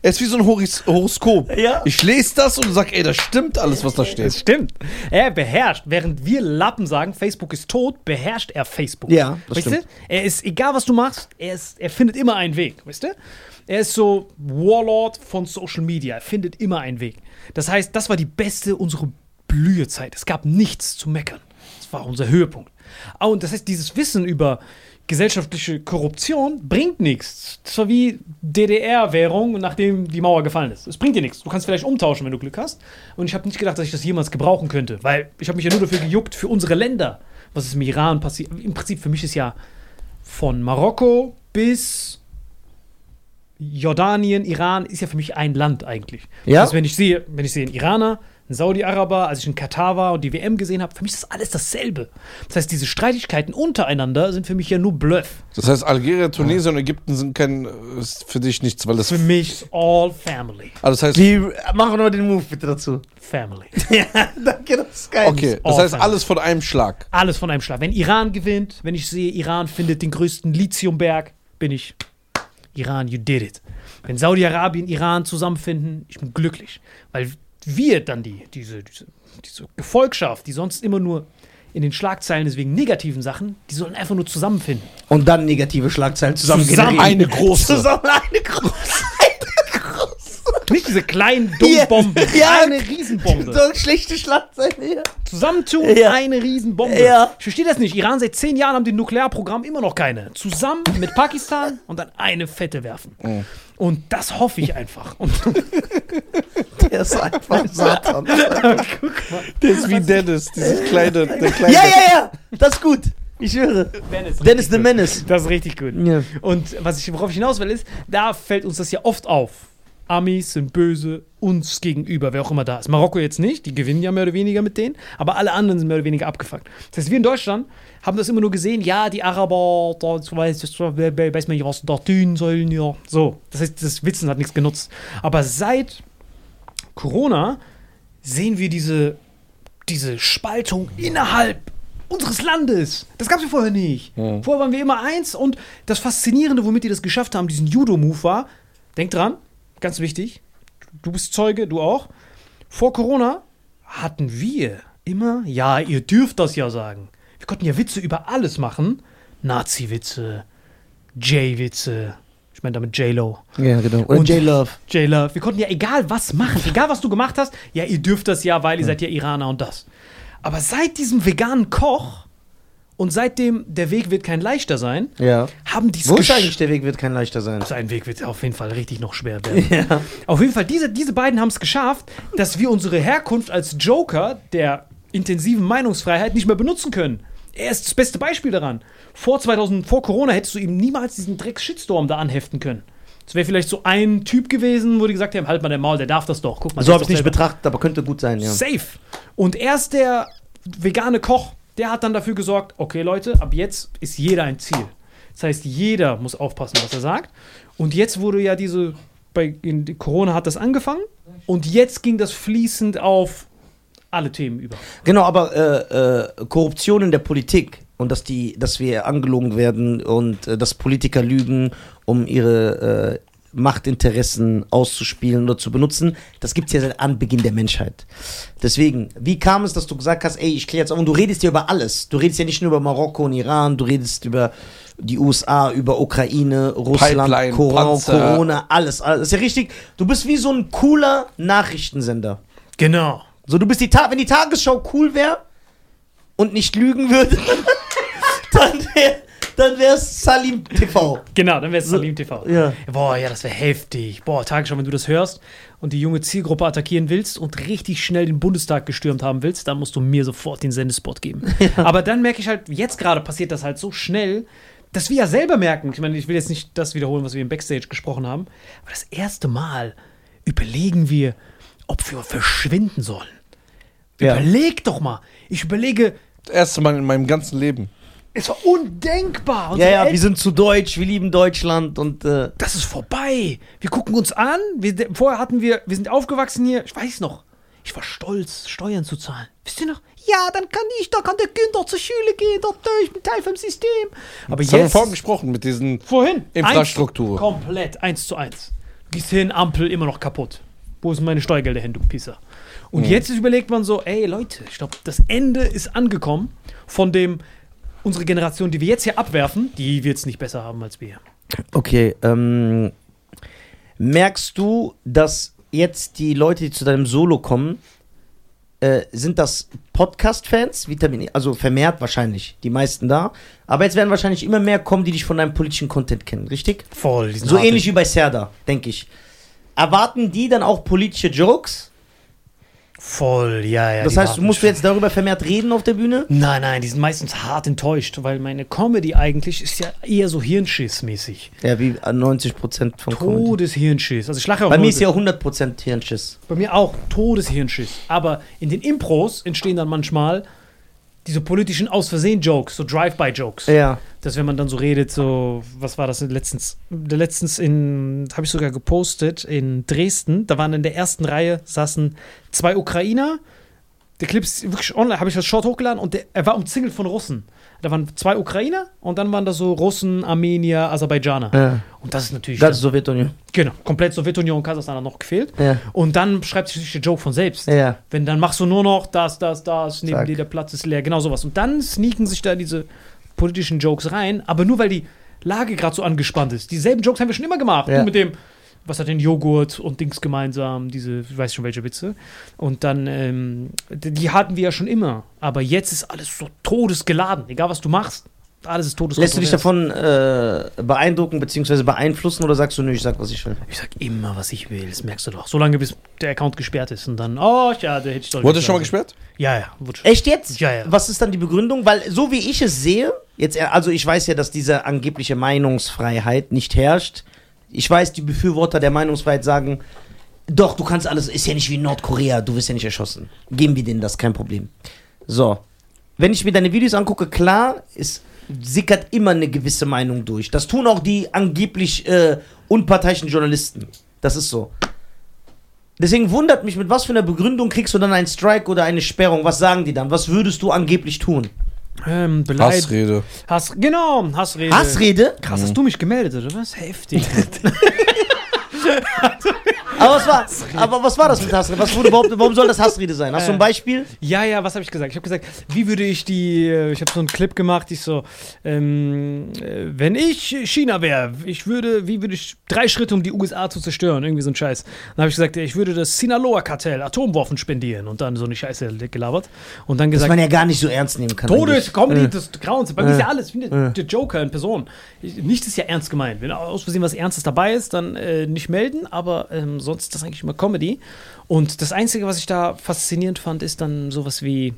Er ist wie so ein Horis Horoskop. Ja. Ich lese das und sag, ey, das stimmt alles, was da Das steht. stimmt. Er beherrscht, während wir Lappen sagen, Facebook ist tot, beherrscht er Facebook. Ja, das weißt stimmt. Du? Er ist, egal was du machst, er, ist, er findet immer einen Weg, weißt du? Er ist so Warlord von Social Media. Er findet immer einen Weg. Das heißt, das war die beste, unsere Blühezeit. Es gab nichts zu meckern. Das war unser Höhepunkt. Ah, und das heißt, dieses Wissen über gesellschaftliche Korruption bringt nichts. Das war wie DDR-Währung, nachdem die Mauer gefallen ist. Es bringt dir nichts. Du kannst vielleicht umtauschen, wenn du Glück hast. Und ich habe nicht gedacht, dass ich das jemals gebrauchen könnte, weil ich habe mich ja nur dafür gejuckt, für unsere Länder, was ist im Iran passiert. Im Prinzip für mich ist ja von Marokko bis Jordanien, Iran ist ja für mich ein Land eigentlich. Ja? Das heißt, wenn ich sehe, wenn ich sehe einen Iraner, einen Saudi-Araber, als ich in Katar war und die WM gesehen habe, für mich ist das alles dasselbe. Das heißt, diese Streitigkeiten untereinander sind für mich ja nur Bluff. Das heißt, Algerien, Tunesien und Ägypten sind kein, ist für dich nichts, weil das. Für mich ist all family. Also das heißt, Wie, machen wir den Move bitte dazu. Family. Ja, danke, das ist geil. okay, das all heißt family. alles von einem Schlag. Alles von einem Schlag. Wenn Iran gewinnt, wenn ich sehe, Iran findet den größten Lithiumberg, bin ich Iran, you did it. Wenn Saudi-Arabien, Iran zusammenfinden, ich bin glücklich. Weil wir dann die, diese, diese, diese Gefolgschaft, die sonst immer nur in den Schlagzeilen ist wegen negativen Sachen, die sollen einfach nur zusammenfinden. Und dann negative Schlagzeilen zusammen, Zusammen eine große. Zusammen eine große. Eine große. Nicht diese kleinen Hier, dummen Bomben, ja. eine Riesenbombe. So schlechte Schlagzeilen hier. Zusammentun, Ja. eine Riesenbombe. Ja. Ich verstehe das nicht. Iran seit zehn Jahren haben die Nuklearprogramm immer noch keine. Zusammen mit Pakistan und dann eine fette werfen. Und das hoffe ich einfach. Und Der ist einfach Satan. Der ist wie Dennis, dieses kleine, der kleine. Ja, ja, ja. Das ist gut. Ich höre. Dennis the Menace. Das ist richtig gut. Ja. Und was ich, worauf ich hinaus will, ist, da fällt uns das ja oft auf. Amis sind böse uns gegenüber, wer auch immer da ist. Marokko jetzt nicht, die gewinnen ja mehr oder weniger mit denen, aber alle anderen sind mehr oder weniger abgefuckt. Das heißt, wir in Deutschland haben das immer nur gesehen, ja, die Araber, da weiß, weiß man nicht, was da tun sollen, ja. So, das heißt, das Witzen hat nichts genutzt. Aber seit Corona sehen wir diese, diese Spaltung innerhalb unseres Landes. Das gab es ja vorher nicht. Vorher waren wir immer eins und das Faszinierende, womit die das geschafft haben, diesen Judo-Move war, denk dran, ganz wichtig, du bist Zeuge, du auch. Vor Corona hatten wir immer, ja, ihr dürft das ja sagen. Wir konnten ja Witze über alles machen. Nazi-Witze, J-Witze, ich meine damit J-Lo. Ja, genau. Und, Und- J-Love. J-Love. Wir konnten ja egal was machen, egal was du gemacht hast. Ja, ihr dürft das ja, weil ihr seid ja Iraner und das. Aber seit diesem veganen Koch und seitdem der Weg wird kein leichter sein, Ja. haben die Wo ist eigentlich der Weg, wird kein leichter sein. Sein Weg wird auf jeden Fall richtig noch schwer werden. Auf jeden Fall, diese, diese beiden haben es geschafft, dass wir unsere Herkunft als Joker der intensiven Meinungsfreiheit nicht mehr benutzen können. Er ist das beste Beispiel daran. Vor 2000, vor Corona hättest du ihm niemals diesen Drecks-Shitstorm da anheften können. Es wäre vielleicht so ein Typ gewesen, wo die gesagt haben, halt mal der Maul, der darf das doch. Guck mal, So habe ich nicht doch selber- betrachtet, aber könnte gut sein, ja. Safe. Und erst der vegane Koch, der hat dann dafür gesorgt, okay Leute, ab jetzt ist jeder ein Ziel. Das heißt, jeder muss aufpassen, was er sagt. Und jetzt wurde ja diese, bei in Corona hat das angefangen und jetzt ging das fließend auf alle Themen über. Genau, aber äh, äh, Korruption in der Politik und dass die, dass wir angelogen werden und äh, dass Politiker lügen, um ihre äh, Machtinteressen auszuspielen oder zu benutzen, das gibt es ja seit Anbeginn der Menschheit. Deswegen, wie kam es, dass du gesagt hast, ey, ich kläre jetzt auf, und du redest ja über alles. Du redest ja nicht nur über Marokko und Iran, du redest über die USA, über Ukraine, Russland, Pipeline, Corona. Corona, alles, alles. Das ist ja richtig. Du bist wie so ein cooler Nachrichtensender. Genau. So, du bist die Ta wenn die Tagesschau cool wäre und nicht lügen würde, dann wäre dann wär's Salim TV. Genau, dann wäre es Salim TV. Ja. Boah, ja, das wäre heftig. Boah, Tagesschau, wenn du das hörst und die junge Zielgruppe attackieren willst und richtig schnell den Bundestag gestürmt haben willst, dann musst du mir sofort den Sendespot geben. Aber dann merke ich halt, jetzt gerade passiert das halt so schnell, dass wir ja selber merken, ich meine, ich will jetzt nicht das wiederholen, was wir im Backstage gesprochen haben, aber das erste Mal überlegen wir, ob wir verschwinden sollen. Ja. Überleg doch mal. Ich überlege, Das erste Mal in meinem ganzen Leben. es war undenkbar. Ja, Unsere ja, Eltern- wir sind zu deutsch, wir lieben Deutschland und äh, das ist vorbei. Wir gucken uns an. Wir, vorher hatten wir, wir sind aufgewachsen hier, ich weiß noch. Ich war stolz, Steuern zu zahlen. Wisst ihr noch? Ja, dann kann ich, da kann der Günther zur Schule gehen, dort ich bin Teil vom System. Aber Das haben wir jetzt. vorhin gesprochen mit diesen. Vorhin. Infrastruktur. Eins, komplett, eins zu eins. Du gehst hin, Ampel immer noch kaputt. Wo sind meine Steuergelder hin, du Pisser? Und jetzt überlegt man so, ey Leute, ich glaube, das Ende ist angekommen von dem, unsere Generation, die wir jetzt hier abwerfen, die wird es nicht besser haben als wir. Okay, ähm, merkst du, dass jetzt die Leute, die zu deinem Solo kommen, äh, sind das Podcast-Fans? Vitamin E, also vermehrt wahrscheinlich, die meisten da. Aber jetzt werden wahrscheinlich immer mehr kommen, die dich von deinem politischen Content kennen, richtig? Voll. die sind So ähnlich wie bei Serda, denke ich. Erwarten die dann auch politische Jokes? Voll, ja, ja. das heißt, musst du jetzt darüber vermehrt reden auf der Bühne? Nein, nein, die sind meistens hart enttäuscht, weil meine Comedy eigentlich ist ja eher so Hirnschiss-mäßig. Ja, wie 90% von Comedy. Todeshirnschiss. Also ich lache auch Bei mir ist ja auch 100% Hirnschiss. Bei mir auch Todeshirnschiss. Aber in den Impros entstehen dann manchmal diese politischen Aus-Versehen-Jokes, so Drive-by-Jokes. Ja. Dass wenn man dann so redet, so, was war das letztens? Letztens in, habe ich sogar gepostet, in Dresden, da waren in der ersten Reihe, saßen zwei Ukrainer. Der Clip ist wirklich online, habe ich das Short hochgeladen und der, er war umzingelt von Russen. Da waren zwei Ukrainer und dann waren da so Russen, Armenier, Aserbaidschaner. ja. Und das ist natürlich. Ganz Sowjetunion. Genau, komplett Sowjetunion, Kasachstan hat noch gefehlt. Ja. Und dann schreibt sich der Joke von selbst. Ja. Wenn dann machst du nur noch das, das, das, neben Zack. dir der Platz ist leer, genau sowas. Und dann sneaken sich da diese politischen Jokes rein, aber nur weil die Lage gerade so angespannt ist. Dieselben Jokes haben wir schon immer gemacht. Ja. Du mit dem, was hat denn Joghurt und Dings gemeinsam, diese, ich weiß schon welche Witze. Und dann, ähm, die die hatten wir ja schon immer. Aber jetzt ist alles so todesgeladen, egal was du machst. Alles ist todesgeladen. Lässt du dich davon äh, beeindrucken bzw. beeinflussen oder sagst du, nö, ich sag, was ich will? Ich sag immer, was ich will, das merkst du doch. Solange bis der Account gesperrt ist und dann, oh ja, der hätte ich doch Wurde schon mal gesperrt? Ja, ja, wurde schon. Echt jetzt? Ja, ja. Was ist dann die Begründung? Weil so wie ich es sehe, jetzt, äh, also ich weiß ja, dass diese angebliche Meinungsfreiheit nicht herrscht. Ich weiß, die Befürworter der Meinungsfreiheit sagen, doch, du kannst alles, ist ja nicht wie Nordkorea, du wirst ja nicht erschossen. Geben wir denen das, kein Problem. So. Wenn ich mir deine Videos angucke, klar, es sickert immer eine gewisse Meinung durch. Das tun auch die angeblich äh, unparteiischen Journalisten. Das ist so. Deswegen wundert mich, mit was für einer Begründung kriegst du dann einen Strike oder eine Sperrung? Was sagen die dann? Was würdest du angeblich tun? Ähm, Beleidigung. Hassrede. Hass, genau, Hassrede. Hassrede? Krass, hast du mich gemeldet, oder was? Heftig. Aber was war, aber was war das mit Hassrede? Was wurde überhaupt, warum soll das Hassrede sein? Hast du ein Äh. Beispiel? ja, ja, was habe ich gesagt? Ich habe gesagt, wie würde ich die, äh, ich habe so einen Clip gemacht, ich so, ähm, äh, wenn ich China wäre, ich würde, wie würde ich drei Schritte, um die USA zu zerstören, irgendwie so ein Scheiß. Dann habe ich gesagt, ich würde das Sinaloa-Kartell Atomwaffen spendieren und dann so eine Scheiße gelabert. Und dann gesagt, man ja gar nicht so ernst nehmen kann. Todes. Comedy, Äh. des Grauens. Bei mir ist Äh. ja alles, wie der, der Joker in Person. Ich- Nichts ist ja ernst gemeint. Wenn aus Versehen was Ernstes dabei ist, dann äh, nicht melden, aber ähm, sonst ist das eigentlich immer Comedy. Und das Einzige, was ich da faszinierend fand, ist dann sowas wie,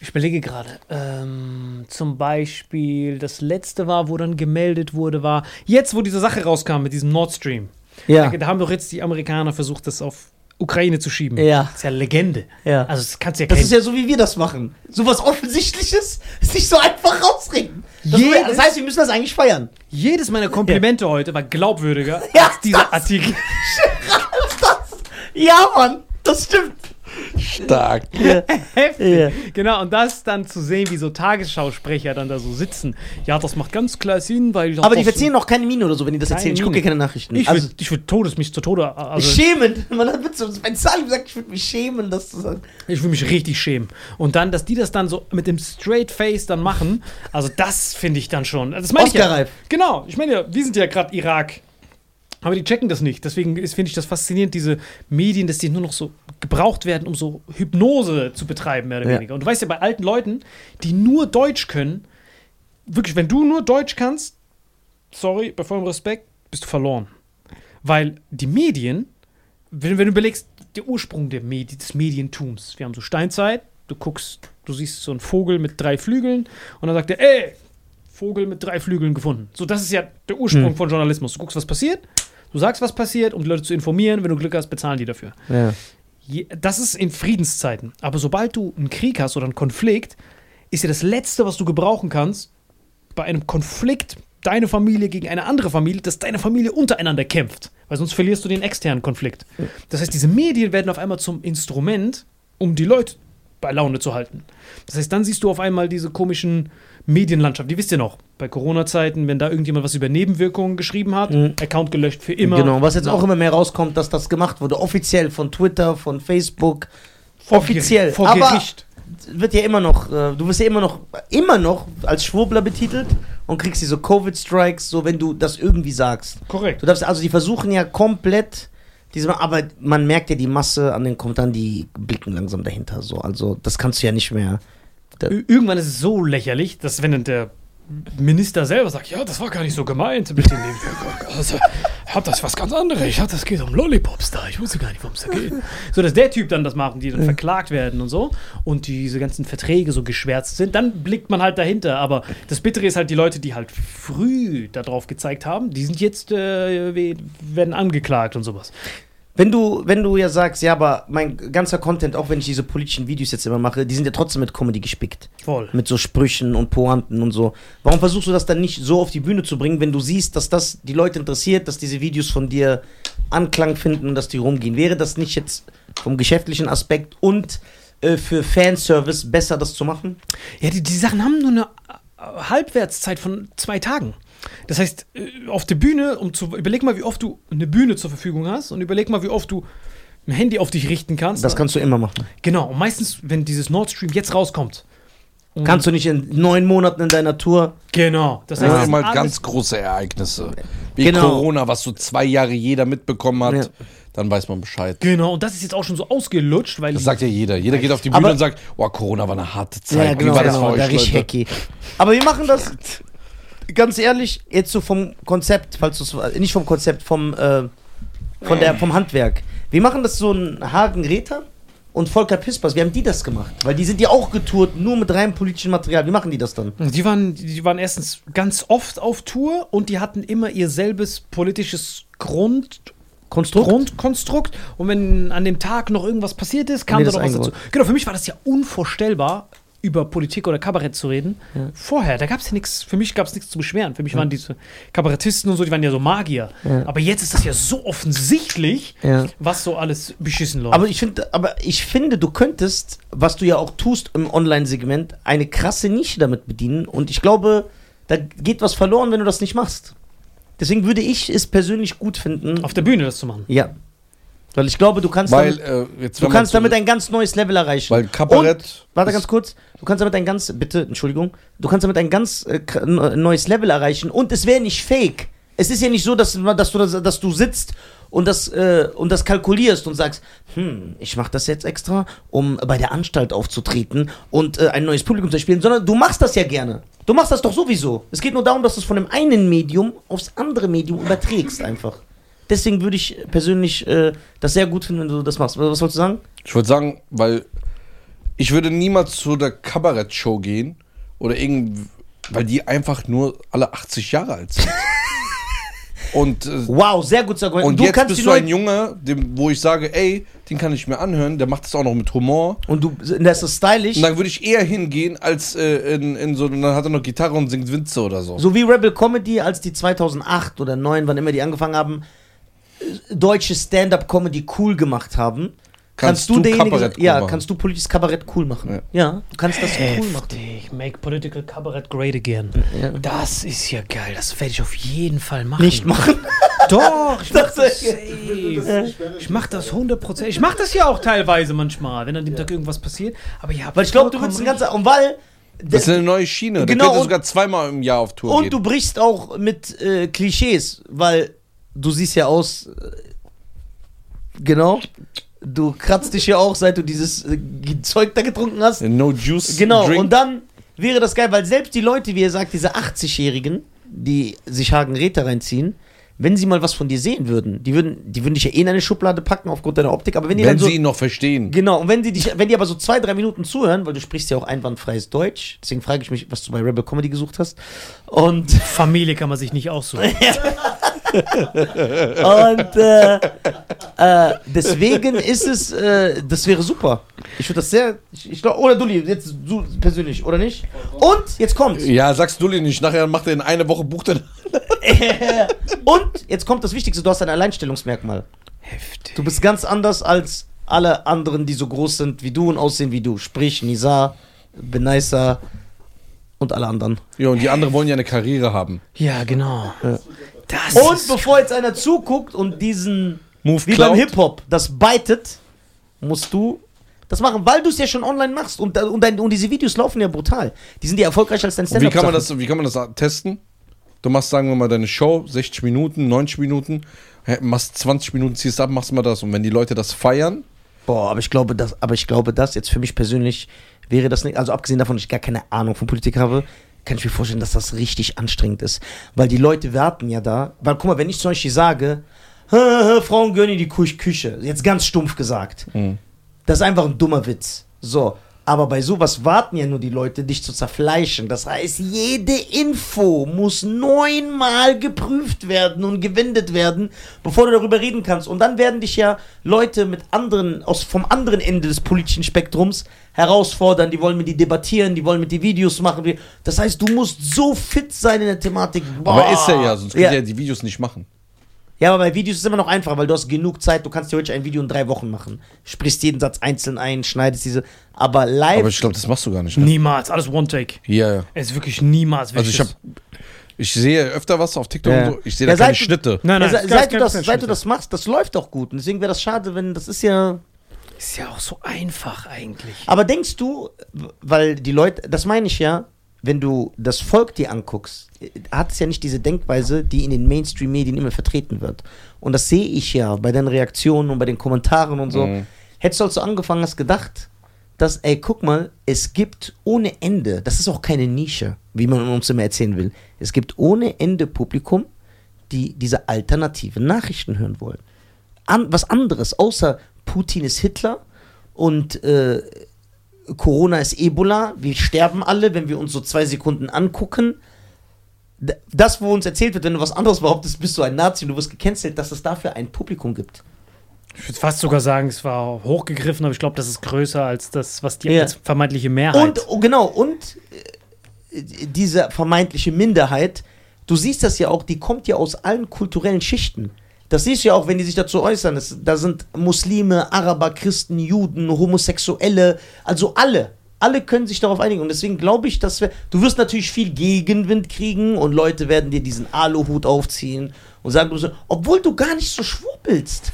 ich überlege gerade, ähm, zum Beispiel, das letzte war, wo dann gemeldet wurde, war, jetzt, wo diese Sache rauskam mit diesem Nord Stream. Ja. Da, da haben doch jetzt die Amerikaner versucht, das auf Ukraine zu schieben. Ja. Das ist ja Legende. Ja. Also, das kannst du ja Das ist ja so, wie wir das machen. So was Offensichtliches sich so einfach rausreden. Das, Jedes- das heißt, wir müssen das eigentlich feiern. Jedes meiner Komplimente heute war glaubwürdiger Ja, als dieser das- Artikel. Ja, Mann, das stimmt. Stark. Heftig. Ja. Genau, und das dann zu sehen, wie so Tagesschausprecher dann da so sitzen. Ja, das macht ganz klar Sinn, weil. Aber die verziehen noch keine Miene oder so, wenn die das erzählen. Ich gucke ja keine Nachrichten. Ich also, würde ich würd Todes, mich zu Tode. Also, schämen. Man hat mit so, wenn Salim sagt, ich würde mich schämen, das zu sagen. ich würde mich richtig schämen. Und dann, dass die das dann so mit dem Straight Face dann machen, also das finde ich dann schon. Das meine ich ja. Genau, ich meine ja, wir sind ja gerade Irak. Aber die checken das nicht. Deswegen finde ich das faszinierend, diese Medien, dass die nur noch so gebraucht werden, um so Hypnose zu betreiben, mehr oder Ja. weniger. Und du weißt ja, bei alten Leuten, die nur Deutsch können, wirklich, wenn du nur Deutsch kannst, sorry, bei vollem Respekt, bist du verloren. Weil die Medien, wenn, wenn du überlegst, der Ursprung der Medi des Medientums, wir haben so Steinzeit, du guckst, du siehst so einen Vogel mit drei Flügeln und dann sagt er, ey, Vogel mit drei Flügeln gefunden. So, das ist ja der Ursprung Hm. von Journalismus. Du guckst, was passiert, du sagst, was passiert, um die Leute zu informieren. Wenn du Glück hast, bezahlen die dafür. Ja. Das ist in Friedenszeiten. Aber sobald du einen Krieg hast oder einen Konflikt, ist ja das Letzte, was du gebrauchen kannst, bei einem Konflikt deine Familie gegen eine andere Familie, dass deine Familie untereinander kämpft. Weil sonst verlierst du den externen Konflikt. Das heißt, diese Medien werden auf einmal zum Instrument, um die Leute bei Laune zu halten. Das heißt, dann siehst du auf einmal diese komischen Medienlandschaft. Die wisst ihr noch, bei Corona-Zeiten, wenn da irgendjemand was über Nebenwirkungen geschrieben hat, Account gelöscht für immer. Genau, was jetzt auch immer mehr rauskommt, dass das gemacht wurde, offiziell von Twitter, von Facebook, Vor offiziell. Vor Aber Gericht. wird ja immer noch, äh, du wirst ja immer noch, immer noch als Schwurbler betitelt und kriegst diese Covid-Strikes, so wenn du das irgendwie sagst. Korrekt. Du darfst, also die versuchen ja komplett, diese, aber man merkt ja die Masse an den Kommentaren, die blicken langsam dahinter, so. Also das kannst du ja nicht mehr. Irgendwann ist es so lächerlich, dass wenn dann der Minister selber sagt, ja, das war gar nicht so gemeint mit Nebenwirkungen. Also, ich hab das was ganz anderes. Ich hab, das geht um Lollipops da. Ich wusste gar nicht, worum es da geht. So, dass der Typ dann das machen, die dann verklagt werden und so und diese ganzen Verträge so geschwärzt sind, dann blickt man halt dahinter. Aber das Bittere ist halt die Leute, die halt früh darauf gezeigt haben, die sind jetzt, äh, we- werden angeklagt und sowas. Wenn du, wenn du ja sagst, ja, aber mein ganzer Content, auch wenn ich diese politischen Videos jetzt immer mache, die sind ja trotzdem mit Comedy gespickt. Voll. Mit so Sprüchen und Pointen und so. Warum versuchst du das dann nicht so auf die Bühne zu bringen, wenn du siehst, dass das die Leute interessiert, dass diese Videos von dir Anklang finden und dass die rumgehen? Wäre das nicht jetzt vom geschäftlichen Aspekt und äh, für Fanservice besser, das zu machen? Ja, die, die Sachen haben nur eine äh, Halbwertszeit von zwei Tagen. Das heißt, äh, auf der Bühne, um zu, überleg mal, wie oft du eine Bühne zur Verfügung hast und überleg mal, wie oft du ein Handy auf dich richten kannst. Das kannst du immer machen. genau, und meistens, wenn dieses Nord Stream jetzt rauskommt. und- Kannst du nicht in neun Monaten in deiner Tour. Genau. Das heißt, Ja. das sind Mal ganz große Ereignisse. Wie Genau. Corona, was so zwei Jahre jeder mitbekommen hat, Ja. dann weiß man Bescheid. Genau, und das ist jetzt auch schon so ausgelutscht, weil. Das sagt ja jeder. Jeder geht auf die Bühne Aber- und sagt, oh, Corona war eine harte Zeit. Wie genau, war das genau, für da euch, hacky. Aber wir machen das, ganz ehrlich, jetzt so vom Konzept, falls du es, nicht vom Konzept, vom, äh, von der, vom Handwerk. Wir machen das so ein Hagen Räther und Volker Pispers. Wie haben die das gemacht? Weil die sind ja auch getourt, nur mit reinem politischem Material. Wie machen die das dann? Die waren, die waren erstens ganz oft auf Tour und die hatten immer ihr selbes politisches Grund, Konstrukt? Grundkonstrukt. Und wenn an dem Tag noch irgendwas passiert ist, kam die da das noch was dazu. Genau, für mich war das ja unvorstellbar, über Politik oder Kabarett zu reden. Vorher, da gab es ja nichts, für mich gab es nichts zu beschweren. Für mich waren diese Kabarettisten und so, die waren ja so Magier. Aber jetzt ist das ja so offensichtlich, Ja. was so alles beschissen läuft. Aber ich finde, aber ich finde, du könntest, was du ja auch tust im Online-Segment, eine krasse Nische damit bedienen. Und ich glaube, da geht was verloren, wenn du das nicht machst. Deswegen würde ich es persönlich gut finden. auf der Bühne das zu machen. Ja. Weil ich glaube, du kannst Weil, damit, äh, du kannst damit ein ganz neues Level erreichen. Weil Kabarett. Und, warte ganz kurz. Du kannst damit ein ganz, bitte, Entschuldigung, du kannst damit ein ganz äh, n- neues Level erreichen und es wäre nicht fake. Es ist ja nicht so, dass, dass, du, das- dass du sitzt und das, äh, und das kalkulierst und sagst, hm, ich mache das jetzt extra, um bei der Anstalt aufzutreten und äh, ein neues Publikum zu spielen, sondern du machst das ja gerne. Du machst das doch sowieso. Es geht nur darum, dass du es von dem einen Medium aufs andere Medium überträgst einfach. Deswegen würde ich persönlich äh, das sehr gut finden, wenn du das machst. Was wolltest du sagen? Ich würde sagen, weil ich würde niemals zu der Kabarettshow gehen oder irgend, weil die einfach nur alle 80 Jahre alt sind. und äh, Wow, sehr gut Argument. und du jetzt kannst bist du ein Junge, dem, wo ich sage, ey, den kann ich mir anhören, der macht das auch noch mit Humor. Und du, das ist stylisch. Und dann würde ich eher hingehen, als äh, in, in so, und dann hat er noch Gitarre und singt Witze oder so. So wie Rebel Comedy, als die 2008 oder 2009, wann immer die angefangen haben, deutsche Stand-Up-Comedy cool gemacht haben. Kannst du derjenige- Kabarett cool Ja, machen. kannst du politisches Kabarett cool machen. Ja. Ja, du kannst das cool machen. Heftig. Make political cabaret great again. Ja. Das ist ja geil. Das werde ich auf jeden Fall machen. Nicht machen. Doch, ich mach Das- das safe. Ich mach das 100%. Ich mach das ja auch teilweise manchmal, wenn an dem Tag irgendwas passiert. Aber ja, Weil ich glaube, du willst ein ganzer. Und weil. Das ist eine neue Schiene. Genau, der könnte und- sogar zweimal im Jahr auf Tour Und gehen. du brichst auch mit äh, Klischees, weil du siehst ja aus. Äh, genau. Du kratzt dich ja auch, seit du dieses äh, Zeug da getrunken hast. no Juice Genau, Drink. und dann wäre das geil, weil selbst die Leute, wie ihr sagt, diese 80-Jährigen, die sich Hagen Räther reinziehen, wenn sie mal was von dir sehen würden, die würden, die würden dich ja eh in eine Schublade packen aufgrund deiner Optik, aber wenn die wenn dann so. sie ihn noch verstehen. Genau, und wenn die, dich, wenn die aber so zwei, drei Minuten zuhören, weil du sprichst ja auch einwandfreies Deutsch, deswegen frage ich mich, was du bei Rebel Comedy gesucht hast. Und, Familie kann man sich nicht aussuchen. und äh, äh, deswegen ist es, äh, das wäre super. Ich würde das sehr, ich, ich glaube, oder Dulli, jetzt du persönlich, oder nicht? Und, jetzt kommt's. Ja, sagst du nicht. Nachher macht er in einer Woche, bucht er Und jetzt kommt das Wichtigste, du hast ein Alleinstellungsmerkmal. Heftig. Du bist ganz anders als alle anderen, die so groß sind wie du und aussehen wie du. Sprich, Nizar, Benaisa und alle anderen. Ja, und die anderen wollen ja eine Karriere haben. Ja, genau. Das Und bevor jetzt einer zuguckt und diesen, Move wie klaut. beim Hip-Hop, das beitet, musst du das machen, weil du es ja schon online machst. Und, und, dein, und diese Videos laufen ja brutal. Die sind ja erfolgreicher als dein Und wie Stand-Up. kann, man das, wie kann man das testen? Du machst, sagen wir mal, deine Show, 60 Minuten, 90 Minuten, machst 20 Minuten, ziehst ab, machst mal das. Und wenn die Leute das feiern, Boah, aber ich glaube, das, aber ich glaube, das jetzt für mich persönlich wäre das nicht, also abgesehen davon, dass ich gar keine Ahnung von Politik habe, kann ich mir vorstellen, dass das richtig anstrengend ist. Weil die Leute warten ja da. Weil, guck mal, wenn ich zum Beispiel sage, "Hä, hä, Frauen gönnen in die Küche, jetzt ganz stumpf gesagt, das ist einfach ein dummer Witz. So. Aber bei sowas warten ja nur die Leute, dich zu zerfleischen. Das heißt, jede Info muss neunmal geprüft werden und gewendet werden, bevor du darüber reden kannst. Und dann werden dich ja Leute mit anderen, aus, vom anderen Ende des politischen Spektrums herausfordern. Die wollen mit dir debattieren, die wollen mit dir Videos machen. Das heißt, du musst so fit sein in der Thematik. aber Boah. ist er ja, sonst ja. ja die Videos nicht machen. Ja, aber bei Videos ist es immer noch einfacher, weil du hast genug Zeit, du kannst theoretisch ein Video in drei Wochen machen. Sprichst jeden Satz einzeln ein, schneidest diese. Aber live. Aber ich glaube, das machst du gar nicht. Ne? niemals, alles One-Take. Ja, ja. Es ist wirklich niemals Also ich habe, ich sehe öfter was auf TikTok Ja. und so. Ich sehe Ja, da keine seit du- Schnitte. Nein, ja, nein, es seit, gab du das, seit du das machst, das läuft doch gut. Und deswegen wäre das schade, wenn das ist ja. Ist ja auch so einfach eigentlich. Aber denkst du, weil die Leute, das meine ich ja, wenn du das Volk dir anguckst, hat es ja nicht diese Denkweise, die in den Mainstream-Medien immer vertreten wird. Und das sehe ich ja bei deinen Reaktionen und bei den Kommentaren und so. Mhm. Hättest du, als du angefangen hast, gedacht, dass, ey, guck mal, es gibt ohne Ende, das ist auch keine Nische, wie man uns immer erzählen will, es gibt ohne Ende Publikum, die diese alternativen Nachrichten hören wollen. An, was anderes, außer Putin ist Hitler und äh, Corona ist Ebola, wir sterben alle, wenn wir uns so zwei Sekunden angucken. Das, wo uns erzählt wird, wenn du was anderes behauptest, bist du ein Nazi und du wirst gecancelt, dass es dafür ein Publikum gibt. Ich würde fast sogar sagen, es war hochgegriffen, aber ich glaube, das ist größer als das, was die Ja. vermeintliche Mehrheit. Und oh, genau, und äh, diese vermeintliche Minderheit, du siehst das ja auch, die kommt ja aus allen kulturellen Schichten. Das siehst du ja auch, wenn die sich dazu äußern. Es, da sind Muslime, Araber, Christen, Juden, Homosexuelle, also alle. Alle können sich darauf einigen. Und deswegen glaube ich, dass wir. Du wirst natürlich viel Gegenwind kriegen und Leute werden dir diesen Aluhut aufziehen und sagen, obwohl du gar nicht so schwurbelst.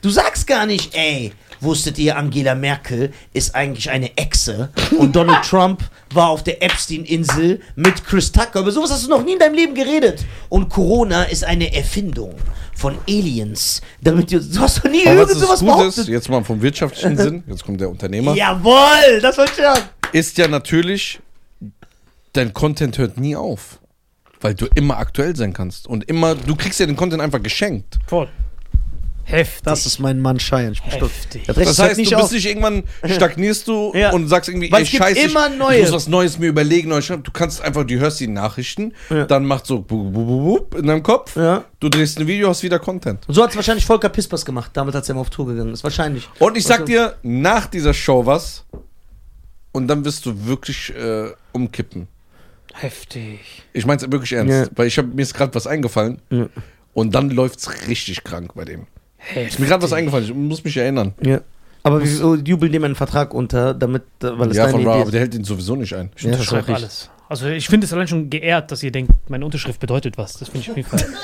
Du sagst gar nicht, ey, wusstet ihr, Angela Merkel ist eigentlich eine Echse und Donald Trump war auf der Epstein-Insel mit Chris Tucker. Über sowas hast du noch nie in deinem Leben geredet. Und Corona ist eine Erfindung von Aliens. Damit du, du hast doch nie Aber irgend sowas ist, behauptet. jetzt mal vom wirtschaftlichen Sinn, jetzt kommt der Unternehmer, Jawohl, das wollte ich sagen. ist ja natürlich, dein Content hört nie auf. Weil du immer aktuell sein kannst. Und immer, du kriegst ja den Content einfach geschenkt. Voll. Heftig. Das ist mein Mann Scheiern. Ich bin stolz. Heftig. Das, Das heißt, du bist nicht irgendwann, stagnierst du Ja. und sagst irgendwie, Weil ey, es gibt scheiße, immer ich, ich Neues. muss was Neues mir überlegen. Du kannst einfach, du hörst die Nachrichten, Ja. dann macht so in deinem Kopf, Ja. du drehst ein Video, hast wieder Content. Und so hat es wahrscheinlich Volker Pispers gemacht, damals, als er mal auf Tour gegangen ist. Wahrscheinlich. Und ich sag Also- dir, nach dieser Show was und dann wirst du wirklich äh, umkippen. Heftig. Ich mein's wirklich ernst, Ja. weil ich hab, mir ist gerade was eingefallen Ja. und dann läuft's richtig krank bei dem. Heftig. Ist mir gerade was eingefallen, ich muss mich erinnern. Ja. Aber wieso jubeln dem einen Vertrag unter, damit, äh, weil es Ja, deine von Ra, Idee aber ist? der hält ihn sowieso nicht ein. Ich Ja, das unterschreibe alles. Also ich finde es allein schon geehrt, dass ihr denkt, meine Unterschrift bedeutet was. Das finde ich auf jeden Fall.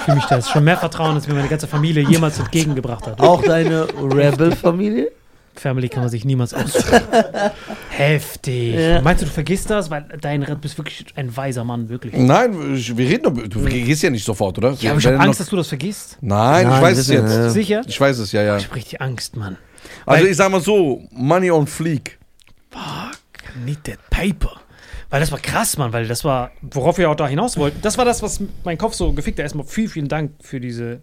Ich fühle mich da ist schon mehr Vertrauen, als mir meine ganze Familie jemals entgegengebracht hat. Auch deine Rebel-Familie? Family kann man sich niemals aussuchen. Heftig. Ja. Meinst du, du vergisst das? Weil dein du bist wirklich ein weiser Mann, wirklich. Nein, ich, wir reden doch, du gehst ja nicht sofort, oder? Ja, aber ich Wir habe Angst, noch- dass du das vergisst. Nein, ich Nein, weiß es jetzt. ja. Sicher? Ich weiß es, ja, ja. Ich hab richtig Angst, Mann. Also Weil- ich sag mal so, Money on Fleek. Fuck, need that paper. Weil das war krass, Mann, weil das war, worauf wir auch da hinaus wollten. Das war das, was mein Kopf so gefickt hat. Erstmal vielen, vielen Dank für diese,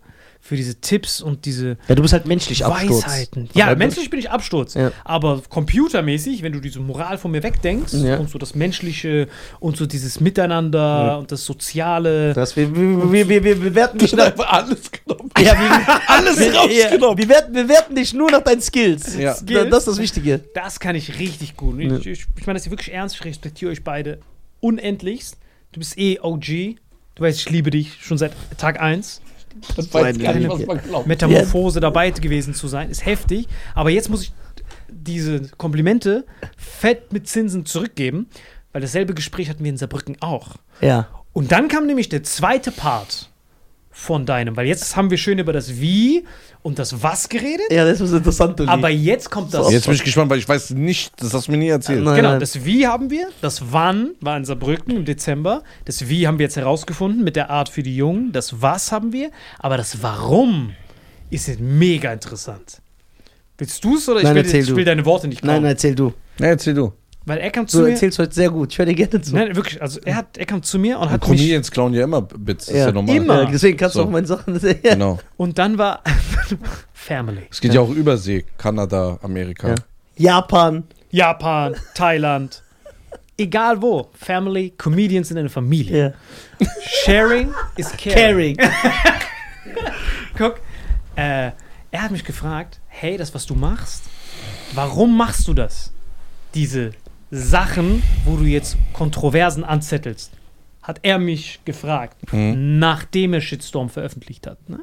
für diese Tipps und diese Ja, du bist halt menschlich Absturz. Weisheiten. Ja, Aber- menschlich bin ich Absturz. Ja. Aber computermäßig, wenn du diese Moral von mir wegdenkst Ja. und so das Menschliche und so dieses Miteinander und das Soziale. Das, wir, wir, wir, wir, bewerten dich nach. alles genommen. Ja, wir, Alles ja, rausgenommen. wir, werten, wir werten dich nur nach deinen Skills. Ja. Da- Das ist das Wichtige. Das kann ich richtig gut. Ich, ich, ich meine das ist wirklich ernst, ich respektiere euch beide unendlichst. Du bist eh OG. Du weißt, ich liebe dich schon seit Tag 1. Das weiß gar nicht, was man glaubt. Metamorphose dabei gewesen zu sein, ist heftig. Aber jetzt muss ich diese Komplimente fett mit Zinsen zurückgeben, weil dasselbe Gespräch hatten wir in Saarbrücken auch. Ja. Und dann kam nämlich der zweite Part von deinem, weil jetzt haben wir schön über das Wie und das Was geredet, Ja, das ist interessant, Uli. aber jetzt kommt das. Jetzt bin ich gespannt, weil ich weiß nicht, das hast du mir nie erzählt. Nein. Genau, das Wie haben wir, das Wann war in Saarbrücken im Dezember, das Wie haben wir jetzt herausgefunden mit der Art für die Jungen, das Was haben wir, aber das Warum ist jetzt mega interessant. Willst du es oder Nein, ich, will, ich will deine Worte nicht Nein, klauen? erzähl du. Ja, erzähl du. Weil er kam zu Du mir. erzählst heute sehr gut. Ich höre dir gerne zu. Nein, wirklich, also er, hat, er kam zu mir und hat mich. Comedians klauen ja immer Bits, das ist Ja. ja normal. Immer. Ja, deswegen kannst du So. auch meine Sachen sehen. Genau. Und dann war Family. Es geht ja auch Übersee, Kanada, Amerika. Ja. Japan. Japan, Thailand. Egal wo. Family, Comedians sind eine Familie. Ja. Sharing is caring. Caring. Guck, äh, er hat mich gefragt, hey, das, was du machst, warum machst du das? Diese Sachen, wo du jetzt Kontroversen anzettelst, hat er mich gefragt, Mhm. nachdem er Shitstorm veröffentlicht hat. Ne?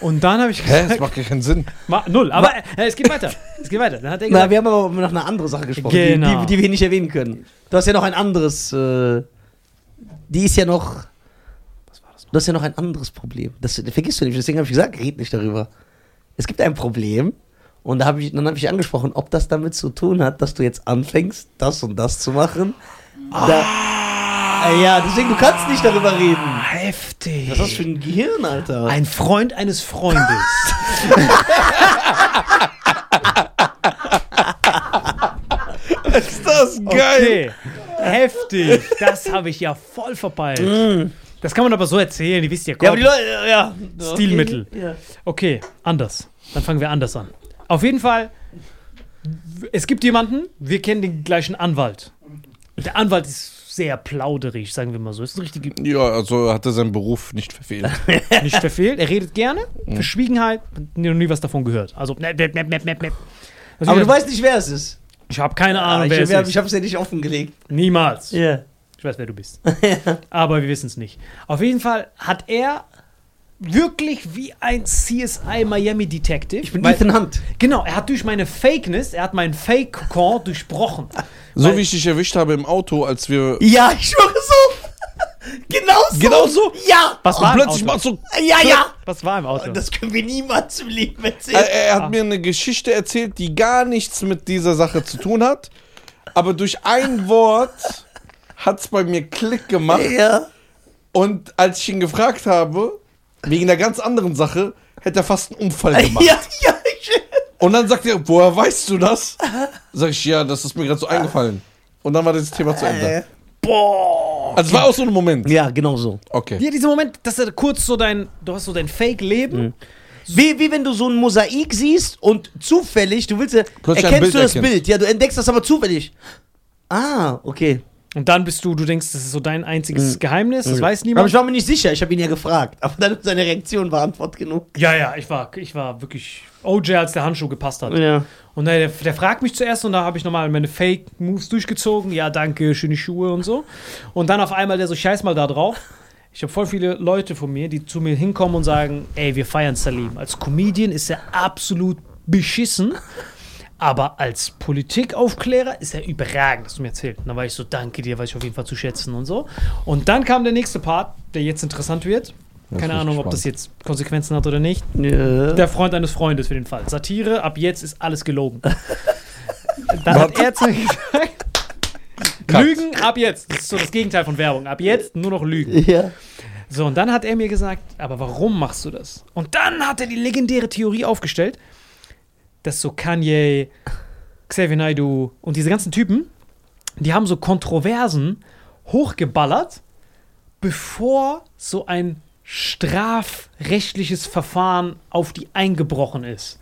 Und dann habe ich Hä? Das gesagt, macht keinen Sinn. ma, null, aber äh, es geht weiter. Es geht weiter. Dann hat er Na, gesagt, wir haben aber noch eine andere Sache gesprochen, Genau. die, die, die wir nicht erwähnen können. Du hast ja noch ein anderes. Äh, die ist ja noch. Was war das? Du hast ja noch ein anderes Problem. Das, das vergisst du nicht. Deswegen habe ich gesagt, red nicht darüber. Es gibt ein Problem. Und da hab ich, dann habe ich angesprochen, ob das damit zu tun hat, dass du jetzt anfängst, das und das zu machen. Da, Äh, ja, deswegen, du kannst nicht darüber reden. heftig. Was ist das für ein Gehirn, Alter? Ein Freund eines Freundes. Ist das Okay. Heftig. Das habe ich ja voll verpeilt. Das kann man aber so erzählen, ihr wisst ja, Mm. ja, aber komm. die Leute, ja. Stilmittel. Ja. Okay, anders. Dann fangen wir anders an. Auf jeden Fall, es gibt jemanden, wir kennen den gleichen Anwalt. Der Anwalt ist sehr plauderig, sagen wir mal so. Ist ein richtige, Ja, also hat er seinen Beruf nicht verfehlt. nicht verfehlt. Er redet gerne. Mm. Verschwiegenheit, noch nie was davon gehört. Also, nep, nep, nep, nep. Also, Aber du weißt nicht, wer es ist. ich habe keine Ahnung, ich wer ich, es ich ist. habe es ja nicht offengelegt. Niemals. Ja. Ich weiß, wer du bist. Aber wir wissen es nicht. Auf jeden Fall hat er wirklich wie ein CSI Miami Detective. Ich bin weil- Ethan Hunt. Genau, er hat durch meine Fakeness, er hat meinen Fake-Core durchbrochen. So Weil- wie ich dich erwischt habe im Auto, als wir. Ja, ich schwöre so. genau so. Genau so? Ja. Was war Und im plötzlich Auto? macht so. Ja, ja. Was war im Auto? Das können wir niemals im Leben Er, erzählen. er Ah. hat mir eine Geschichte erzählt, die gar nichts mit dieser Sache zu tun hat. Aber durch ein Wort hat es bei mir Klick gemacht. Ja. Und als ich ihn gefragt habe, wegen einer ganz anderen Sache, hätte er fast einen Unfall gemacht. Ja, ja. Und dann sagt er, woher weißt du das? Sag ich, ja, das ist mir gerade so eingefallen. Und dann war das Thema zu Ende. Boah! Also es war auch so ein Moment. ja, genau so. Okay. Ja, dieser Moment, dass er kurz so dein, du hast so dein Fake-Leben. Wie, wie wenn du so ein Mosaik siehst und zufällig, du willst ja, Plötzlich ein erkennst Bild du das erkennst. Bild. Ja, du entdeckst das aber zufällig. Ah, okay. Und dann bist du, du denkst, das ist so dein einziges Geheimnis, das weiß Aber niemand. ich war mir nicht sicher, ich habe ihn ja gefragt. Aber dann seine Reaktion war Antwort genug. ja, ja, ich war, ich war wirklich OJ, als der Handschuh gepasst hat. Ja. Und der, der fragt mich zuerst und da habe ich nochmal meine Fake-Moves durchgezogen. Ja, danke, schöne Schuhe und so. Und dann auf einmal der so, scheiß mal da drauf. Ich habe voll viele Leute von mir, die zu mir hinkommen und sagen, ey, wir feiern Salim. Als Comedian ist er absolut beschissen. Aber als Politikaufklärer ist er überragend, hast du mir erzählt. Und dann war ich so, danke dir, weiß ich auf jeden Fall zu schätzen und so. Und dann kam der nächste Part, der jetzt interessant wird. Keine Ahnung, ob gespannt. das jetzt Konsequenzen hat oder nicht. ja. Der Freund eines Freundes für den Fall. Satire, ab jetzt ist alles gelogen. Dann hat er zu mir gesagt. Lügen ab jetzt. Das ist so das Gegenteil von Werbung. Ab jetzt nur noch Lügen. Ja. So, und dann hat er mir gesagt, aber warum machst du das? Und dann hat er die legendäre Theorie aufgestellt, dass so Kanye, Xavier Naidoo und diese ganzen Typen, die haben so Kontroversen hochgeballert, bevor so ein strafrechtliches Verfahren auf die eingebrochen ist.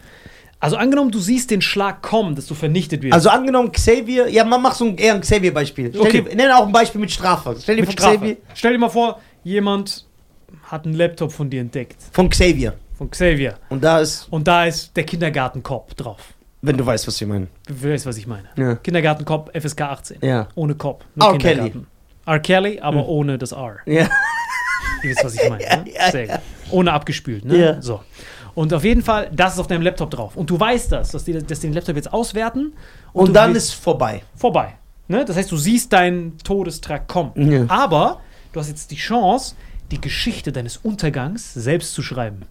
Also angenommen, du siehst den Schlag kommen, dass du vernichtet wirst. Also angenommen, Xavier, ja, man macht so ein, eher ein Xavier-Beispiel. Okay. dir- Nenne auch ein Beispiel mit Strafe. Stell dir mit Strafe. Xavier, Stell dir mal vor, jemand hat einen Laptop von dir entdeckt, von Xavier. Von Xavier. Und da ist, Und da ist der Kindergartenkopf drauf. wenn du weißt, was ich meine. Du weißt, was ich meine. Ja. Kindergartenkopf, FSK 18. Ja. Ohne Kopf. R. Kindergarten. R. Kelly, aber ohne das R. Ja. Ihr wisst, was ich meine. Ne? Ja, Sehr gut. Ohne abgespült, ne? Ja. So. Und auf jeden Fall, das ist auf deinem Laptop drauf. Und du weißt das, dass die, dass die den Laptop jetzt auswerten. Und du dann ist vorbei. vorbei. Ne? Das heißt, du siehst deinen Todestrag kommen. Ja. Aber du hast jetzt die Chance, die Geschichte deines Untergangs selbst zu schreiben.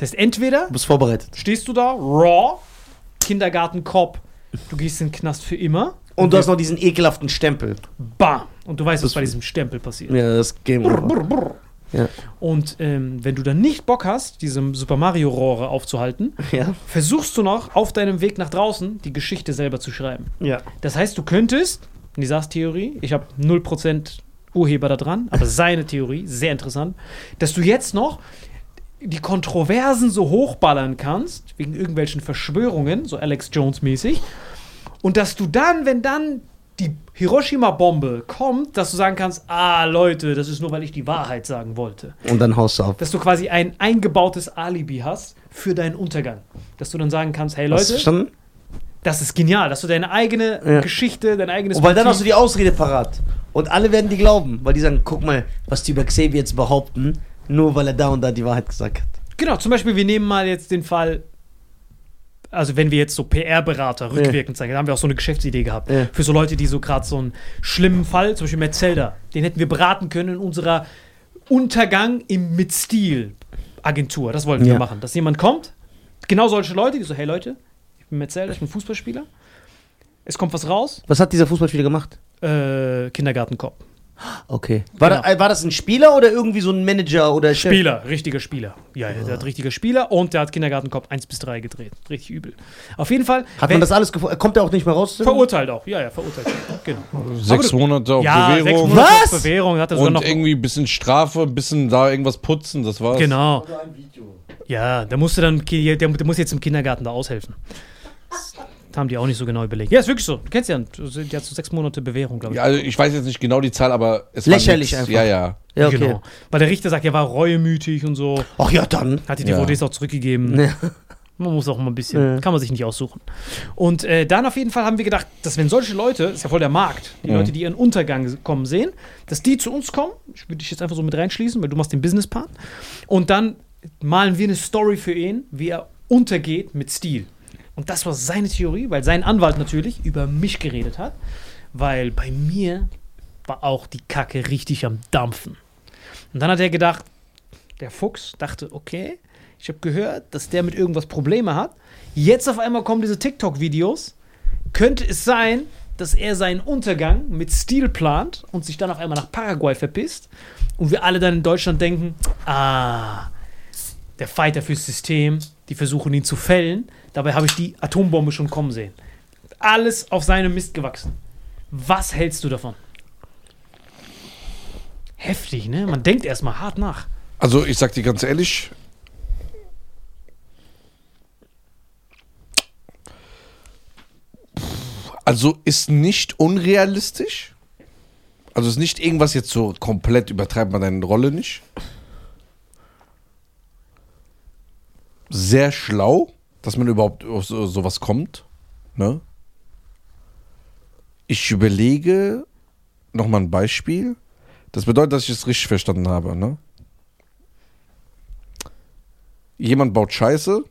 Das heißt, entweder Du bist vorbereitet. stehst du da, raw, Kindergartenkopf, du gehst in den Knast für immer. Und du hast noch diesen ekelhaften Stempel. Bam! Und du weißt, was bei diesem Stempel passiert. Ja, das Game Brr, Over. brr, brr. Ja. Und ähm, wenn du dann nicht Bock hast, diese Super Mario-Rohre aufzuhalten, Ja. versuchst du noch auf deinem Weg nach draußen die Geschichte selber zu schreiben. Ja. Das heißt, du könntest, Nisas Theorie, ich habe 0% Urheber da dran, aber seine Theorie, sehr interessant, dass du jetzt noch die Kontroversen so hochballern kannst, wegen irgendwelchen Verschwörungen, so Alex Jones mäßig, und dass du dann, wenn dann die Hiroshima-Bombe kommt, dass du sagen kannst, ah Leute, das ist nur, weil ich die Wahrheit sagen wollte. Und dann haust du ab. Dass du quasi ein eingebautes Alibi hast für deinen Untergang. Dass du dann sagen kannst, hey Leute, verstanden? das ist genial, dass du deine eigene Ja. Geschichte, dein eigenes Und weil dann hast du die Ausrede parat. Und alle werden die glauben, weil die sagen, guck mal, was die über Xavier jetzt behaupten, nur weil er da und da die Wahrheit gesagt hat. Genau, zum Beispiel, wir nehmen mal jetzt den Fall, also wenn wir jetzt so PR-Berater rückwirkend zeigen, da haben wir auch so eine Geschäftsidee gehabt. Ja. Für so Leute, die so gerade so einen schlimmen Fall, zum Beispiel Metzelder, den hätten wir beraten können in unserer Untergang im mit Stil Agentur. Das wollten wir Ja. machen. Dass jemand kommt, genau solche Leute, die so, hey Leute, ich bin Metzelder, ich bin Fußballspieler. Es kommt was raus, Was hat dieser Fußballspieler gemacht? äh, Kindergartenkopf. Okay. War, Genau. da, äh, war das ein Spieler oder irgendwie so ein Manager oder Chef? Spieler, richtiger Spieler. Ja, ja, der hat richtiger Spieler und der hat Kindergartenkopf 1 bis 3 gedreht. Richtig übel. Auf jeden Fall. Hat wenn- man das alles gefunden? Kommt er auch nicht mehr raus? Verurteilt auch. Ja, ja, verurteilt. Genau. Sechs Monate auf ja, sechs Bewährung. Monate Was? auf Bewährung. Hat er sogar Und noch. irgendwie ein bisschen Strafe, ein bisschen da irgendwas putzen, das war's. Genau. Oder ein Video. Ja, der musste dann, der, der muss jetzt im Kindergarten da aushelfen. Haben die auch nicht so genau überlegt. Ja, ist wirklich so. Du kennst ja, die hat so sechs Monate Bewährung, glaube ich. Ja, also ich weiß jetzt nicht genau die Zahl, aber es Lächerlich war nix. einfach. Ja, ja. Ja, okay. Genau. Weil der Richter sagt, er war reuemütig und so. Ach ja, dann. Hat die Ja. DVDs auch zurückgegeben. Ja. Man muss auch mal ein bisschen, Ja. kann man sich nicht aussuchen. Und äh, dann auf jeden Fall haben wir gedacht, dass wenn solche Leute, ist ja voll der Markt, die Mhm. Leute, die ihren Untergang kommen sehen, dass die zu uns kommen, ich würde dich jetzt einfach so mit reinschließen, weil du machst den Business-Part, und dann malen wir eine Story für ihn, wie er untergeht mit Stil. Und das war seine Theorie, weil sein Anwalt natürlich über mich geredet hat, weil bei mir war auch die Kacke richtig am Dampfen. Und dann hat er gedacht, der Fuchs dachte, okay, ich habe gehört, dass der mit irgendwas Probleme hat. Jetzt auf einmal kommen diese TikTok-Videos. Könnte es sein, dass er seinen Untergang mit Stil plant und sich dann auf einmal nach Paraguay verpisst und wir alle dann in Deutschland denken, ah, der Fighter fürs System, die versuchen ihn zu fällen. Dabei habe ich die Atombombe schon kommen sehen. Alles auf seinem Mist gewachsen. Was hältst du davon? Heftig, ne? Man denkt erstmal hart nach. Also ich sag dir ganz ehrlich, also ist nicht unrealistisch. Also ist nicht irgendwas jetzt so komplett übertreibt man deine Rolle nicht. Sehr schlau, dass man überhaupt auf so, sowas kommt. Ne? Ich überlege nochmal ein Beispiel. Das bedeutet, dass ich es richtig verstanden habe, ne? Jemand baut Scheiße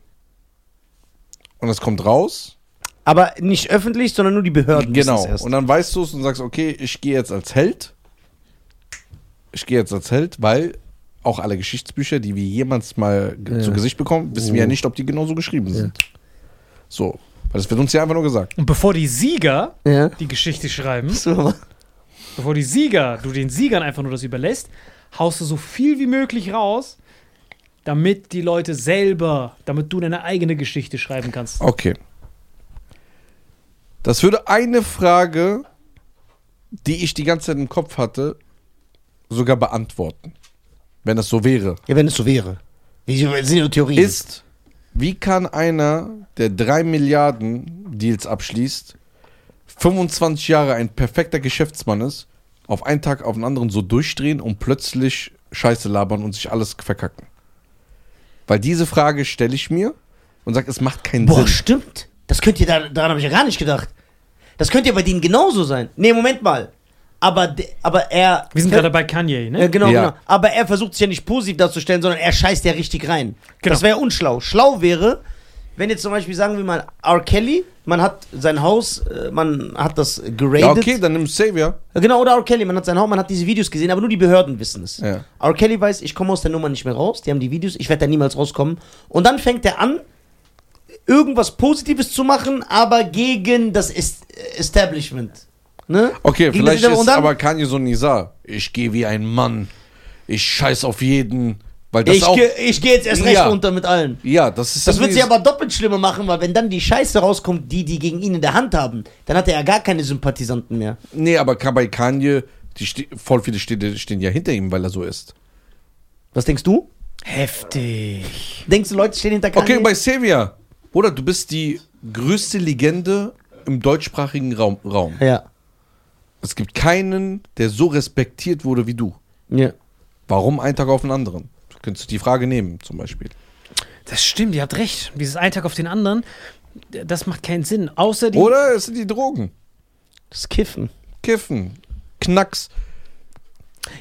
und es kommt raus. Aber nicht öffentlich, sondern nur die Behörden. Genau. Und dann weißt du es und sagst, okay, ich gehe jetzt als Held. Ich gehe jetzt als Held, weil auch alle Geschichtsbücher, die wir jemals mal Ja. zu Gesicht bekommen, wissen wir ja Oh. nicht, ob die genauso geschrieben sind. So. Weil das wird uns ja einfach nur gesagt. Und bevor die Sieger ja. die Geschichte schreiben, So. bevor die Sieger, du den Siegern einfach nur das überlässt, haust du so viel wie möglich raus, damit die Leute selber, damit du deine eigene Geschichte schreiben kannst. Okay. Das würde eine Frage, die ich die ganze Zeit im Kopf hatte, sogar beantworten. Wenn es so wäre. Ja, wenn es so wäre. Wie sind nur Theorien. Ist, wie kann einer, der drei Milliarden Deals abschließt, 25 Jahre ein perfekter Geschäftsmann ist, auf einen Tag auf den anderen so durchdrehen und plötzlich Scheiße labern und sich alles verkacken? Weil diese Frage stelle ich mir und sage, es macht keinen Boah, Sinn. stimmt. Das könnt ihr, da, daran habe ich ja gar nicht gedacht. Das könnte ja bei denen genauso sein. Nee, Moment mal. Aber, aber er. Wir sind gerade bei Kanye, ne? Ja, genau, Ja. genau. Aber er versucht sich ja nicht positiv darzustellen, sondern er scheißt ja richtig rein. Genau. Das wäre unschlau. Schlau wäre, wenn jetzt zum Beispiel sagen wir mal R. Kelly, man hat sein Haus, äh, man hat das geradet. Ja, okay, dann nimm Savior. Ja, Genau, oder R. Kelly, man hat sein Haus, man hat diese Videos gesehen, aber nur die Behörden wissen es. Ja. R. Kelly weiß, ich komme aus der Nummer nicht mehr raus, die haben die Videos, ich werde da niemals rauskommen. Und dann fängt er an, irgendwas Positives zu machen, aber gegen das Est Establishment. Ne? Okay, Gegen vielleicht ist aber Kanye so Nisa. Ich gehe wie ein Mann. Ich scheiß auf jeden. Weil das Ich, auch. ge ich gehe jetzt erst recht Ja. unter mit allen. Ja, das ist Das wird sie aber doppelt schlimmer machen, weil wenn dann die Scheiße rauskommt, die die gegen ihn in der Hand haben, dann hat er ja gar keine Sympathisanten mehr. Nee, aber bei Kanye, die voll viele stehen, stehen ja hinter ihm, weil er so ist. Was denkst du? Heftig. Denkst du, Leute stehen hinter Kanye? Okay, bei Savior. Oder du bist die größte Legende im deutschsprachigen Raum. Raum. ja. Es gibt keinen, der so respektiert wurde wie du. ja. Warum ein Tag auf den anderen? Du könntest die Frage nehmen, zum Beispiel. Das stimmt, ihr habt recht. Dieses ein Tag auf den anderen, das macht keinen Sinn. Außer die. Oder es sind die Drogen. Das Kiffen. Kiffen. Knacks.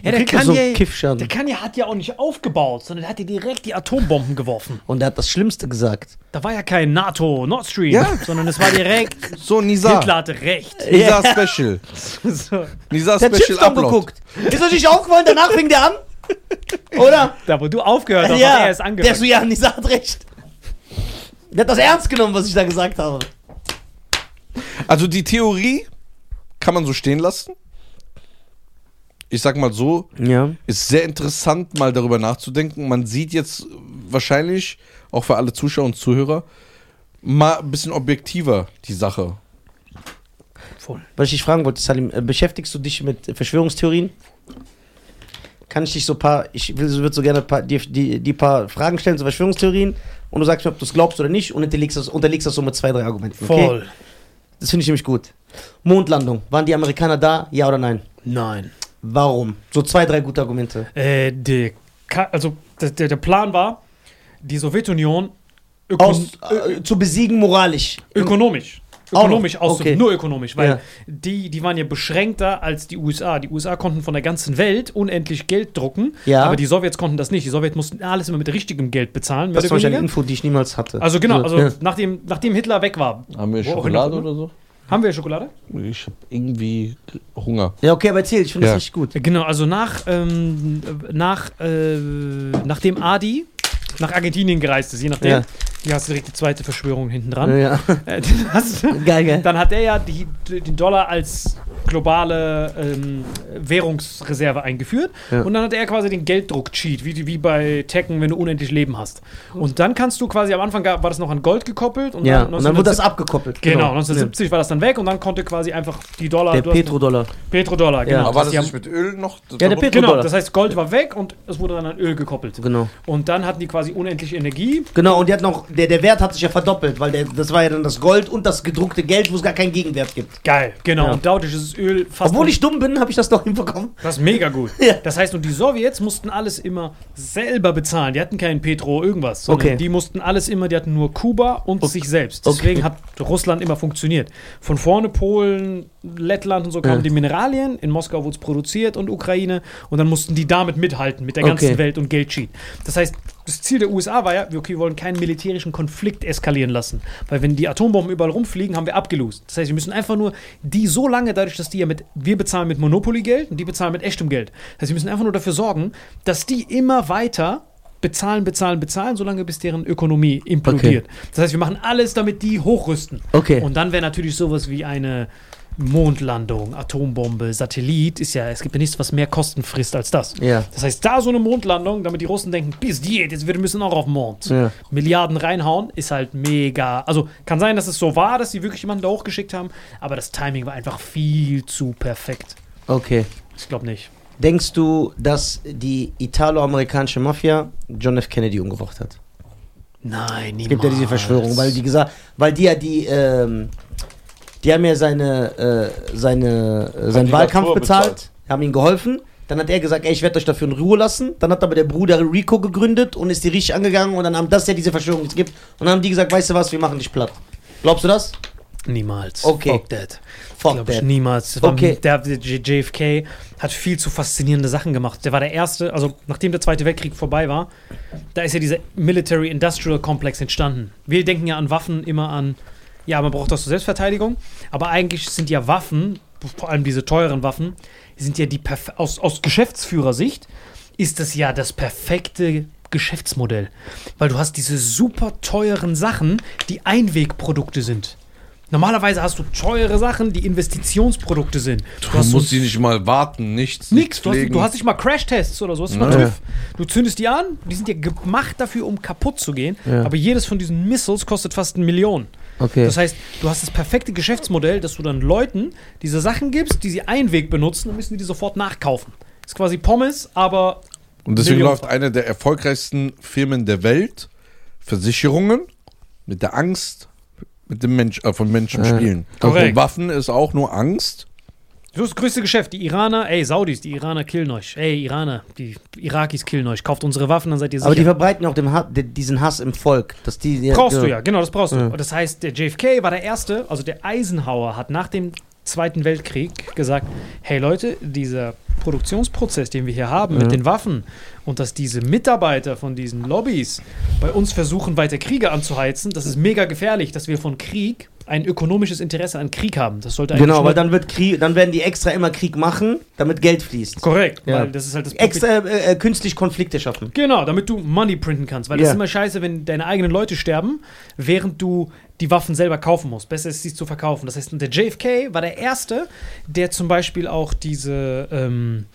Ja, der doch so Kanye, Kiffschaden. der Kanye hat ja auch nicht aufgebaut, sondern der hat ja direkt die Atombomben geworfen. Und er hat das Schlimmste gesagt. Da war ja kein NATO, Nord Stream, Ja. sondern es war direkt. So, Nisa. Hitler hatte recht. Nisa Special. So. Nisa Der Special Upload. geguckt. Ist euch nicht aufgefallen, danach fing der an? Oder? Da, wo du aufgehört hast, hat er es der angefangen. so, ja, Nisa hat recht. Der hat das ernst genommen, was ich da gesagt habe. Also die Theorie kann man so stehen lassen. Ich sag mal so, Ja. ist sehr interessant, mal darüber nachzudenken. Man sieht jetzt wahrscheinlich, auch für alle Zuschauer und Zuhörer, mal ein bisschen objektiver die Sache. Voll. Was ich dich fragen wollte, Salim, äh, beschäftigst du dich mit Verschwörungstheorien? Kann ich dich so ein paar, ich will, würde so gerne ein paar, die, die, die paar Fragen stellen zu Verschwörungstheorien und du sagst mir, ob du es glaubst oder nicht und unterlegst das, unterlegst das so mit zwei, drei Argumenten. Okay? Voll. Das finde ich nämlich gut. Mondlandung, waren die Amerikaner da, ja oder nein? Nein. Warum? So zwei, drei gute Argumente. Äh, der, Ka- also der, der Plan war, die Sowjetunion Aus, äh, zu besiegen moralisch. ökonomisch. Ökonomisch noch? auszu Okay. nur ökonomisch, weil Ja. die, die waren ja beschränkter als die USA. Die USA konnten von der ganzen Welt unendlich Geld drucken, Ja. aber die Sowjets konnten das nicht. Die Sowjets mussten alles immer mit richtigem Geld bezahlen. Das Beispiel eine. Info, die ich niemals hatte. Also genau, also Ja. nachdem, nachdem Hitler weg war. Haben wir Schokolade noch- oder so? Haben wir Schokolade? Ich habe irgendwie Hunger. Ja, okay, aber erzähl, ich finde Ja. das richtig gut. Genau, also nach, ähm, nach, äh, nachdem Adi nach Argentinien gereist ist, je nachdem, Ja. Hier hast du direkt die zweite Verschwörung hinten dran. Ja. Äh, Geil, geil. dann hat er ja die, den Dollar als globale ähm, Währungsreserve eingeführt Ja. und dann hat er quasi den Gelddruck-Cheat, wie, wie bei Tekken, wenn du unendlich Leben hast. Und dann kannst du quasi, am Anfang war das noch an Gold gekoppelt und Ja, dann, und dann wurde das 1970 abgekoppelt. Genau, 1970 war das dann weg und dann konnte quasi einfach die Dollar. Der Petrodollar. Petrodollar, genau. Ja. Aber war das die haben- nicht mit Öl noch? Ja, der Petro- Genau, Dollar. das heißt, Gold war weg und es wurde dann an Öl gekoppelt. Genau. Und dann hatten die quasi unendlich Energie. Genau, und die hat noch, der, der Wert hat sich ja verdoppelt, weil der, das war ja dann das Gold und das gedruckte Geld, wo es gar keinen Gegenwert gibt. Geil, genau. Ja. Und dadurch ist das Öl fast. Obwohl ich dumm bin, habe ich das noch hinbekommen. Das ist mega gut. Ja. Das heißt, und die Sowjets mussten alles immer selber bezahlen. Die hatten keinen Petro, irgendwas. Sondern Okay. Die mussten alles immer, die hatten nur Kuba und sich selbst. Deswegen Okay. hat Russland immer funktioniert. Von vorne Polen, Lettland und so kamen Ja. die Mineralien. In Moskau wurde es produziert und Ukraine. Und dann mussten die damit mithalten, mit der ganzen Okay. Welt und Geldschied. Das heißt, das Ziel der USA war ja, wir- okay, wir wollen keinen militärischen Konflikt eskalieren lassen. Weil wenn die Atombomben überall rumfliegen, haben wir abgelost. Das heißt, wir müssen einfach nur die so lange, dadurch, dass die ja mit, wir bezahlen mit Monopoly-Geld und die bezahlen mit echtem Geld. Das heißt, wir müssen einfach nur dafür sorgen, dass die immer weiter bezahlen, bezahlen, bezahlen, solange bis deren Ökonomie implodiert. Das heißt, wir machen alles, damit die hochrüsten. Okay. Und dann wäre natürlich sowas wie eine Mondlandung, Atombombe, Satellit, ist ja, es gibt ja nichts, was mehr Kosten frisst als das. Ja. Das heißt, da so eine Mondlandung, damit die Russen denken, bis diät, jetzt wir müssen auch auf den Mond. Ja. Milliarden reinhauen, ist halt mega. Also kann sein, dass es so war, dass sie wirklich jemanden da hochgeschickt haben, aber das Timing war einfach viel zu perfekt. Okay. Ich glaube nicht. Denkst du, dass die italo-amerikanische Mafia John F. Kennedy umgebracht hat? Nein, niemals. Es gibt ja diese Verschwörung, weil die gesagt, weil die ja die, ähm, die haben ja seine, äh, seine, äh, seinen Wahlkampf bezahlt, bezahlt. haben ihm geholfen. Dann hat er gesagt, ey, ich werde euch dafür in Ruhe lassen. Dann hat aber der Bruder Rico gegründet und ist die richtig angegangen und dann haben das ja diese Verschwörung es gibt. Und dann haben die gesagt, weißt du was, wir machen dich platt. Glaubst du das? Niemals. Okay. Fuck that. Fuck Glaub ich, that. niemals. Das war- Okay. Der, der JFK hat viel zu faszinierende Sachen gemacht. Der war der Erste, also nachdem der Zweite Weltkrieg vorbei war, da ist ja dieser Military-Industrial Complex entstanden. Wir denken ja an Waffen immer an, ja, man braucht das zur Selbstverteidigung, aber eigentlich sind ja Waffen, vor allem diese teuren Waffen, sind ja die perf- aus, aus Geschäftsführersicht ist das ja das perfekte Geschäftsmodell. Weil du hast diese super teuren Sachen, die Einwegprodukte sind. Normalerweise hast du teure Sachen, die Investitionsprodukte sind. Du Du musst die nicht mal warten, nichts. Nix, du hast, du hast nicht mal Crashtests oder so, hast mal. TÜV. Du zündest die an, die sind ja gemacht dafür, um kaputt zu gehen. Ja. Aber jedes von diesen Missiles kostet fast eine Million. Okay. Das heißt, du hast das perfekte Geschäftsmodell, dass du dann Leuten diese Sachen gibst, die sie Einweg benutzen, dann müssen die die sofort nachkaufen. ist quasi Pommes, aber Und deswegen läuft eine der erfolgreichsten Firmen der Welt, Versicherungen, mit der Angst mit dem Mensch, äh, von Menschen spielen. Korrekt. Und Waffen ist auch nur Angst. So ist das größte Geschäft. Die Iraner, ey, Saudis, die Iraner killen euch. Ey, Iraner, die Irakis killen euch. Kauft unsere Waffen, dann seid ihr sicher. Aber die verbreiten auch Ha- diesen Hass im Volk. Dass die, die, Brauchst du ja, genau, das brauchst du. Ja. Und das heißt, der JFK war der Erste, also der Eisenhower hat nach dem Zweiten Weltkrieg gesagt, hey Leute, dieser Produktionsprozess, den wir hier haben mit den Waffen und dass diese Mitarbeiter von diesen Lobbys bei uns versuchen, weiter Kriege anzuheizen, das ist mega gefährlich, dass wir von Krieg ein ökonomisches Interesse an Krieg haben. Das sollte eigentlich Genau, weil dann wird Krieg, dann werden die extra immer Krieg machen, damit Geld fließt. korrekt, Ja. weil das ist halt das Problem. Extra äh, äh, künstlich Konflikte schaffen. Genau, damit du Money printen kannst. Weil das Ja. ist immer scheiße, wenn deine eigenen Leute sterben, während du die Waffen selber kaufen musst. Besser ist, sie zu verkaufen. Das heißt, der JFK war der Erste, der zum Beispiel auch diese, ähm,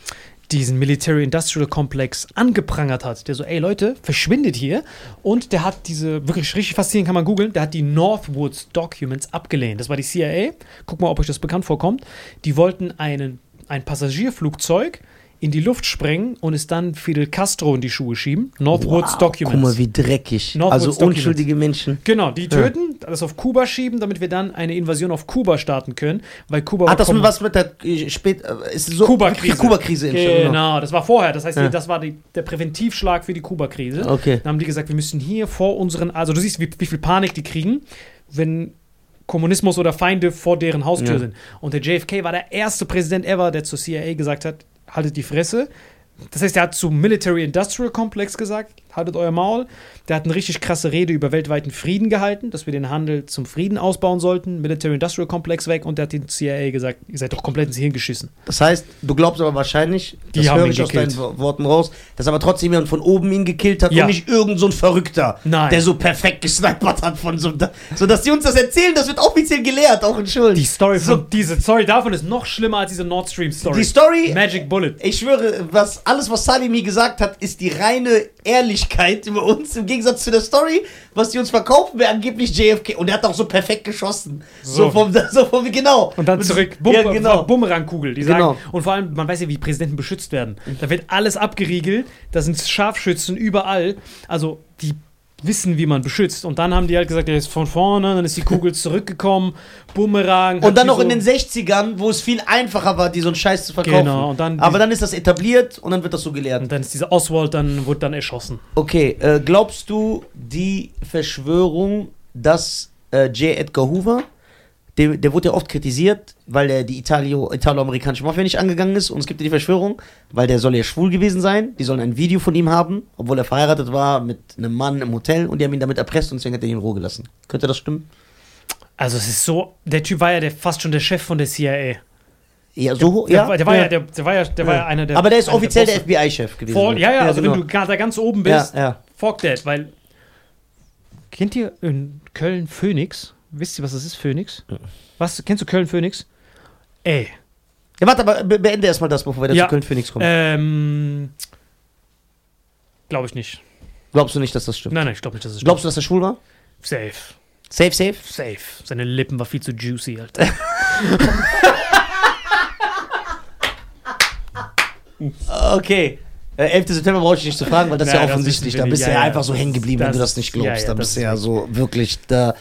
diesen Military-Industrial Complex angeprangert hat. Der so, ey Leute, verschwindet hier. Und der hat diese, wirklich richtig faszinierend, kann man googeln, der hat die Northwoods Documents abgelehnt. Das war die CIA. Guck mal, ob euch das bekannt vorkommt. Die wollten einen, ein Passagierflugzeug in die Luft sprengen und es dann Fidel Castro in die Schuhe schieben. Northwoods Wow, Documents. Guck mal, wie dreckig. Northwoods also Documents. unschuldige Menschen. Genau, die töten, das auf Kuba schieben, damit wir dann eine Invasion auf Kuba starten können, weil Kuba Hat das mit was mit der äh, spät äh, ist so Kuba-Krise. Kuba-Krise entstanden, Genau, das war vorher. Das heißt, Ja. das war die, der Präventivschlag für die Kuba-Krise. Okay. Dann haben die gesagt, wir müssen hier vor unseren, also du siehst, wie, wie viel Panik die kriegen, wenn Kommunismus oder Feinde vor deren Haustür Ja. sind. Und der JFK war der erste Präsident ever, der zur CIA gesagt hat, haltet die Fresse. Das heißt, er hat zum Military Industrial Complex gesagt, haltet euer Maul. Der hat eine richtig krasse Rede über weltweiten Frieden gehalten, dass wir den Handel zum Frieden ausbauen sollten, Military Industrial Complex weg und der hat den CIA gesagt, ihr seid doch komplett ins Hirn geschissen. Das heißt, du glaubst aber wahrscheinlich, Die das höre ich aus deinen Wo- Worten raus, dass aber trotzdem jemand von oben ihn gekillt hat Ja. und nicht irgend so ein Verrückter, Nein. der so perfekt gesnipert hat von so so dass die uns das erzählen, das wird offiziell gelehrt, auch in Schulen. Die Story So- von, diese Story davon ist noch schlimmer als diese Nord Stream Story. Die Story, Magic Bullet. ich schwöre, was alles, was Salimi gesagt hat, ist die reine Ehrlichkeit über uns, im Gegensatz zu der Story, was die uns verkaufen, wäre angeblich JFK. Und er hat auch so perfekt geschossen. So, So. vom, so vom, genau. Und dann zurück. Bum, ja, genau. Bumerangkugel. Die Genau. sagen, und vor allem, man weiß ja, wie Präsidenten beschützt werden. Da wird alles abgeriegelt. Da sind Scharfschützen überall. Also, die wissen, wie man beschützt. Und dann haben die halt gesagt, er ist von vorne, dann ist die Kugel zurückgekommen, Bumerang. Und dann noch in so- den 60ern, wo es viel einfacher war, die so einen Scheiß zu verkaufen. Genau, und dann Aber dann ist das etabliert und dann wird das so gelehrt. Und dann ist dieser Oswald, dann wurde dann erschossen. Okay, äh, glaubst du die Verschwörung, dass äh, J. Edgar Hoover, der, der wurde ja oft kritisiert, weil der die Italio, italo-amerikanische Mafia nicht angegangen ist. Und es gibt ja die Verschwörung, weil der soll ja schwul gewesen sein. Die sollen ein Video von ihm haben, obwohl er verheiratet war mit einem Mann im Hotel und die haben ihn damit erpresst und deswegen hat er ihn in Ruhe gelassen. Könnte das stimmen? Also, es ist so, der Typ war ja der, fast schon der Chef von der CIA. Ja, so Der, ja. war- der war ja, der, der war ja, der war ja einer der. Aber der ist einer offiziell der. FBI-Chef gewesen. Vor, ja, ja, also genau. wenn du da ganz oben ja, bist, ja. fuck that, weil. Kennt ihr in Köln Phoenix? Wisst ihr, was das ist, Phoenix? Was? Kennst du Köln Phoenix? Ey. ja, warte, aber be beende erstmal das, bevor wir da Ja. zu Köln-Phoenix kommen. Ähm. Glaube ich nicht. Glaubst du nicht, dass das stimmt? Nein, nein, ich glaube nicht, dass es stimmt. Glaubst du, dass er schwul war? Safe. Safe, safe? Safe. Seine Lippen war viel zu juicy, Alter. Okay. Äh, 11. September brauche ich nicht zu fragen, weil das ist Ja, ja das offensichtlich. Da bist du Ja, ja, ja, einfach so das hängen geblieben, wenn du das- das nicht ja, glaubst. ja, da das bist du ja so wirklich da.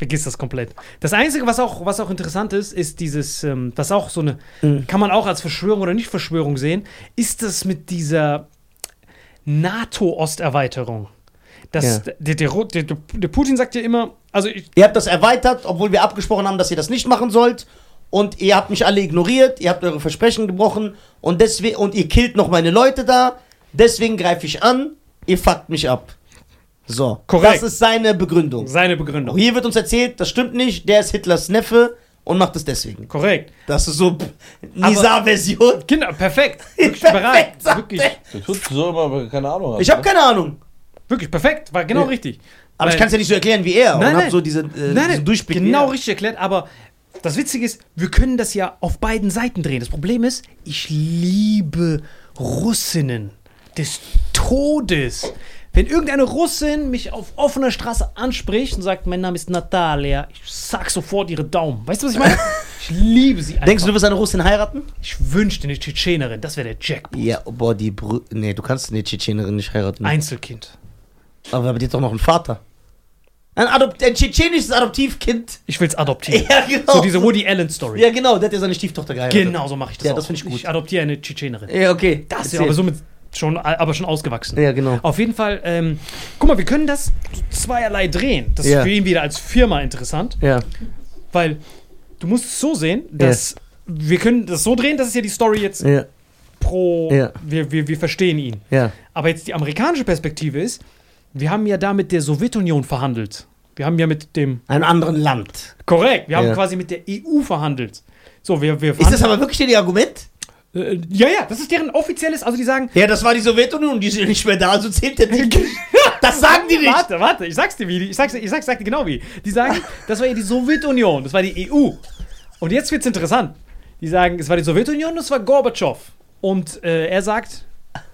Vergiss das komplett. Das Einzige, was auch, was auch interessant ist, ist dieses, ähm, was auch so eine, Mhm. kann man auch als Verschwörung oder nicht Verschwörung sehen, ist das mit dieser NATO-Osterweiterung. Das, Ja. der, der, der, der, Putin sagt ja immer, also Ihr habt das erweitert, obwohl wir abgesprochen haben, dass ihr das nicht machen sollt. Und ihr habt mich alle ignoriert, ihr habt eure Versprechen gebrochen und deswegen und ihr killt noch meine Leute da. Deswegen greife ich an, ihr fuckt mich ab. So, Korrekt. das ist seine Begründung. seine Auch Begründung. hier wird uns erzählt, das stimmt nicht, der ist Hitlers Neffe und macht es deswegen. Korrekt. Das ist so Nisa-Version. Genau, perfekt. Wirklich Perfekt, bereit. Wirklich, er. Der tut so immer, aber keine Ahnung. hat, Ich habe ne? keine Ahnung. wirklich perfekt. War genau Ja. richtig. Aber ich Weil- kann es ja nicht so erklären wie er. Nein, und nein. so diese, äh, Nein, nein, genau richtig erklärt, aber das Witzige ist, wir können das ja auf beiden Seiten drehen. Das Problem ist, ich liebe Russinnen des Todes. Wenn irgendeine Russin mich auf offener Straße anspricht und sagt, mein Name ist Natalia, ich sag sofort ihre Daumen. Weißt du, was ich meine? Ich liebe sie einfach. Denkst du, du wirst eine Russin heiraten? ich wünschte eine Tschetschenerin, das wäre der Jackpot. Ja, boah, die Brü Nee, du kannst eine Tschetschenerin nicht heiraten. Einzelkind. Aber, aber die hat doch noch einen Vater. Ein, Adop ein tschetschenisches Adoptivkind. Ich will's adoptieren. Ja, genau. So diese Woody Allen Story. Ja, genau, der hat ja seine Stieftochter geheiratet. Genau so mache ich das Ja, auch. das find ich gut. Ich adoptiere eine Tschetschenerin. Ja, okay. Das ist ja aber somit schon, aber schon ausgewachsen. Ja, genau. Auf jeden Fall, ähm, guck mal, wir können das zweierlei drehen. Das Ja. ist für ihn wieder als Firma interessant, Ja. weil du musst es so sehen, dass wir können das so drehen, das ist ja die Story jetzt Ja. pro, Ja. wir, wir, wir verstehen ihn. Ja. Aber jetzt die amerikanische Perspektive ist, wir haben ja da mit der Sowjetunion verhandelt. Wir haben ja mit dem, Einem anderen Land. korrekt, wir haben Ja. quasi mit der EU verhandelt. So, wir, wir Ist das aber wirklich ihr Argument? Äh, ja, ja, das ist deren offizielles, also die sagen, Ja, das war die Sowjetunion die ja nicht mehr da, also zählt der nicht. Das sagen die nicht. Warte, warte, ich sag's dir wie. Ich sag's, ich sag's, sag dir genau wie. Die sagen, das war ja die Sowjetunion, das war die EU. Und jetzt wird's interessant. Die sagen, es war die Sowjetunion, das war Gorbatschow. Und äh, er sagt,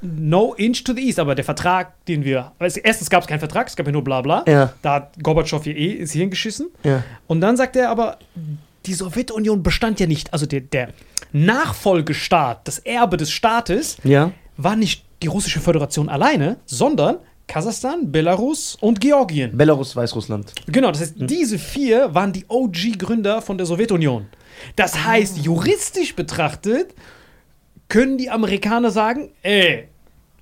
no inch to the east. Aber der Vertrag, den wir. Also erstens gab es keinen Vertrag, es gab ja nur bla bla. Ja. Da hat Gorbatschow hier eh ins Hirn geschissen. Ja. Und dann sagt er aber, die Sowjetunion bestand ja nicht. Also der, der Nachfolgestaat, das Erbe des Staates, Ja. war nicht die russische Föderation alleine, sondern Kasachstan, Belarus und Georgien. Belarus, Weißrussland. Genau, das heißt, diese vier waren die OG-Gründer von der Sowjetunion. Das heißt, juristisch betrachtet können die Amerikaner sagen, ey,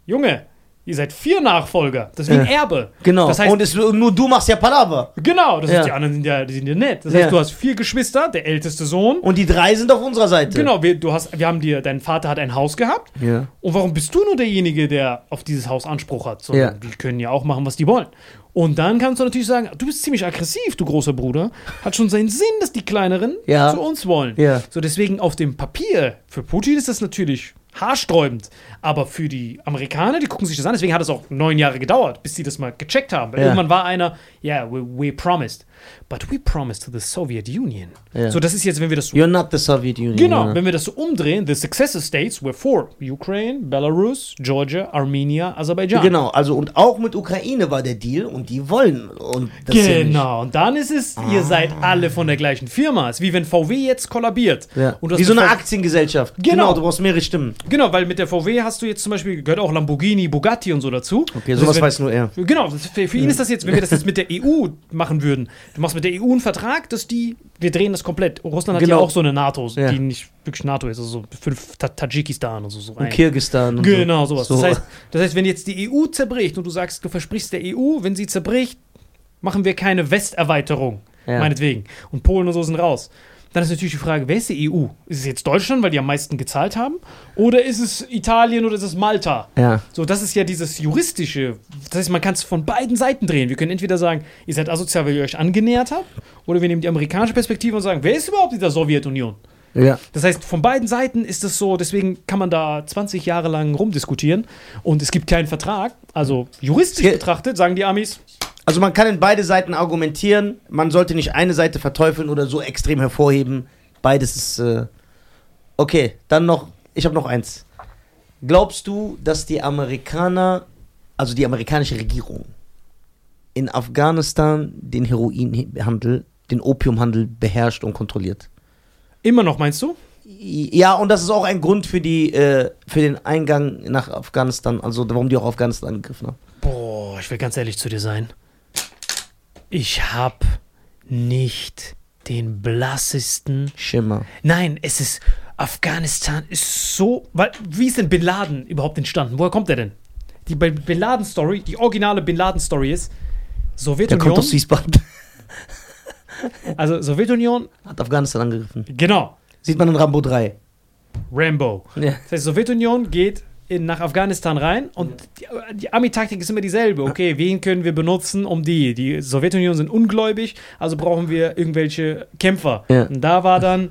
Junge, ihr seid vier Nachfolger. Das ist wie ein Ja. Erbe. Genau. Das heißt, und es, nur du machst ja Palaver. genau, das Ja. heißt, die anderen sind ja, die sind ja nett. Das Ja. heißt, du hast vier Geschwister, der älteste Sohn. Und die drei sind auf unserer Seite. Genau, wir, du hast, wir haben dir, dein Vater hat ein Haus gehabt. Ja. Und warum bist du nur derjenige, der auf dieses Haus Anspruch hat? So, Ja. Die können ja auch machen, was die wollen. Und dann kannst du natürlich sagen, du bist ziemlich aggressiv, du großer Bruder. Hat schon seinen Sinn, dass die Kleineren Ja. zu uns wollen. Ja. So, deswegen auf dem Papier, für Putin ist das natürlich haarsträubend. Aber für die Amerikaner, die gucken sich das an. Deswegen hat es auch neun Jahre gedauert, bis sie das mal gecheckt haben. Weil Ja. irgendwann war einer, ja, yeah, we, we promised. But we promised to the Soviet Union. Ja. So, das ist jetzt, wenn wir das so You're not the Soviet Union. Genau, Ja. wenn wir das so umdrehen, the successor states were four: Ukraine, Belarus, Georgia, Armenia, Aserbaidschan. Genau, also und auch mit Ukraine war der Deal und die wollen. Und Genau, und dann ist es, ihr seid alle von der gleichen Firma. Es ist wie wenn VW jetzt kollabiert. Ja. Wie so eine V- Aktiengesellschaft. Genau. du brauchst mehrere Stimmen. Genau, weil mit der VW hast du jetzt zum Beispiel, gehört auch Lamborghini, Bugatti und so dazu. Okay, Das sowas ist, weiß nur er. wenn, Genau, für, für ihn ist das jetzt, wenn wir das jetzt mit der EU machen würden, du machst mit der EU einen Vertrag, dass die, wir drehen das komplett. Russland hat Genau. ja auch so eine NATO, Ja. die nicht wirklich NATO ist, also so fünf Ta Tadschikistan und so. so Und. Kirgistan. Und Genau, sowas. So. Das, heißt, das heißt, wenn jetzt die EU zerbricht und du sagst, du versprichst der EU, wenn sie zerbricht, machen wir keine Westerweiterung, Ja. meinetwegen. Und Polen und so sind raus. Dann ist natürlich die Frage, wer ist die EU? Ist es jetzt Deutschland, weil die am meisten gezahlt haben? Oder ist es Italien oder ist es Malta? Ja. So, das ist ja dieses juristische. Das heißt, man kann es von beiden Seiten drehen. Wir können entweder sagen, ihr seid asozial, weil ihr euch angenähert habt, oder wir nehmen die amerikanische Perspektive und sagen, wer ist überhaupt dieser Sowjetunion? Ja. Das heißt, von beiden Seiten ist es so, deswegen kann man da 20 Jahre lang rumdiskutieren und es gibt keinen Vertrag. Also juristisch betrachtet sagen die Amis, Also man kann in beide Seiten argumentieren. Man sollte nicht eine Seite verteufeln oder so extrem hervorheben. Beides ist. Äh okay, dann noch. Ich habe noch eins. Glaubst du, dass die Amerikaner, also die amerikanische Regierung, in Afghanistan den Heroinhandel, den Opiumhandel beherrscht und kontrolliert? immer noch meinst du? Ja, und das ist auch ein Grund für, die, äh, für den Eingang nach Afghanistan, also warum die auch Afghanistan angegriffen haben. Boah, ich will ganz ehrlich zu dir sein. Ich hab nicht den blassesten. Schimmer. Nein, es ist. Afghanistan ist so. Weil, wie ist denn Bin Laden überhaupt entstanden? Woher kommt er denn? die Bin Laden Story, die originale Bin Laden Story ist, Der kommt Sowjetunion, aus Wiesbaden. also Sowjetunion, Hat Afghanistan angegriffen. genau, Sieht man in Rambo 3. Rambo. Ja. Das heißt, Sowjetunion geht in, nach Afghanistan rein und die, die Army-Taktik ist immer dieselbe. Okay, wen können wir benutzen, um die? Die Sowjetunion sind ungläubig, also brauchen wir irgendwelche Kämpfer. Ja. Und da war dann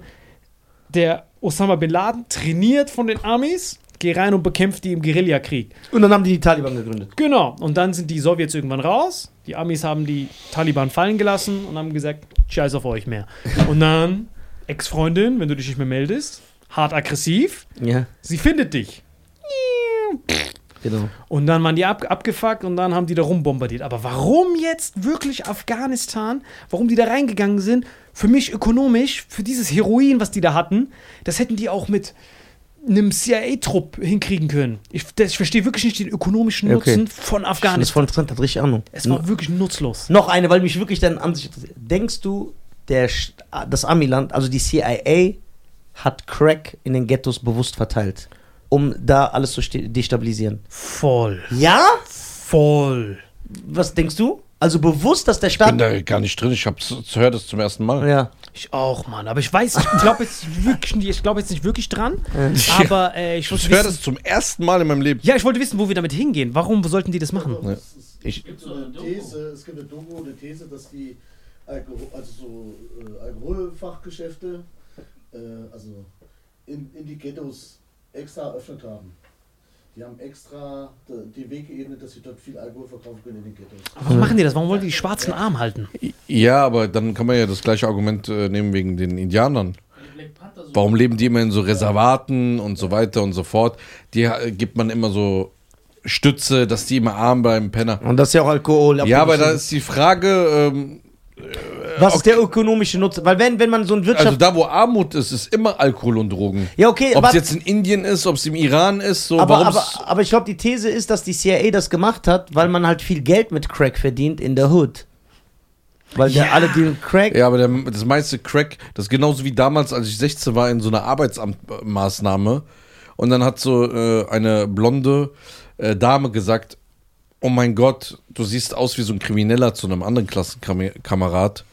der Osama Bin Laden trainiert von den Amis, geh rein und bekämpft die im Guerillakrieg. Und dann haben die die Taliban gegründet. Genau. Und dann sind die Sowjets irgendwann raus. Die Amis haben die Taliban fallen gelassen und haben gesagt, scheiß auf euch mehr. Und dann, Ex-Freundin, wenn du dich nicht mehr meldest, hart aggressiv, Ja, sie findet dich. Genau. Und dann waren die ab, abgefuckt und dann haben die da rumbombardiert. Aber warum jetzt wirklich Afghanistan? Warum die da reingegangen sind? Für mich ökonomisch, für dieses Heroin, was die da hatten, das hätten die auch mit einem CIA-Trupp hinkriegen können. Ich, das, ich verstehe wirklich nicht den ökonomischen Ja, okay. Nutzen von Das ist Afghanistan. voll interessant, hat richtig Ahnung. Es war wirklich nutzlos. Noch eine, weil mich wirklich deine Ansicht interessiert. Denkst du, der, das Amiland, also die CIA, hat Crack in den Ghettos bewusst verteilt, um da alles zu destabilisieren? Voll. Ja? Voll. Was denkst du? Also bewusst, dass der Ich bin Staat. da gar nicht drin. Ich höre das zum ersten Mal. Ja. Ich auch, Mann. Aber ich weiß, ich glaube jetzt wirklich, nicht- ich glaube jetzt nicht wirklich dran. Aber äh, ich wollte Ich höre das zum ersten Mal in meinem Leben. Ja, ich wollte wissen, wo wir damit hingehen. Warum sollten die das machen? Ja. Es, es, Ich- gibt so eine These, es gibt eine Doku, eine These, dass die Alkohol, also so äh, Alkoholfachgeschäfte, äh, also in, in die Ghettos extra eröffnet haben. Die haben extra die, die Weg geebnet, dass sie dort viel Alkohol verkaufen können in den Ghettos. Warum machen die das? Warum wollen die die schwarzen Arm halten? Ja, aber dann kann man ja das gleiche Argument äh, nehmen wegen den Indianern. Warum leben die immer in so Reservaten und so weiter und so fort? Die äh, gibt man immer so Stütze, dass die immer arm beim Penner. Und das ist ja auch Alkohol. Ja, aber da ist die Frage, ähm, Was ist der ökonomische Nutzen? Weil wenn, wenn man so ein Wirtschaft. also da wo Armut ist, ist immer Alkohol und Drogen. ja, okay, Ob es jetzt in Indien ist, ob es im Iran ist, so aber, aber, aber ich glaube, die These ist, dass die CIA das gemacht hat, weil man halt viel Geld mit Crack verdient in der Hood. Weil der alle dealen Crack. Ja, aber der, das meiste Crack, das ist genauso wie damals, als ich 16 war, in so einer Arbeitsamtmaßnahme. Und dann hat so äh, eine blonde äh, Dame gesagt, oh mein Gott, du siehst aus wie so ein Krimineller zu einem anderen Klassenkamerad.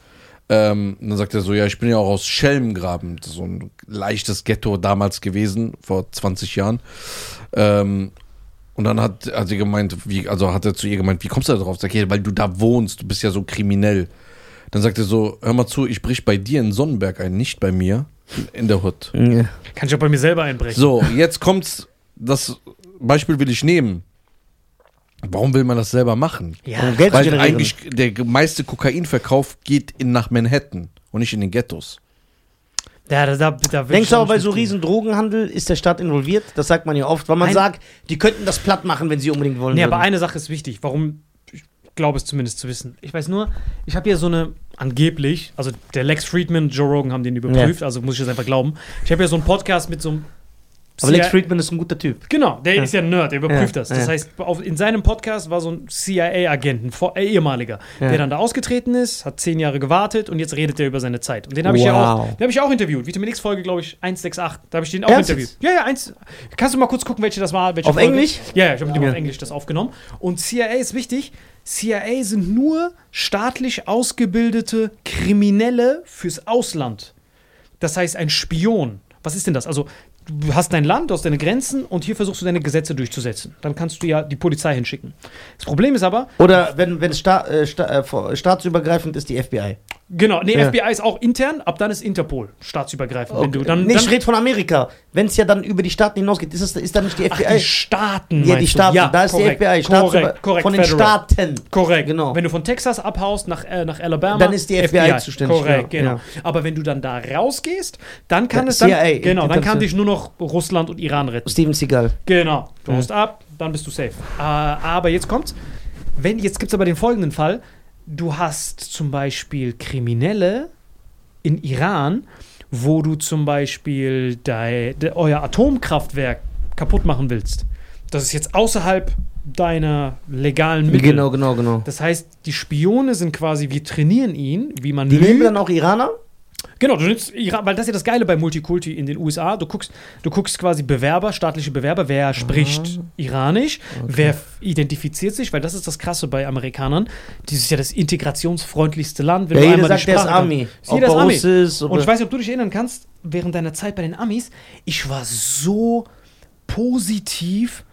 Ähm, und dann sagt er so, ja, ich bin ja auch aus Schelmgraben, so ein leichtes Ghetto damals gewesen, vor 20 Jahren. Ähm, und dann hat, hat sie gemeint, wie, also hat er zu ihr gemeint, wie kommst du da drauf? Sag ich, ja, weil du da wohnst, du bist ja so kriminell. Dann sagt er so, hör mal zu, ich brich bei dir in Sonnenberg ein, nicht bei mir in der Hut. Ja. Kann ich auch bei mir selber einbrechen. So, jetzt kommt's, das Beispiel will ich nehmen. Warum will man das selber machen? Ja. Um Geld zu Weil generieren. eigentlich der meiste Kokainverkauf geht in, nach Manhattan und nicht in den Ghettos. Ja, da, da, da Denkst ich du auch aber bei so riesen Drogenhandel ist der Staat involviert? Das sagt man ja oft, weil man Ein- sagt, die könnten das platt machen, wenn sie unbedingt wollen. Nee, würden. aber eine Sache ist wichtig. Warum? Ich glaube es zumindest zu wissen. Ich weiß nur, ich habe hier so eine, angeblich, also der Lex Friedman, Joe Rogan haben den überprüft, also muss ich das einfach glauben. Ich habe ja so einen Podcast mit so einem. Aber Lex Friedman ist ein guter Typ. Genau, der ist ja ein Nerd, der überprüft Ja, das. Das ja. heißt, auf, in seinem Podcast war so ein CIA-Agent, ein vor- äh, ehemaliger, Ja. der dann da ausgetreten ist, hat zehn Jahre gewartet und jetzt redet er über seine Zeit. Und den habe ich ja auch, den habe ich auch interviewt. Vitamin X-Folge, glaube ich, 168. Da habe ich den auch Ernst interviewt. Ja, ja, eins. Kannst du mal kurz gucken, welche das war? Welche Auf Englisch? Ja, ja, ich habe mit dem Ja. auf Englisch das aufgenommen. Und CIA ist wichtig. CIA sind nur staatlich ausgebildete Kriminelle fürs Ausland. Das heißt, ein Spion. Was ist denn das? Also, du hast dein Land, du hast deine Grenzen und hier versuchst du deine Gesetze durchzusetzen. Dann kannst du ja die Polizei hinschicken. Das Problem ist aber, Oder wenn, wenn sta äh, sta äh, staatsübergreifend ist die FBI. Genau, nee, Ja. FBI ist auch intern, ab dann ist Interpol staatsübergreifend. Wenn du dann, nee, dann ich rede von Amerika. Wenn es ja dann über die Staaten hinausgeht, ist, das, ist dann nicht die Ach, FBI? die Staaten. ja, die? Staaten. Ja, da ist korrekt, die FBI. Korrekt, korrekt. von den Federal. Staaten. Korrekt. Genau. Wenn du von Texas abhaust nach, äh, nach Alabama, Dann ist die FBI zuständig, Korrekt, genau. ja. Aber wenn du dann da rausgehst, dann kann Ja, es dann, CIA, genau, dann kann dich nur noch Russland und Iran retten. Steven Seagal. Genau. Du haust ab, dann bist du safe. Äh, aber jetzt kommt's. Wenn, jetzt gibt es aber den folgenden Fall. Du hast zum Beispiel Kriminelle in Iran, wo du zum Beispiel dei, de, euer Atomkraftwerk kaputt machen willst. Das ist jetzt außerhalb deiner legalen Mittel. Genau, genau, genau. Das heißt, die Spione sind quasi, wir trainieren ihn, wie man Die nehmen lügt. dann auch Iraner? Genau, du nimmst Iran, weil das ist ja das Geile bei Multikulti in den USA. Du guckst, du guckst quasi Bewerber, staatliche Bewerber, wer spricht Iranisch, wer f- identifiziert sich, weil das ist das Krasse bei Amerikanern. Dieses ist ja das integrationsfreundlichste Land. Wenn Ja, du jeder sagt, der ist. Ami. Ist Jeder er Ami. Ist, Und ich weiß nicht, ob du dich erinnern kannst, während deiner Zeit bei den Amis, ich war so positiv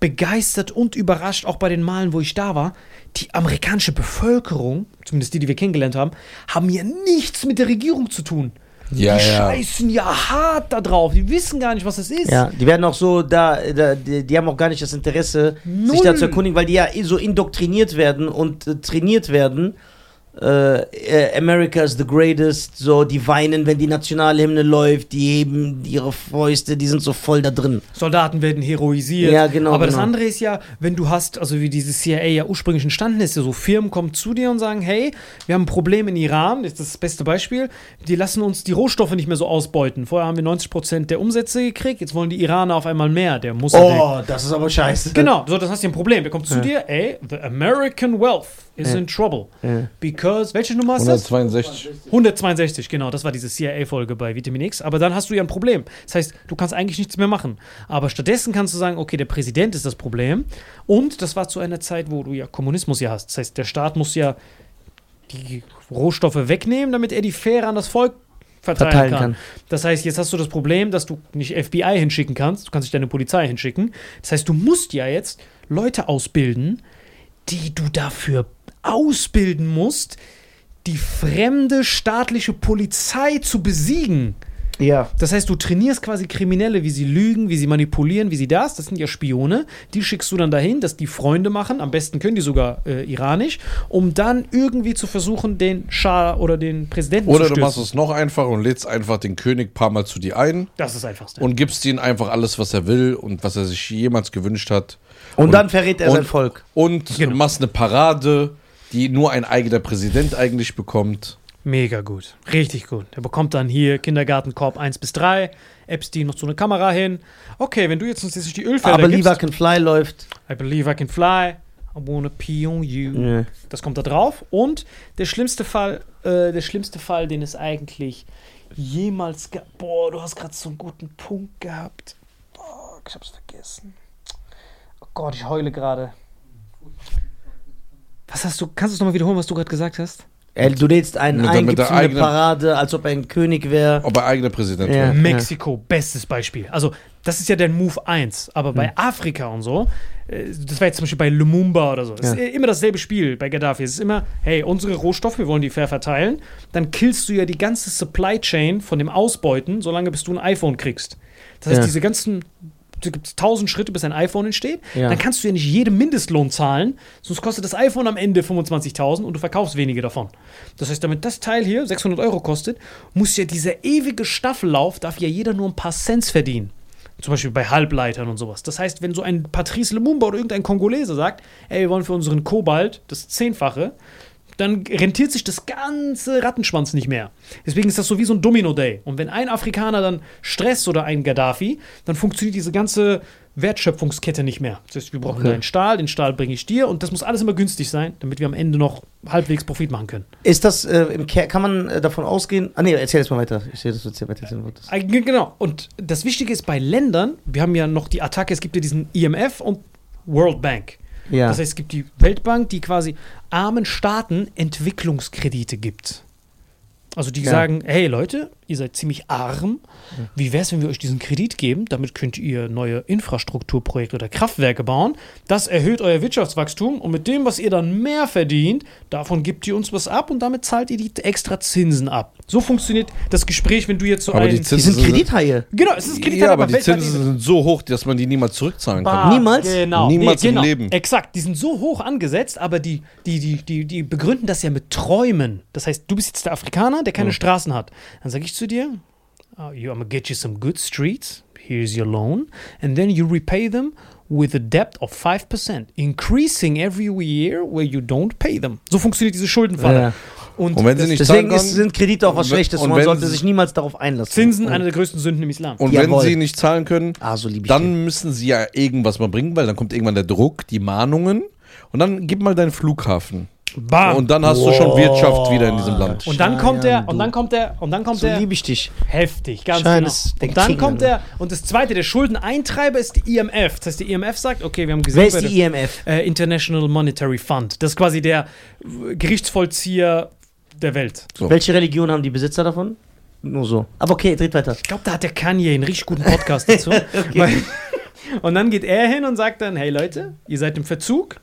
begeistert und überrascht, auch bei den Malen, wo ich da war. Die amerikanische Bevölkerung, zumindest die, die wir kennengelernt haben, haben ja nichts mit der Regierung zu tun. Ja, die ja. scheißen ja hart da drauf. Die wissen gar nicht, was es ist. Ja, die werden auch so da, da die, die haben auch gar nicht das Interesse, sich Null. da zu erkundigen, weil die ja so indoktriniert werden und äh, trainiert werden. Äh, äh, America is the greatest, so die weinen, wenn die Nationalhymne läuft, die heben ihre Fäuste, die sind so voll da drin. Soldaten werden heroisiert. Ja, genau, Aber das genau. andere ist ja, wenn du hast, also wie dieses CIA ja ursprünglich entstanden ist, ja so Firmen kommen zu dir und sagen, hey, wir haben ein Problem in Iran, das ist das beste Beispiel, die lassen uns die Rohstoffe nicht mehr so ausbeuten. Vorher haben wir 90% der Umsätze gekriegt, jetzt wollen die Iraner auf einmal mehr. Der muss Oh, das ist aber scheiße. Genau, so, das hast du ein Problem. Der kommt zu dir, ey, the American wealth is in trouble. Because, welche Nummer ist das? 162. 162, genau, das war diese CIA-Folge bei Vitamin X. Aber dann hast du ja ein Problem. Das heißt, du kannst eigentlich nichts mehr machen. Aber stattdessen kannst du sagen, okay, der Präsident ist das Problem. Und das war zu einer Zeit, wo du ja Kommunismus ja hast. Das heißt, der Staat muss ja die Rohstoffe wegnehmen, damit er die Fähre an das Volk verteilen, Verteilen kann. kann. Das heißt, jetzt hast du das Problem, dass du nicht FBI hinschicken kannst. Du kannst nicht deine Polizei hinschicken. Das heißt, du musst ja jetzt Leute ausbilden, die du dafür ausbilden musst, die fremde staatliche Polizei zu besiegen. Ja. Das heißt, du trainierst quasi Kriminelle, wie sie lügen, wie sie manipulieren, wie sie das. Das sind ja Spione. Die schickst du dann dahin, dass die Freunde machen. Am besten können die sogar äh, iranisch, um dann irgendwie zu versuchen, den Schah oder den Präsidenten Oder zu du machst stürzen. es noch einfacher und lädst einfach den König ein paar Mal zu dir ein Das ist das Einfachste. und gibst ihm einfach alles, was er will und was er sich jemals gewünscht hat. Und, dann verrät er und- sein Volk. Und Genau. machst eine Parade, die nur ein eigener Präsident eigentlich bekommt. Mega gut. Richtig gut. Er bekommt dann hier Kindergartenkorb 1 bis 3, Epstein noch so eine Kamera hin. Okay, wenn du jetzt uns jetzt die Ölfelder Aber gibst, Lever Can Fly läuft. I believe I can fly, I wanna pee on you. Ja. Das kommt da drauf. Und der schlimmste Fall, äh, der schlimmste Fall, den es eigentlich jemals gab. Boah, du hast gerade so einen guten Punkt gehabt. Boah, ich hab's vergessen. Oh Gott, ich heule gerade. Was hast du, kannst du es nochmal wiederholen, was du gerade gesagt hast? Äh, Du lädst einen Mit ein, mit gibst der ihm eine eigenen- Parade, als ob er ein König wäre. Ob er eigener Präsident Ja. wird. Mexiko, bestes Beispiel. Also, das ist ja der Move 1. Aber Hm. bei Afrika und so, äh, das war jetzt zum Beispiel bei Lumumba oder so. Das Ja. ist immer dasselbe Spiel bei Gaddafi. Es ist immer, hey, unsere Rohstoffe, wir wollen die fair verteilen. Dann killst du ja die ganze Supply Chain von dem Ausbeuten, solange bis du ein iPhone kriegst. Das heißt, Ja. diese ganzen. Es gibt tausend Schritte, bis ein iPhone entsteht. Ja. Dann kannst du ja nicht jedem Mindestlohn zahlen, sonst kostet das iPhone am Ende 25.000 und du verkaufst wenige davon. Das heißt, damit das Teil hier 600 Euro kostet, muss ja dieser ewige Staffellauf, darf ja jeder nur ein paar Cents verdienen. Zum Beispiel bei Halbleitern und sowas. Das heißt, wenn so ein Patrice Lumumba oder irgendein Kongolese sagt, ey, wir wollen für unseren Kobalt das Zehnfache, dann rentiert sich das ganze Rattenschwanz nicht mehr. Deswegen ist das so wie so ein Domino-Day. Und wenn ein Afrikaner dann stresst oder ein Gaddafi, dann funktioniert diese ganze Wertschöpfungskette nicht mehr. Das heißt, wir brauchen Okay. einen Stahl, den Stahl bringe ich dir und das muss alles immer günstig sein, damit wir am Ende noch halbwegs Profit machen können. Ist das äh, im Ker kann man äh, davon ausgehen? Ah nee, erzähl jetzt mal weiter. Ich sehe, du erzähl weiter. Äh, Genau. Und das Wichtige ist bei Ländern, wir haben ja noch die Attacke, es gibt ja diesen IMF und World Bank. Ja. Das heißt, es gibt die Weltbank, die quasi armen Staaten Entwicklungskredite gibt. Also die Ja. sagen, hey Leute, ihr seid ziemlich arm. Wie wäre es, wenn wir euch diesen Kredit geben? Damit könnt ihr neue Infrastrukturprojekte oder Kraftwerke bauen. Das erhöht euer Wirtschaftswachstum und mit dem, was ihr dann mehr verdient, davon gebt ihr uns was ab und damit zahlt ihr die extra Zinsen ab. So funktioniert das Gespräch, wenn du jetzt so Aber ein... die die Zinsen sind Kredithaie. genau, es ist Kredit, Ja, aber die weltweit- Zinsen sind so hoch, dass man die niemals zurückzahlen kann. Bah, Niemals? Genau. Niemals nee, im genau. Leben. Exakt. Die sind so hoch angesetzt, aber die, die, die, die, die begründen das ja mit Träumen. Das heißt, du bist jetzt der Afrikaner, der keine Straßen hat. Dann sage ich zu dir, oh, you, I'm gonna get you some good streets. Here's your loan. And then you repay them with a debt of 5%, increasing every year where you don't pay them. So funktioniert diese Schuldenfalle. Ja. Und, Und wenn sie nicht Deswegen zahlen ist, sind Kredite auch was Und Schlechtes. und Man sollte sich niemals darauf einlassen. Zinsen, Und- eine der größten Sünden im Islam. Und Jawohl. wenn sie nicht zahlen können, Ah, so dann den. müssen sie ja irgendwas mal bringen, weil dann kommt irgendwann der Druck, die Mahnungen und dann gib mal deinen Flughafen. Bam. Und dann hast du schon Wirtschaft wieder in diesem Land. Und dann kommt der, Schein, und dann kommt der, und dann kommt So der. liebe ich dich. Heftig, ganz Schein genau. Und dann King, kommt der, und das zweite, der Schuldeneintreiber ist die IMF. Das heißt, die IMF sagt, okay, wir haben gesehen, Wer ist die der- IMF? äh, International Monetary Fund. Das ist quasi der Gerichtsvollzieher der Welt. So. Welche Religion haben die Besitzer davon? Nur so. Aber okay, dreht weiter. Ich glaube, da hat der Kanye einen richtig guten Podcast dazu. Weil, und dann geht er hin und sagt dann, hey Leute, ihr seid im Verzug.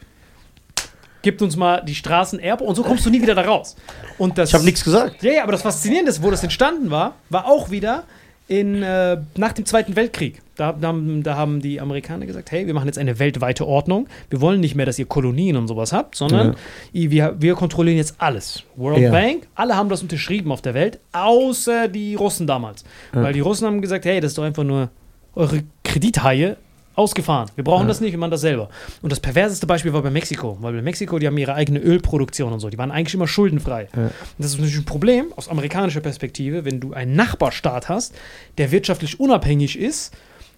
Gebt uns mal die Straßenerbe und so kommst du nie wieder da raus. Und das, Ich habe nichts gesagt. Ja, ja, aber das Faszinierende ist, wo das entstanden war, war auch wieder in, äh, nach dem Zweiten Weltkrieg. Da, da, haben- da haben die Amerikaner gesagt, hey, wir machen jetzt eine weltweite Ordnung. Wir wollen nicht mehr, dass ihr Kolonien und sowas habt, sondern ihr- wir, wir kontrollieren jetzt alles. World Ja. Bank, alle haben das unterschrieben auf der Welt, außer die Russen damals. Weil die Russen haben gesagt, hey, das ist doch einfach nur eure Kredithaie ausgefahren. Wir brauchen das nicht, wir machen das selber. Und das perverseste Beispiel war bei Mexiko, weil bei Mexiko, die haben ihre eigene Ölproduktion und so, die waren eigentlich immer schuldenfrei. Und das ist natürlich ein Problem aus amerikanischer Perspektive, wenn du einen Nachbarstaat hast, der wirtschaftlich unabhängig ist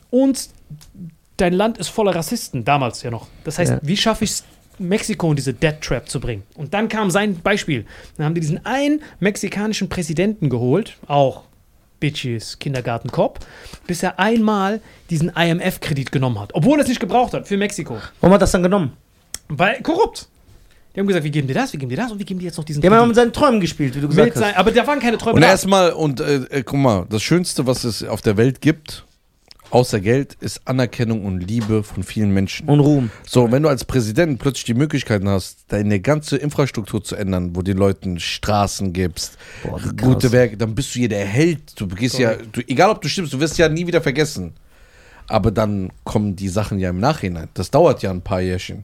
und dein Land ist voller Rassisten, damals ja noch. Das heißt, Ja. wie schaffe ich es, Mexiko in diese Debt Trap zu bringen? Und dann kam sein Beispiel. Dann haben die diesen einen mexikanischen Präsidenten geholt, auch Bitches, Kindergartenkopf, bis er einmal diesen IMF-Kredit genommen hat. Obwohl er es nicht gebraucht hat für Mexiko. Warum hat das dann genommen? Weil korrupt. Die haben gesagt, wir geben dir das, wir geben dir das und wir geben dir jetzt noch diesen mal Kredit. mit seinen Träumen gespielt, wie du gesagt Mit hast. sein, aber da waren keine Träume Und erstmal, und äh, äh, guck mal, das Schönste, was es auf der Welt gibt, außer Geld, ist Anerkennung und Liebe von vielen Menschen. Und Ruhm. So, wenn du als Präsident plötzlich die Möglichkeiten hast, deine ganze Infrastruktur zu ändern, wo den Leuten Straßen gibst, Boah, gute. Werke, dann bist du hier der Held. Du gehst ja, du, egal ob du stimmst, du wirst ja nie wieder vergessen. Aber dann kommen die Sachen ja im Nachhinein. Das dauert ja ein paar Jährchen.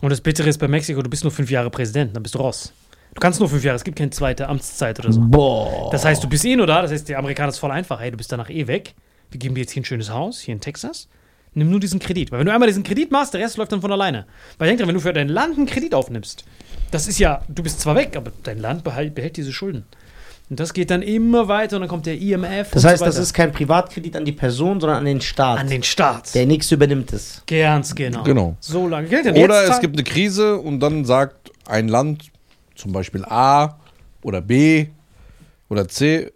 Und das Bittere ist bei Mexiko, du bist nur fünf Jahre Präsident, dann bist du raus. Du kannst nur fünf Jahre, es gibt keine zweite Amtszeit oder so. Boah. Das heißt, du bist eh nur da, das heißt, die Amerikaner ist voll einfach. Hey, du bist danach eh weg. Wir geben dir jetzt hier ein schönes Haus, hier in Texas. Nimm nur diesen Kredit. Weil wenn du einmal diesen Kredit machst, der Rest läuft dann von alleine. Weil denk dran, wenn du für dein Land einen Kredit aufnimmst, das ist ja, du bist zwar weg, aber dein Land behält, behält diese Schulden. Und das geht dann immer weiter und dann kommt der IMF. Das und heißt, so das ist kein Privatkredit an die Person, sondern an den Staat. an den Staat. der nächste übernimmt es. Ganz genau. Genau. So lange gilt denn Oder es gibt eine Krise und dann sagt ein Land, zum Beispiel A oder B oder C,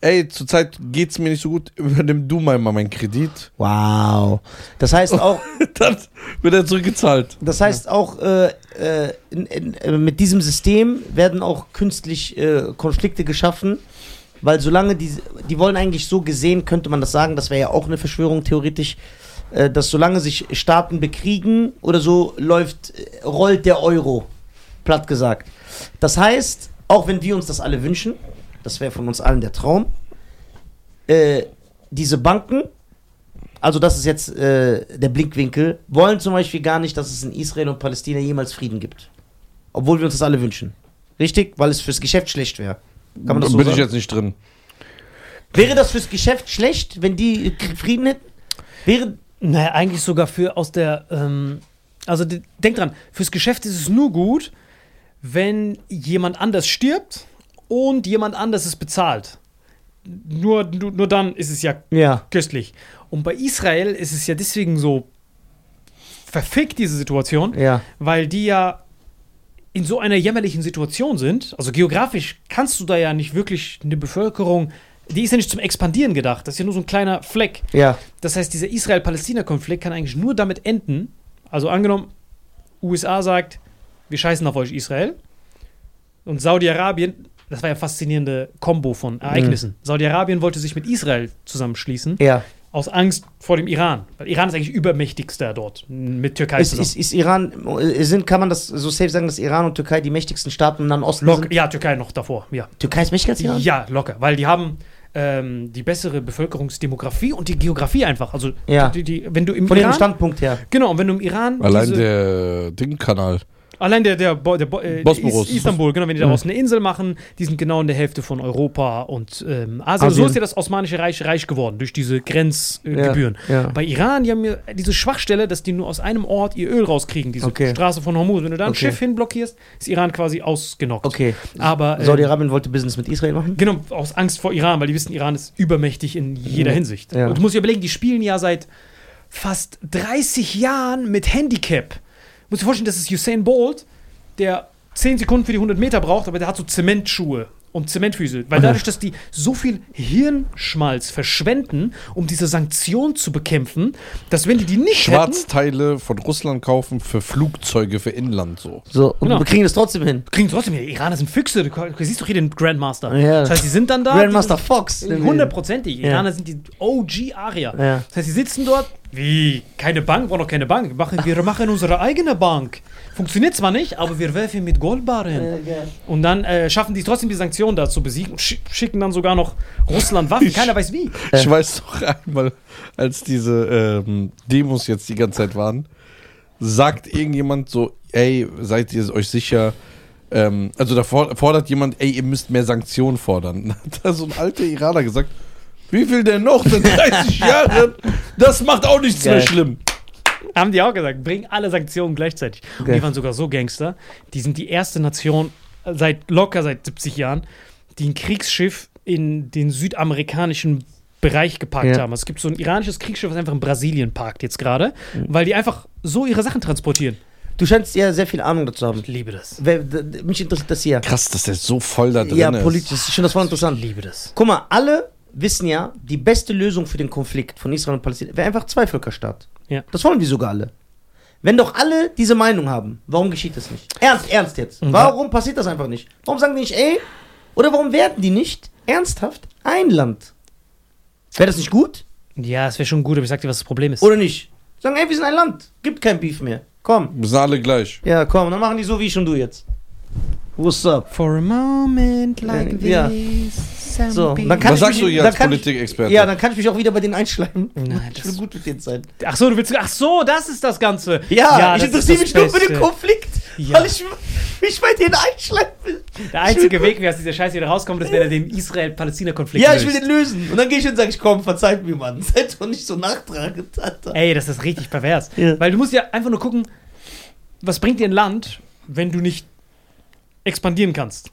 ey, zurzeit geht's mir nicht so gut, übernimm du mal mal meinen Kredit. Wow. Das heißt auch, Dann wird er zurückgezahlt. das heißt auch, äh, äh, in, in, äh, mit diesem System werden auch künstlich äh, Konflikte geschaffen, weil solange die, die wollen eigentlich so gesehen, könnte man das sagen, das wäre ja auch eine Verschwörung theoretisch, äh, dass solange sich Staaten bekriegen oder so läuft, äh, rollt der Euro, platt gesagt. Das heißt, auch wenn wir uns das alle wünschen, das wäre von uns allen der Traum, äh, diese Banken, also das ist jetzt äh, der Blickwinkel, wollen zum Beispiel gar nicht, dass es in Israel und Palästina jemals Frieden gibt. Obwohl wir uns das alle wünschen. Richtig? Weil es fürs Geschäft schlecht wäre. Kann man das so Bin ich sagen? jetzt nicht drin. Wäre das fürs Geschäft schlecht, wenn die Frieden hätten? Wäre. Naja, eigentlich sogar für aus der, ähm, also de- denk dran, fürs Geschäft ist es nur gut, wenn jemand anders stirbt und jemand anders es bezahlt. Nur, nur, nur dann ist es ja Ja. köstlich. Und bei Israel ist es ja deswegen so verfickt, diese Situation, Ja. weil die ja in so einer jämmerlichen Situation sind. Also geografisch kannst du da ja nicht wirklich eine Bevölkerung, die ist ja nicht zum Expandieren gedacht. Das ist ja nur so ein kleiner Fleck. Ja. Das heißt, dieser Israel-Palästina-Konflikt kann eigentlich nur damit enden. Also angenommen, USA sagt, wir scheißen auf euch Israel. Und Saudi-Arabien, das war ja eine faszinierende Kombo von Ereignissen. Saudi-Arabien wollte sich mit Israel zusammenschließen, Ja. aus Angst vor dem Iran. Weil Iran ist eigentlich übermächtigster dort, mit Türkei Ist, zusammen. ist, ist Iran, sind, kann man das so safe sagen, dass Iran und Türkei die mächtigsten Staaten im Nahen Osten Locker, sind? ja, Türkei noch davor, ja. Türkei ist mächtiger als Iran? Ja, locker, weil die haben ähm, die bessere Bevölkerungsdemografie und die Geografie einfach. Also, Ja. die, die, wenn du im Von ihrem Iran. Standpunkt her. Genau, und wenn du im Iran. Allein diese- der Ding-Kanal. Allein der, der, Bo, der Bo, äh, Bosporus. Is- Istanbul, genau, wenn die daraus eine Insel machen, die sind genau in der Hälfte von Europa und ähm, Asien. Asien. So ist ja das Osmanische Reich reich geworden, durch diese Grenzgebühren. Äh, Ja, ja. Bei Iran, die haben ja diese Schwachstelle, dass die nur aus einem Ort ihr Öl rauskriegen, diese Okay. Straße von Hormuz. Wenn du da ein Okay. Schiff hinblockierst, ist Iran quasi ausgenockt. Okay. Aber ähm, Saudi-Arabien wollte Business mit Israel machen? Genau, aus Angst vor Iran, weil die wissen, Iran ist übermächtig in jeder Ja. Hinsicht. Ja. Und du musst dir überlegen, die spielen ja seit fast 30 Jahren mit Handicap. Du musst dir vorstellen, das ist Usain Bolt, der 10 Sekunden für die 100 Meter braucht, aber der hat so Zementschuhe und Zementfüße. Weil dadurch, dass die so viel Hirnschmalz verschwenden, um diese Sanktion zu bekämpfen, dass wenn die die nicht hätten, Schwarzteile von Russland kaufen für Flugzeuge für Inland so. So, und Genau. wir kriegen das trotzdem hin. kriegen trotzdem, die Iraner sind Füchse, du, du siehst doch hier den Grandmaster. Ja. Das heißt, die sind dann da. Grandmaster die- Fox. Hundertprozentig. Ja. Iraner sind die OG-Arier. Ja. Das heißt, sie sitzen dort, wie, keine Bank, wir brauchen noch keine Bank. Wir machen, wir machen unsere eigene Bank. Funktioniert zwar nicht, aber wir werfen mit Goldbarren. Und dann äh, schaffen die trotzdem die Sanktionen da zu besiegen und schick, schicken dann sogar noch Russland Waffen. Keiner weiß wie. Ich weiß doch einmal, als diese ähm, Demos jetzt die ganze Zeit waren, sagt irgendjemand so, ey, seid ihr euch sicher? Ähm, also da for- fordert jemand, ey, ihr müsst mehr Sanktionen fordern. Dann hat da so ein alter Iraner gesagt, wie viel denn noch? Seit 30 Jahren? Das macht auch nichts Geil. mehr schlimm. Haben die auch gesagt, bringen alle Sanktionen gleichzeitig. Und die waren sogar so Gangster. Die sind die erste Nation seit locker seit 70 Jahren, die ein Kriegsschiff in den südamerikanischen Bereich geparkt Ja. haben. Also Es gibt so ein iranisches Kriegsschiff, was einfach in Brasilien parkt jetzt gerade, weil die einfach so ihre Sachen transportieren. Du scheinst ja sehr viel Ahnung dazu haben. Ich liebe das. Mich interessiert das hier. Krass, dass der so voll da drin Ja, ist. politisch. Ich finde das voll Ich interessant. liebe das. Guck mal, alle wissen ja, die beste Lösung für den Konflikt von Israel und Palästina wäre einfach Zweivölkerstaat. Ja. Das wollen die sogar alle. Wenn doch alle diese Meinung haben, warum geschieht das nicht? Ernst, ernst jetzt. Und Warum passiert das einfach nicht? Warum sagen die nicht, ey, oder warum werden die nicht ernsthaft ein Land? Wäre das nicht gut? Ja, es wäre schon gut, aber ich sag dir, was das Problem ist. Oder nicht? Sagen, ey, wir sind ein Land. Gibt kein Beef mehr. Komm. Wir sind alle gleich. Ja, komm. Und dann machen die so wie ich und du jetzt. What's up? For a moment like Ja. this. So, some dann kann Was ich sagst mich, du hier als ich- Politikexperte? Ja, dann kann ich mich auch wieder bei denen einschleimen. Nein, ich das- will gut mit denen sein. Ach so, du willst. Ach so, das ist das Ganze. Ja, ich das interessiere ist mich nur für den. Konflikt, Ja. weil ich mich bei denen einschleimen will. Der einzige Weg, wie aus dieser Scheiße wieder rauskommt, ist, wenn er den Israel-Palästina-Konflikt Ja, ich will den lösen. Und dann gehe ich hin und sage ich, komm, verzeiht mir, Mann. Seid doch nicht so nachtragend, Alter. Ey, das ist richtig pervers. Ja. Weil du musst ja einfach nur gucken, was bringt dir ein Land, wenn du nicht expandieren kannst.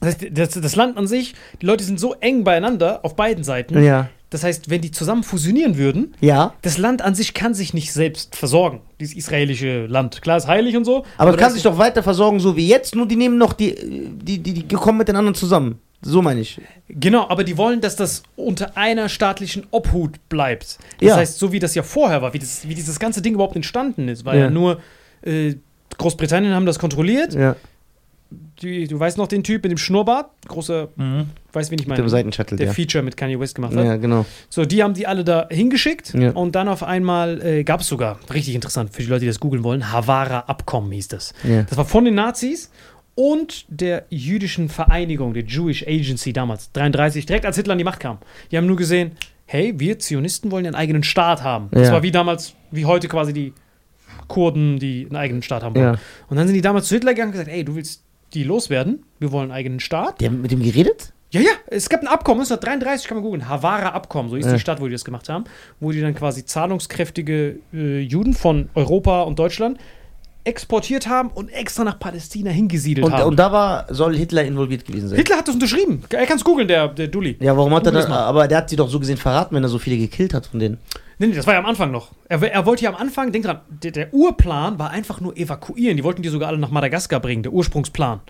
Das heißt, das, das Land an sich, die Leute sind so eng beieinander auf beiden Seiten. Ja. Das heißt, wenn die zusammen fusionieren würden, Ja, das Land an sich kann sich nicht selbst versorgen. Dieses israelische Land. Klar, ist heilig und so. aber du das- kannst dich doch weiter versorgen, so wie jetzt, nur die nehmen noch die, die, die, die kommen mit den anderen zusammen. So meine ich. Genau, aber die wollen, dass das unter einer staatlichen Obhut bleibt. Das Ja. heißt, so wie das ja vorher war, wie, das, wie dieses ganze Ding überhaupt entstanden ist, war ja, Ja. nur äh, Großbritannien haben das kontrolliert. Ja. Die, du weißt noch den Typ mit dem Schnurrbart? Großer, weißt wen ich Mit meine? dem Seitenschattel, der ja. Feature mit Kanye West gemacht hat. Ja, genau. So, die haben die alle da hingeschickt Ja. und dann auf einmal äh, gab es sogar, richtig interessant für die Leute, die das googeln wollen, Havara-Abkommen hieß das. Ja. Das war von den Nazis und der jüdischen Vereinigung, der Jewish Agency damals, 33, direkt als Hitler an die Macht kam. Die haben nur gesehen, hey, wir Zionisten wollen einen eigenen Staat haben. Das war wie damals, wie heute quasi die Kurden, die einen eigenen Staat haben wollen. Und dann sind die damals zu Hitler gegangen und gesagt, ey, du willst die loswerden, wir wollen einen eigenen Staat. Die haben mit dem geredet? Ja, ja, es gab ein Abkommen, 1933 kann man googeln, Havara-Abkommen, so ist Ja. die Stadt, wo die das gemacht haben, wo die dann quasi zahlungskräftige äh, Juden von Europa und Deutschland exportiert haben und extra nach Palästina hingesiedelt Und, haben. und da war, soll Hitler involviert gewesen sein. Hitler hat das unterschrieben. Er kann es googeln, der, der Dulli. Ja, warum hat er Google das? das mal. Aber der hat sie doch so gesehen verraten, wenn er so viele gekillt hat von denen. Nee, nee, das war ja am Anfang noch. Er, er wollte ja am Anfang, denk dran, der, der Urplan war einfach nur evakuieren. Die wollten die sogar alle nach Madagaskar bringen, der Ursprungsplan.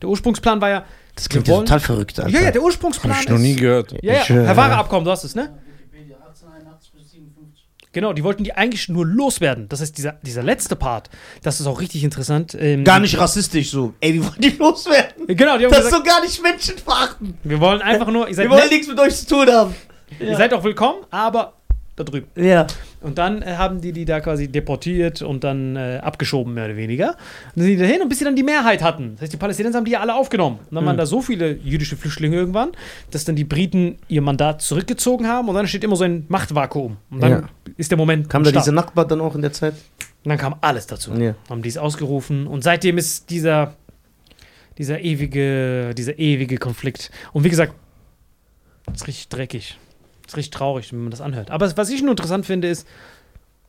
Der Ursprungsplan war ja. Das klingt ja wollen- total verrückt, Alter. Ja, ja, der Ursprungsplan. Hab ich noch nie gehört. Ja, Ich, ja, äh, Havara-Abkommen, du hast es, ne? Wikipedia 1881 bis 57. Genau, die wollten die eigentlich nur loswerden. Das heißt, dieser, dieser letzte Part, das ist auch richtig interessant. ähm, Gar nicht rassistisch so. Ey, wir wollen die loswerden. Genau, die haben Das ist gesagt, so gar nicht menschenverachtend. wir wollen einfach nur, ihr seid, Wir wollen nichts mit euch zu tun haben. ihr seid auch willkommen, aber da drüben. Ja. Und dann äh, haben die die da quasi deportiert und dann äh, abgeschoben, mehr oder weniger. Und dann sind die dahin und bis sie dann die Mehrheit hatten. Das heißt, die Palästinenser haben die ja alle aufgenommen. Und dann waren da so viele jüdische Flüchtlinge irgendwann, dass dann die Briten ihr Mandat zurückgezogen haben und dann steht immer so ein Machtvakuum. Und dann Ja. ist der Moment. Kam da diese Nachbar dann auch in der Zeit? Und dann kam alles dazu. Ja. Haben die es ausgerufen. Und seitdem ist dieser, dieser ewige, dieser ewige Konflikt. Und wie gesagt, ist richtig dreckig. Ist richtig traurig, wenn man das anhört. Aber was ich nur interessant finde, ist,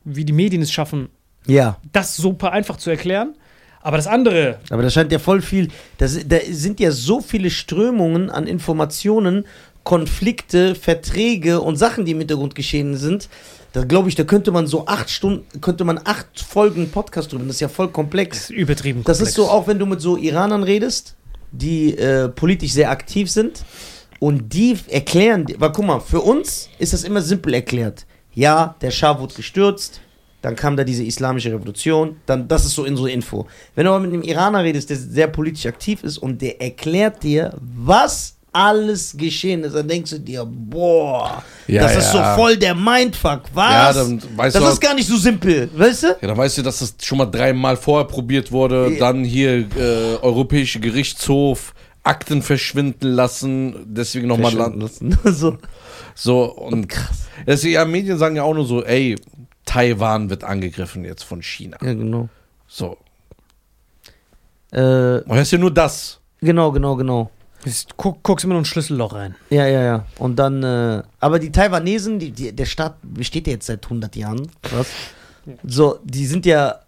wie die Medien es schaffen, Ja. das super einfach zu erklären. Aber das andere, Aber da scheint ja voll viel. Das, da sind ja so viele Strömungen an Informationen Konflikte, Verträge und Sachen, die im Hintergrund geschehen sind, da glaube ich, da könnte man so acht Stunden, könnte man acht Folgen Podcast drüber. Das ist ja voll komplex. Das ist übertrieben Das komplex. ist so auch, wenn du mit so Iranern redest, die äh, politisch sehr aktiv sind und die erklären, weil guck mal, für uns ist das immer simpel erklärt. Ja, der Schah wurde gestürzt, dann kam da diese islamische Revolution, dann das ist so in so Info. Wenn du aber mit einem Iraner redest, der sehr politisch aktiv ist und der erklärt dir, was alles geschehen ist, dann denkst du dir, boah, Ja, das ist so ja. voll der Mindfuck, was? Ja, dann weißt das du ist gar nicht so simpel, weißt du? Ja, dann weißt du, dass das schon mal dreimal vorher probiert wurde. Ja. Dann hier äh, Europäischer Gerichtshof, Akten verschwinden lassen, deswegen nochmal Verschwinden Land. lassen. so. So, und krass. Das, ja, Medien sagen ja auch nur so, ey, Taiwan wird angegriffen jetzt von China. Ja, genau. So. Äh, das ist ja nur das. genau, genau, genau. Ist- Guck, guckst immer nur ein Schlüsselloch rein. Ja, ja, ja. Und dann, äh, aber die Taiwanesen, die, die, der Staat besteht ja jetzt seit 100 Jahren. Was? So, die sind ja,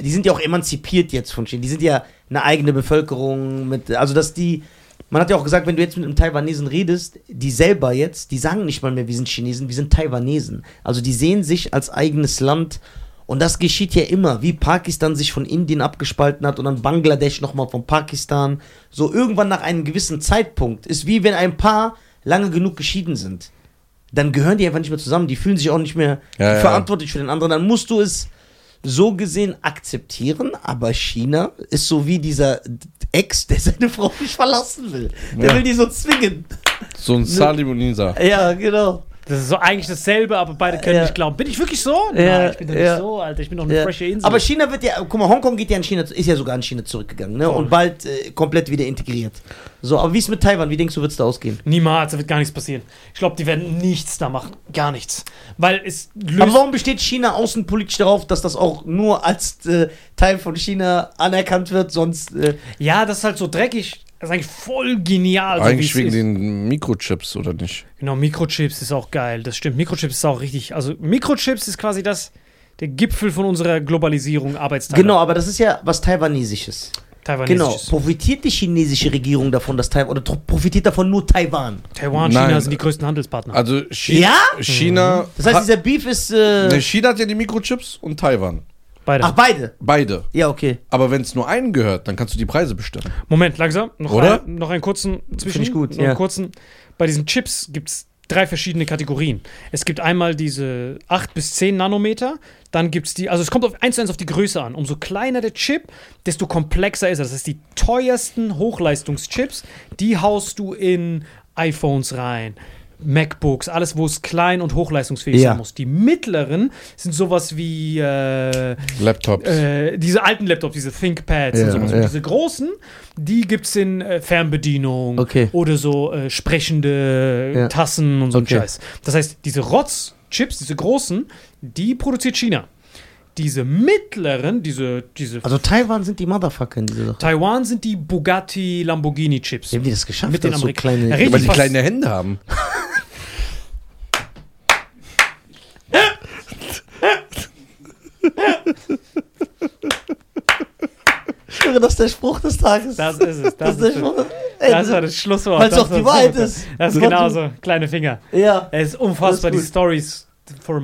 die sind ja auch emanzipiert jetzt von China. Die sind ja eine eigene Bevölkerung mit, also dass die, man hat ja auch gesagt, wenn du jetzt mit einem Taiwanesen redest, die selber jetzt, die sagen nicht mal mehr, wir sind Chinesen, wir sind Taiwanesen. Also die sehen sich als eigenes Land. Und das geschieht ja immer, wie Pakistan sich von Indien abgespalten hat und dann Bangladesch nochmal von Pakistan. So irgendwann nach einem gewissen Zeitpunkt ist wie wenn ein Paar lange genug geschieden sind. Dann gehören die einfach nicht mehr zusammen, die fühlen sich auch nicht mehr Ja, ja. verantwortlich für den anderen. Dann musst du es so gesehen akzeptieren, aber China ist so wie dieser Ex, der seine Frau nicht verlassen will. Der Ja. will die so zwingen. So ein Salim und Nisa. Ja, genau. Das ist so eigentlich dasselbe, aber beide können Ja. nicht glauben. Bin ich wirklich so? Ja, Nein, ich bin doch nicht ja. so, Alter. Ich bin doch eine Ja. frische Insel. Aber China wird ja, guck mal, Hongkong geht ja in China, ist ja sogar in China zurückgegangen, ne? Voll. Und bald äh, komplett wieder integriert. So, aber wie ist mit Taiwan? Wie denkst du, wird es da ausgehen? Niemals, da wird gar nichts passieren. Ich glaube, die werden nichts da machen. Gar nichts. Weil es löst. Aber warum besteht China außenpolitisch darauf, dass das auch nur als äh, Teil von China anerkannt wird? Sonst. Äh, ja, das ist halt so dreckig. Das ist eigentlich voll genial. so Eigentlich es wegen ist. den Mikrochips, oder nicht? Genau, Mikrochips ist auch geil. Das stimmt. Mikrochips ist auch richtig. Also, Mikrochips ist quasi das, der Gipfel von unserer Globalisierung, Arbeitsteilung. genau, aber das ist ja was Taiwanesisches. Genau. Taiwanesisches. Profitiert die chinesische Regierung davon, dass Taiwan. Oder profitiert davon nur Taiwan? Taiwan, Nein. China sind die größten Handelspartner. Also China, Ja? China, Das heißt, hat, dieser Beef ist. Äh, ne, China hat ja die Mikrochips und Taiwan. Beide. ach, beide. Beide. Ja, okay. Aber wenn es nur einen gehört, dann kannst du die Preise bestimmen. Moment, langsam. Noch, Oder? Ein, noch einen kurzen Zwischen. ich gut, noch ja. einen kurzen. Bei diesen Chips gibt es drei verschiedene Kategorien. Es gibt einmal diese 8 bis 10 Nanometer, dann gibt es die, also es kommt auf eins zu eins auf die Größe an. Umso kleiner der Chip, desto komplexer ist er. Das heißt, die teuersten Hochleistungschips, die haust du in iPhones rein. MacBooks, alles, wo es klein und hochleistungsfähig Ja. sein muss. Die mittleren sind sowas wie äh, Laptops. äh, diese alten Laptops, diese ThinkPads Ja, und sowas. ja. Und diese großen, die gibt es in äh, Fernbedienung Okay. oder so äh, sprechende Ja. Tassen und so ein Okay. Scheiß. Das heißt, diese Rotz-Chips, diese großen, die produziert China. Diese mittleren, diese, diese Also Taiwan sind die Motherfucker in dieser Sache. Taiwan sind die Bugatti Lamborghini Chips. Wie haben die das geschafft? Mit den dass so kleine. Weil die kleine Hände haben. Ich schwöre, das ist der Spruch des Tages. Das ist es. Das, Das ist der Spruch. das war das Schlusswort. Weil es Das auch die Wahrheit ist. Das ist genauso. Kleine Finger. Ja. Es ist unfassbar, Das die. Stories.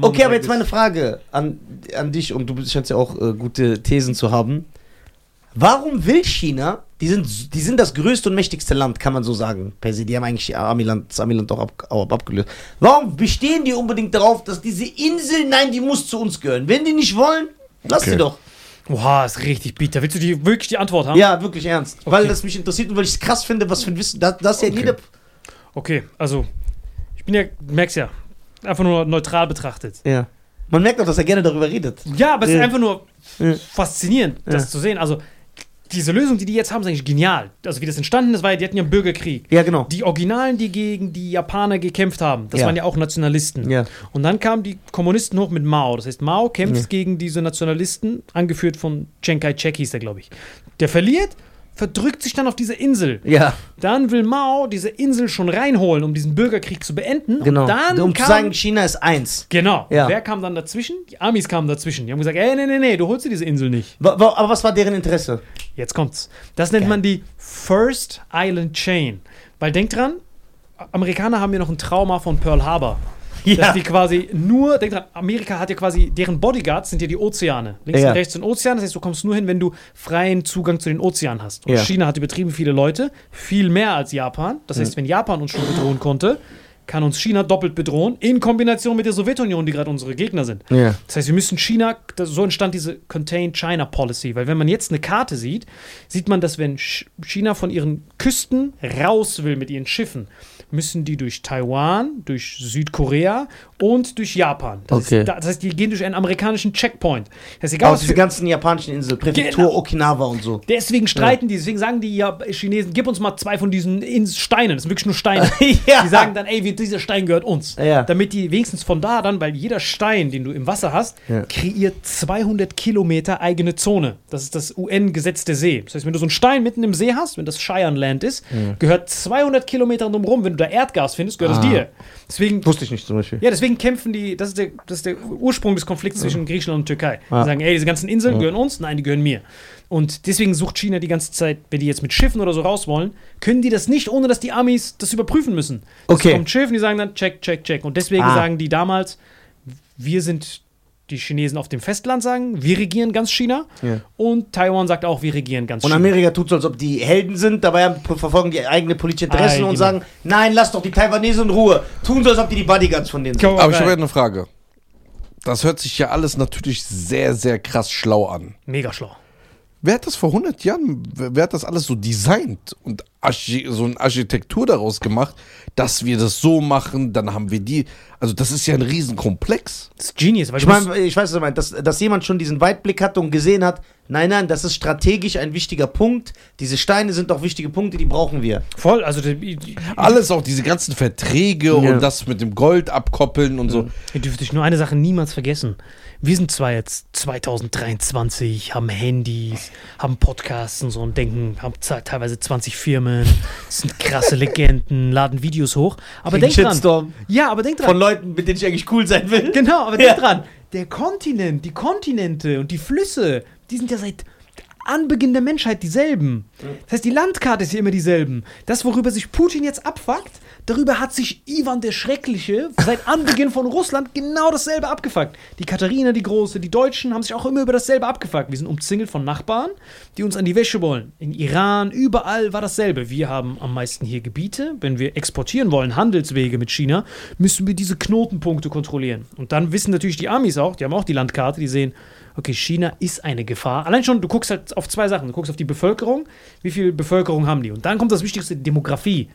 Okay, aber jetzt meine Frage an, an dich und du scheinst ja auch äh, gute Thesen zu haben. Warum will China, die sind, die sind das größte und mächtigste Land, kann man so sagen, per se, die haben eigentlich Amiland, das Amiland auch, ab, auch abgelöst. Warum bestehen die unbedingt darauf, dass diese Insel, nein, die muss zu uns gehören? Wenn die nicht wollen, lass Okay. die doch. Oha, ist richtig bitter. Willst du die, wirklich die Antwort haben? Ja, wirklich ernst. Weil das mich interessiert und weil ich es krass finde, was für ein Wissen, das, das ja Okay. jeder... Okay, also, ich bin ja, du merkst ja, einfach nur neutral betrachtet. Ja. Man merkt auch, dass er gerne darüber redet. Ja, aber es Ja. ist einfach nur Ja. faszinierend, das Ja. zu sehen. Also, diese Lösung, die die jetzt haben, ist eigentlich genial. Also, wie das entstanden ist, war ja, die hatten ja einen Bürgerkrieg. Ja, genau. Die Originalen, die gegen die Japaner gekämpft haben, das Ja. waren ja auch Nationalisten. Ja. Und dann kamen die Kommunisten hoch mit Mao. Das heißt, Mao kämpft Ja. gegen diese Nationalisten, angeführt von Chiang Kai-shek hieß der, glaube ich. Der verliert, verdrückt sich dann auf diese Insel. Ja, Dann will Mao diese Insel schon reinholen, um diesen Bürgerkrieg zu beenden. genau. Und dann um kam, zu sagen, China ist eins. Genau. Ja. Wer kam dann dazwischen? Die Amis kamen dazwischen. Die haben gesagt, ey, nee, nee, nee, du holst dir diese Insel nicht. Aber was war deren Interesse? Jetzt kommt's. Das nennt Geil. man die First Island Chain. Weil denk dran, Amerikaner haben ja noch ein Trauma von Pearl Harbor. Ja. Dass die quasi nur, denk dran, Amerika hat ja quasi, deren Bodyguards sind ja die Ozeane. Links Ja. und rechts sind Ozeane, das heißt, du kommst nur hin, wenn du freien Zugang zu den Ozeanen hast. Und Ja. China hat übertrieben viele Leute, viel mehr als Japan. Das heißt, wenn Japan uns schon bedrohen konnte, kann uns China doppelt bedrohen, in Kombination mit der Sowjetunion, die gerade unsere Gegner sind. Ja. Das heißt, wir müssen China, so entstand diese Contain China Policy, weil wenn man jetzt eine Karte sieht, sieht man, dass wenn Ch- China von ihren Küsten raus will mit ihren Schiffen, müssen die durch Taiwan, durch Südkorea und durch Japan. Das, Okay. ist, das heißt, die gehen durch einen amerikanischen Checkpoint. Das ist egal, Aus was diese für, ganzen japanischen Inseln, Präfektur Genau. Okinawa und so. Deswegen streiten die, deswegen sagen die ja, Chinesen, gib uns mal zwei von diesen Ins- Steinen. Das sind wirklich nur Steine. Ja. Die sagen dann, ey, dieser Stein gehört uns. Ja. Damit die wenigstens von da dann, weil jeder Stein, den du im Wasser hast, Ja. kreiert 200 Kilometer eigene Zone. Das ist das UN-Gesetz der See. Das heißt, wenn du so einen Stein mitten im See hast, wenn das Cheyenne Land ist, gehört 200 Kilometer drumherum. Wenn du da Erdgas findest, gehört Ah. das dir. Deswegen Wusste ich nicht zum Beispiel. ja, deswegen kämpfen die, das ist der, das ist der Ursprung des Konflikts zwischen Griechenland und Türkei. Ja. Die sagen, ey, diese ganzen Inseln gehören uns, nein, die gehören mir. Und deswegen sucht China die ganze Zeit, wenn die jetzt mit Schiffen oder so raus wollen, können die das nicht, ohne dass die Amis das überprüfen müssen. Okay. Es kommt ein Schiff und die sagen dann, check, check, check. Und deswegen Ah. sagen die damals, wir sind die Chinesen auf dem Festland sagen, wir regieren ganz China. Ja. Und Taiwan sagt auch, wir regieren ganz Und China. Amerika tut so, als ob die Helden sind, dabei verfolgen die eigene politische Interessen Eigene. und sagen, nein, lass doch die Taiwanesen in Ruhe. Tun so, als ob die die Bodyguards von denen sind. Aber ich habe eine Frage. Das hört sich ja alles natürlich sehr, sehr krass schlau an. Mega schlau. Wer hat das vor 100 Jahren, wer wer hat das alles so designt und Archi so eine Architektur daraus gemacht, dass wir das so machen, dann haben wir die, also das ist ja ein Riesenkomplex. Das ist Genius, weil Ich meine, ich weiß, was du meinst, dass, dass jemand schon diesen Weitblick hatte und gesehen hat, nein, nein, das ist strategisch ein wichtiger Punkt. Diese Steine sind doch wichtige Punkte, die brauchen wir. voll, also die, die, Alles auch diese ganzen Verträge Ja. und das mit dem Gold abkoppeln und so. Ihr dürft euch nur eine Sache niemals vergessen. Wir sind zwar jetzt 2023, haben Handys, haben Podcasts und so und denken, haben teilweise 20 Firmen, sind krasse Legenden, laden Videos hoch. Aber denk dran. Ja, aber denk dran. von Leuten, mit denen ich eigentlich cool sein will. Genau, aber Ja. denk dran. Der Kontinent, die Kontinente und die Flüsse, die sind ja seit Anbeginn der Menschheit dieselben. Das heißt, die Landkarte ist ja immer dieselben. Das, worüber sich Putin jetzt abfuckt, darüber hat sich Ivan der Schreckliche seit Anbeginn von Russland genau dasselbe abgefuckt. Die Katharina die Große, die Deutschen haben sich auch immer über dasselbe abgefuckt. Wir sind umzingelt von Nachbarn, die uns an die Wäsche wollen. In Iran, überall war dasselbe. Wir haben am meisten hier Gebiete. Wenn wir exportieren wollen, Handelswege mit China, müssen wir diese Knotenpunkte kontrollieren. Und dann wissen natürlich die Amis auch, die haben auch die Landkarte, die sehen, okay, China ist eine Gefahr. Allein schon, du guckst halt auf zwei Sachen. Du guckst auf die Bevölkerung, wie viel Bevölkerung haben die. Und dann kommt das Wichtigste, Demografie.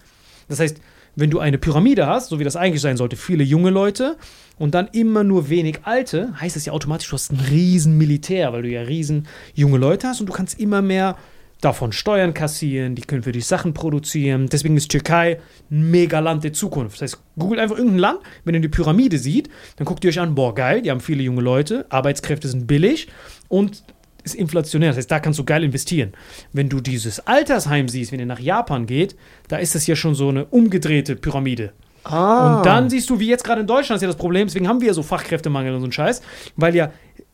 Das heißt, wenn du eine Pyramide hast, so wie das eigentlich sein sollte, viele junge Leute und dann immer nur wenig alte, heißt das ja automatisch, du hast ein riesen Militär, weil du ja riesen junge Leute hast und du kannst immer mehr davon Steuern kassieren, die können für dich Sachen produzieren. Deswegen ist Türkei ein Megaland der Zukunft. Das heißt, googelt einfach irgendein Land, wenn ihr die Pyramide sieht, dann guckt ihr euch an, boah, geil, die haben viele junge Leute, Arbeitskräfte sind billig und ist inflationär. Das heißt, da kannst du geil investieren. Wenn du dieses Altersheim siehst, wenn ihr nach Japan geht, da ist das ja schon so eine umgedrehte Pyramide. Ah. Und dann siehst du, wie jetzt gerade in Deutschland ist ja das Problem, deswegen haben wir ja so Fachkräftemangel und so einen Scheiß, weil ja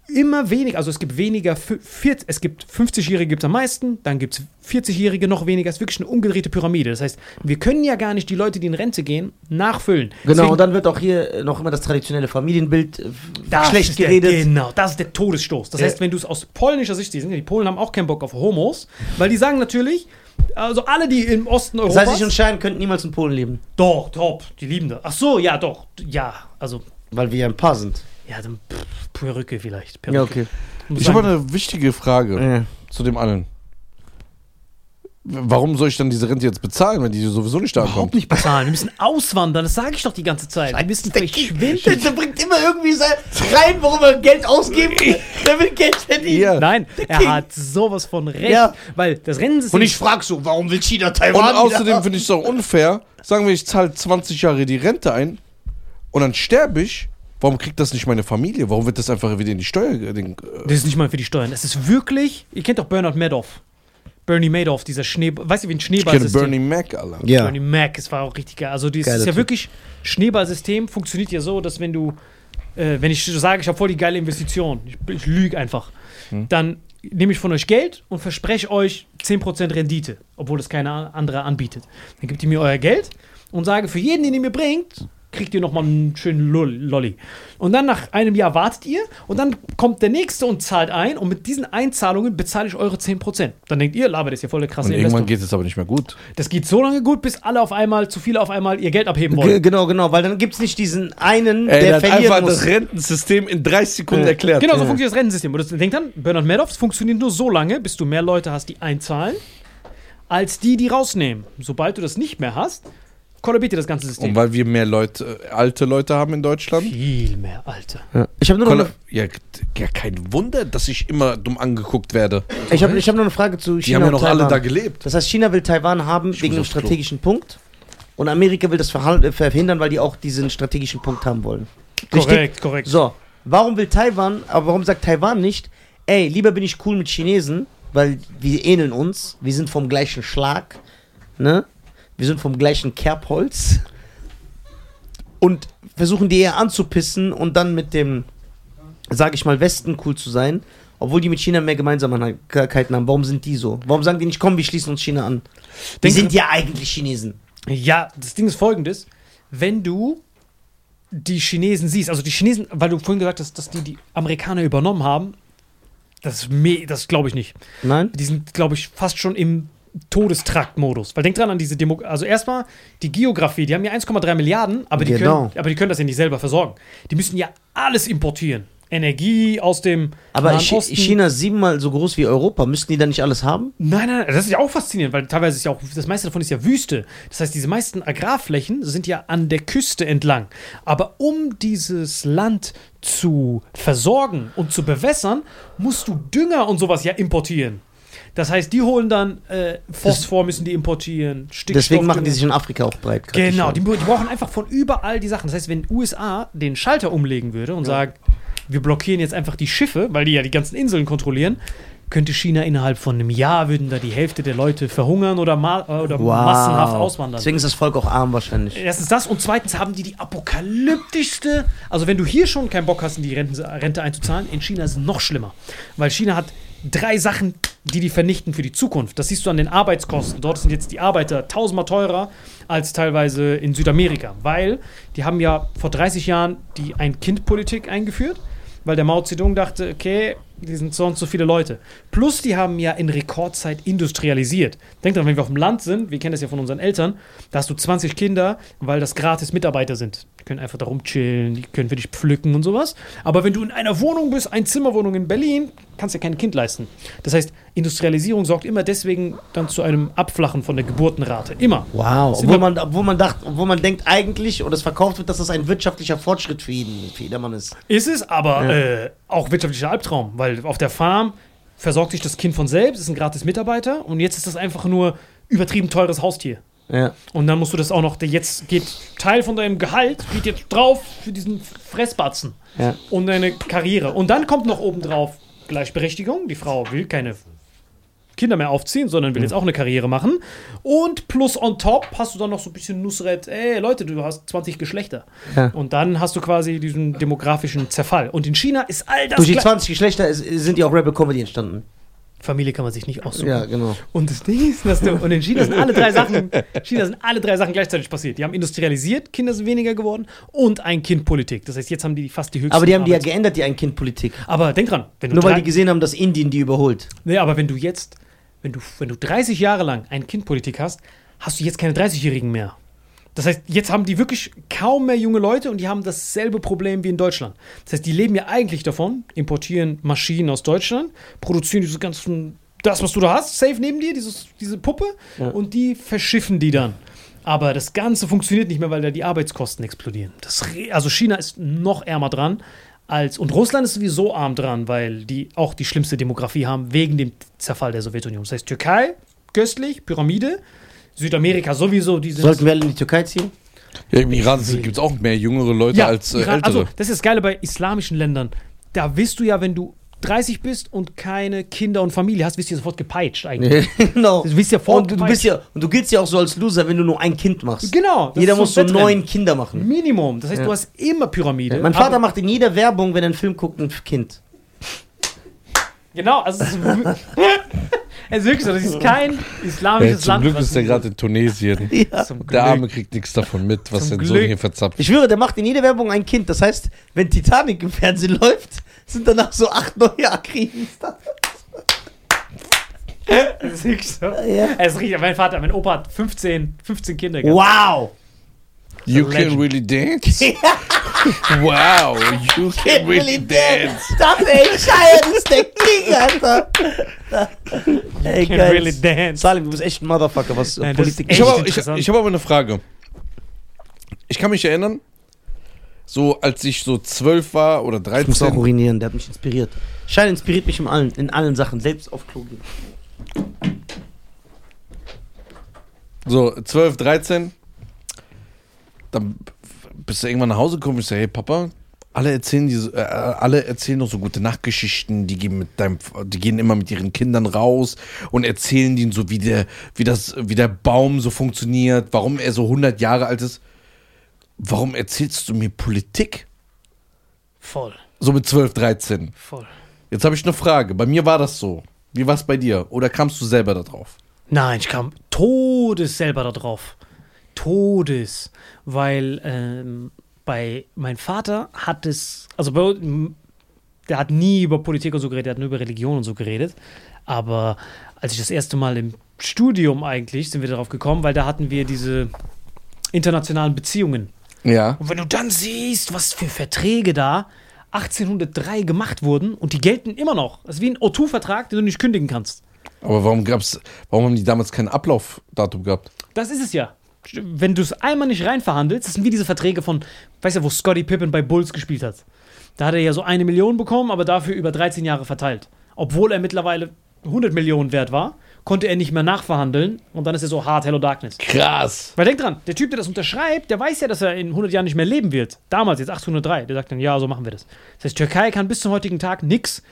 immer weniger, also es gibt weniger, es gibt 50-Jährige gibt es am meisten, dann gibt es 40-Jährige noch weniger, es ist wirklich eine umgedrehte Pyramide. Das heißt, wir können ja gar nicht die Leute, die in Rente gehen, nachfüllen. Genau, Deswegen- und dann wird auch hier noch immer das traditionelle Familienbild äh, das schlecht ist der, geredet. Genau, das ist der Todesstoß. Das Ja. heißt, wenn du es aus polnischer Sicht siehst, die Polen haben auch keinen Bock auf Homos, weil die sagen natürlich, also alle, die im Osten Das Europas... heißt, ich und Schein könnten niemals in Polen leben, doch, top, die lieben das. Ach so, ja, doch, ja, also, weil wir ein Paar sind. Ja, dann pff, Perücke vielleicht. Perücke. Muss Ich habe eine wichtige Frage Ja. zu dem allen. Warum soll ich dann diese Rente jetzt bezahlen, wenn die sowieso nicht da Überhaupt ankommt? nicht bezahlen. Wir müssen auswandern, das sage ich doch die ganze Zeit. Wir müssen verschwinden. Der, der bringt immer irgendwie sein rein, warum er Geld ausgeben will. Der will Geld verdienen. Ja. Nein, King. er hat sowas von recht. Ja. Weil das Rennensystem. Und ich frag so, warum will China Und Taiwan? außerdem wieder? finde ich es auch unfair. Sagen wir, ich zahle 20 Jahre die Rente ein und dann sterbe ich. Warum kriegt das nicht meine Familie? Warum wird das einfach wieder in die Steuer? Den, äh, Das ist nicht mal für die Steuern. Es ist wirklich. Ihr kennt doch Bernard Madoff. Bernie Madoff, dieser Schnee. Weißt du, wie ein ich kenne Schneeballsystem? Bernie Mac, Alter. Ja. Bernie Mac, es war auch richtig geil. Also, das ist ja Typ. wirklich. Schneeballsystem funktioniert ja so, dass wenn du. Äh, wenn ich sage, ich habe voll die geile Investition, ich, ich lüge einfach, dann nehme ich von euch Geld und verspreche euch 10% Rendite, obwohl es keiner andere anbietet. Dann gebt ihr mir euer Geld und sage, für jeden, den ihr mir bringt, kriegt ihr nochmal einen schönen Lol- Lolli. Und dann nach einem Jahr wartet ihr und dann kommt der Nächste und zahlt ein und mit diesen Einzahlungen bezahle ich eure 10%. Dann denkt ihr, Laber, das ist ja voll der krasse Und irgendwann geht es aber nicht mehr gut. Das geht so lange gut, bis alle auf einmal, zu viele auf einmal ihr Geld abheben wollen. Genau, genau, weil dann gibt es nicht diesen einen, Ey, der der verlieren einfach muss. das Rentensystem in 30 Sekunden Ja. erklärt. Genau, so funktioniert das Rentensystem. Und das denkt dann, Bernard Madoff, es funktioniert nur so lange, bis du mehr Leute hast, die einzahlen, als die, die rausnehmen. Sobald du das nicht mehr hast, kollabiert dir das ganze System. Und weil wir mehr Leute, äh, alte Leute haben in Deutschland. Viel mehr, Alter. Ja. Ich habe nur, noch Kolla eine- ja, ja, kein Wunder, dass ich immer dumm angeguckt werde. ich hab, ich hab noch eine Frage zu Die China haben ja noch Taiwan. alle da gelebt. Das heißt, China will Taiwan haben wegen muss einem aufs Klo. strategischen Punkt. Und Amerika will das äh, verhindern, weil die auch diesen strategischen Punkt haben wollen. Richtig? Korrekt, korrekt. So, warum will Taiwan, aber warum sagt Taiwan nicht, ey, lieber bin ich cool mit Chinesen, weil wir ähneln uns, wir sind vom gleichen Schlag, ne? Wir sind vom gleichen Kerbholz. Und versuchen die eher anzupissen und dann mit dem, sag ich mal, Westen cool zu sein, obwohl die mit China mehr Gemeinsamkeiten haben. Warum sind die so? Warum sagen die nicht, komm, wir schließen uns China an? Die Denk- sind ja eigentlich Chinesen. Ja, das Ding ist folgendes. Wenn du die Chinesen siehst, also die Chinesen, weil du vorhin gesagt hast, dass die die Amerikaner übernommen haben, das, das glaube ich nicht. Nein? Die sind, glaube ich, fast schon im Todestraktmodus. Weil denk dran an diese Demo. Also erstmal die Geografie, die haben ja 1,3 Milliarden, aber die, Genau. können, aber die können das ja nicht selber versorgen. Die müssen ja alles importieren. Energie aus dem Aber Nahen Osten. China siebenmal so groß wie Europa. Müssten die da nicht alles haben? Nein, nein, das ist ja auch faszinierend, weil teilweise ist ja auch, das meiste davon ist ja Wüste. Das heißt, diese meisten Agrarflächen sind ja an der Küste entlang. Aber um dieses Land zu versorgen und zu bewässern, musst du Dünger und sowas ja importieren. Das heißt, die holen dann äh, Phosphor, müssen die importieren, Stickstoff. Deswegen machen die sich in Afrika auch breit. Genau, die, die brauchen einfach von überall die Sachen. Das heißt, wenn USA den Schalter umlegen würde und sagt, wir blockieren jetzt einfach die Schiffe, weil die ja die ganzen Inseln kontrollieren, könnte China innerhalb von einem Jahr würden da die Hälfte der Leute verhungern oder, ma oder massenhaft auswandern. Deswegen ist das Volk auch arm wahrscheinlich. Erstens das und zweitens haben die die apokalyptischste. Also, wenn du hier schon keinen Bock hast, in die Rente, Rente einzuzahlen, in China ist es noch schlimmer. Weil China hat drei Sachen, die die vernichten für die Zukunft. Das siehst du an den Arbeitskosten. Dort sind jetzt die Arbeiter tausendmal teurer als teilweise in Südamerika. Weil die haben ja vor 30 Jahren die Ein-Kind-Politik eingeführt. Weil der Mao Zedong dachte, okay, die sind so und so viele Leute. Plus, die haben ja in Rekordzeit industrialisiert. Denk dran, wenn wir auf dem Land sind, wir kennen das ja von unseren Eltern, da hast du 20 Kinder, weil das gratis Mitarbeiter sind. Die können einfach da rumchillen, die können für dich pflücken und sowas. Aber wenn du in einer Wohnung bist, ein Zimmerwohnung in Berlin, kannst du ja kein Kind leisten. Das heißt, Industrialisierung sorgt immer deswegen dann zu einem Abflachen von der Geburtenrate. Immer. Wow. Obwohl wir- man, obwohl man dacht, obwohl man denkt eigentlich oder es verkauft wird, dass das ein wirtschaftlicher Fortschritt für jeden, für jedermann ist. Ist es, aber Ja. äh, auch wirtschaftlicher Albtraum, weil auf der Farm versorgt sich das Kind von selbst, ist ein gratis Mitarbeiter und jetzt ist das einfach nur übertrieben teures Haustier. Ja. Und dann musst du das auch noch, jetzt geht Teil von deinem Gehalt, geht jetzt drauf für diesen Fressbatzen Ja. und deine Karriere. Und dann kommt noch obendrauf Gleichberechtigung. Die Frau will keine Kinder mehr aufziehen, sondern will jetzt auch eine Karriere machen. Und plus on top hast du dann noch so ein bisschen Nusret, ey Leute, du hast 20 Geschlechter. Ja. Und dann hast du quasi diesen demografischen Zerfall. Und in China ist all das Durch die gleich- 20 Geschlechter ist, sind die auch Rebel Comedy entstanden. Familie kann man sich nicht aussuchen. Ja, genau. Und das Ding ist, dass du, und in China sind alle drei Sachen, China sind alle drei Sachen gleichzeitig passiert. Die haben industrialisiert, Kinder sind weniger geworden und ein Kind-Politik. Das heißt, jetzt haben die fast die höchste. Aber die haben die ja geändert, die Ein-Kind-Politik. Aber denk dran, wenn du Nur weil die gesehen haben, dass Indien die überholt. Nee, aber wenn du jetzt, wenn du, wenn du 30 Jahre lang ein Kindpolitik hast, hast du jetzt keine 30-Jährigen mehr. Das heißt, jetzt haben die wirklich kaum mehr junge Leute und die haben dasselbe Problem wie in Deutschland. Das heißt, die leben ja eigentlich davon, importieren Maschinen aus Deutschland, produzieren diese ganzen, das, was du da hast, safe neben dir, dieses, diese Puppe, und die verschiffen die dann. Aber das Ganze funktioniert nicht mehr, weil da die Arbeitskosten explodieren. Das, also China ist noch ärmer dran als und Russland ist sowieso arm dran, weil die auch die schlimmste Demografie haben wegen dem Zerfall der Sowjetunion. Das heißt Türkei köstlich, Pyramide, Südamerika sowieso. Die sind Sollten wir alle in die Türkei ziehen? Ja, Im Iran gibt es auch mehr jüngere Leute als äh, Iran, ältere. also das ist das Geile bei islamischen Ländern. Da wirst du ja, wenn du 30 bist und keine Kinder und Familie hast, wirst du ja sofort gepeitscht eigentlich. genau. Du bist ja und du, du bist ja und du giltst ja auch so als Loser, wenn du nur ein Kind machst. Genau. Jeder muss so neun Kinder machen. Minimum. Das heißt, Ja. du hast immer Pyramide. Mein Vater aber- macht in jeder Werbung, wenn er einen Film guckt, ein Kind. Genau, also es ist, Es wirklich so, das ist kein Ja, islamisches zum Land. Glück was- ist er gerade in Tunesien. Ja. Zum Glück. Der Arme kriegt nichts davon mit, was Zum sein Sohn Glück. hier verzapft. Ich schwöre, der macht in jeder Werbung ein Kind. Das heißt, wenn Titanic im Fernsehen läuft, sind danach so acht neue Akriden. Das ist wirklich so. Ja. Es ist richtig, mein Vater, mein Opa hat 15, 15 Kinder gehabt. Wow! You a can legend. really dance? wow, you can really dance. Ich dachte, ey, Cheyenne ist der King, Alter. ey, Can geil. really dance. Salim, du bist echt ein Motherfucker, was Nein, Politik ist Ich Echt habe ich, ich hab aber eine Frage. Ich kann mich erinnern, so als ich so zwölf war oder Ich muss auch 13. urinieren, der hat mich inspiriert. Schein inspiriert mich in allen, in allen Sachen, selbst auf Klo gehen. So, 12, 13. Dann bist du irgendwann nach Hause gekommen und ich so, hey Papa, alle erzählen diese, äh, alle erzählen noch so gute Nachtgeschichten, die gehen mit deinem, die gehen immer mit ihren Kindern raus und erzählen denen so, wie der, wie das, wie der Baum so funktioniert, warum er so 100 Jahre alt ist. Warum erzählst du mir Politik? Voll, So mit 12, 13. voll. Jetzt habe ich eine Frage. Bei mir war das so. Wie war es bei dir? Oder kamst du selber da drauf? Nein, ich kam todes selber da drauf. Todes. Weil ähm, bei mein Vater hat es, also bei, der hat nie über Politik und so geredet, der hat nur über Religion und so geredet. Aber als ich das erste Mal im Studium eigentlich, sind wir darauf gekommen, weil da hatten wir diese internationalen Beziehungen. Ja. Und wenn du dann siehst, was für Verträge da 1803 gemacht wurden und die gelten immer noch. Das ist wie ein O2-Vertrag, den du nicht kündigen kannst. Aber warum gab's, warum haben die damals kein Ablaufdatum gehabt? Das ist es ja. Wenn du es einmal nicht rein verhandelst, das sind wie diese Verträge von, weißt du, wo Scotty Pippen bei Bulls gespielt hat. Da hat er ja so eine Million bekommen, aber dafür über 13 Jahre verteilt. Obwohl er mittlerweile 100 Millionen wert war, konnte er nicht mehr nachverhandeln und dann ist er so hart Hello Darkness. Krass. Weil denk dran, der Typ, der das unterschreibt, der weiß ja, dass er in 100 Jahren nicht mehr leben wird. Damals, jetzt 1803, der sagt dann, ja, so machen wir das. Das heißt, Türkei kann bis zum heutigen Tag nix,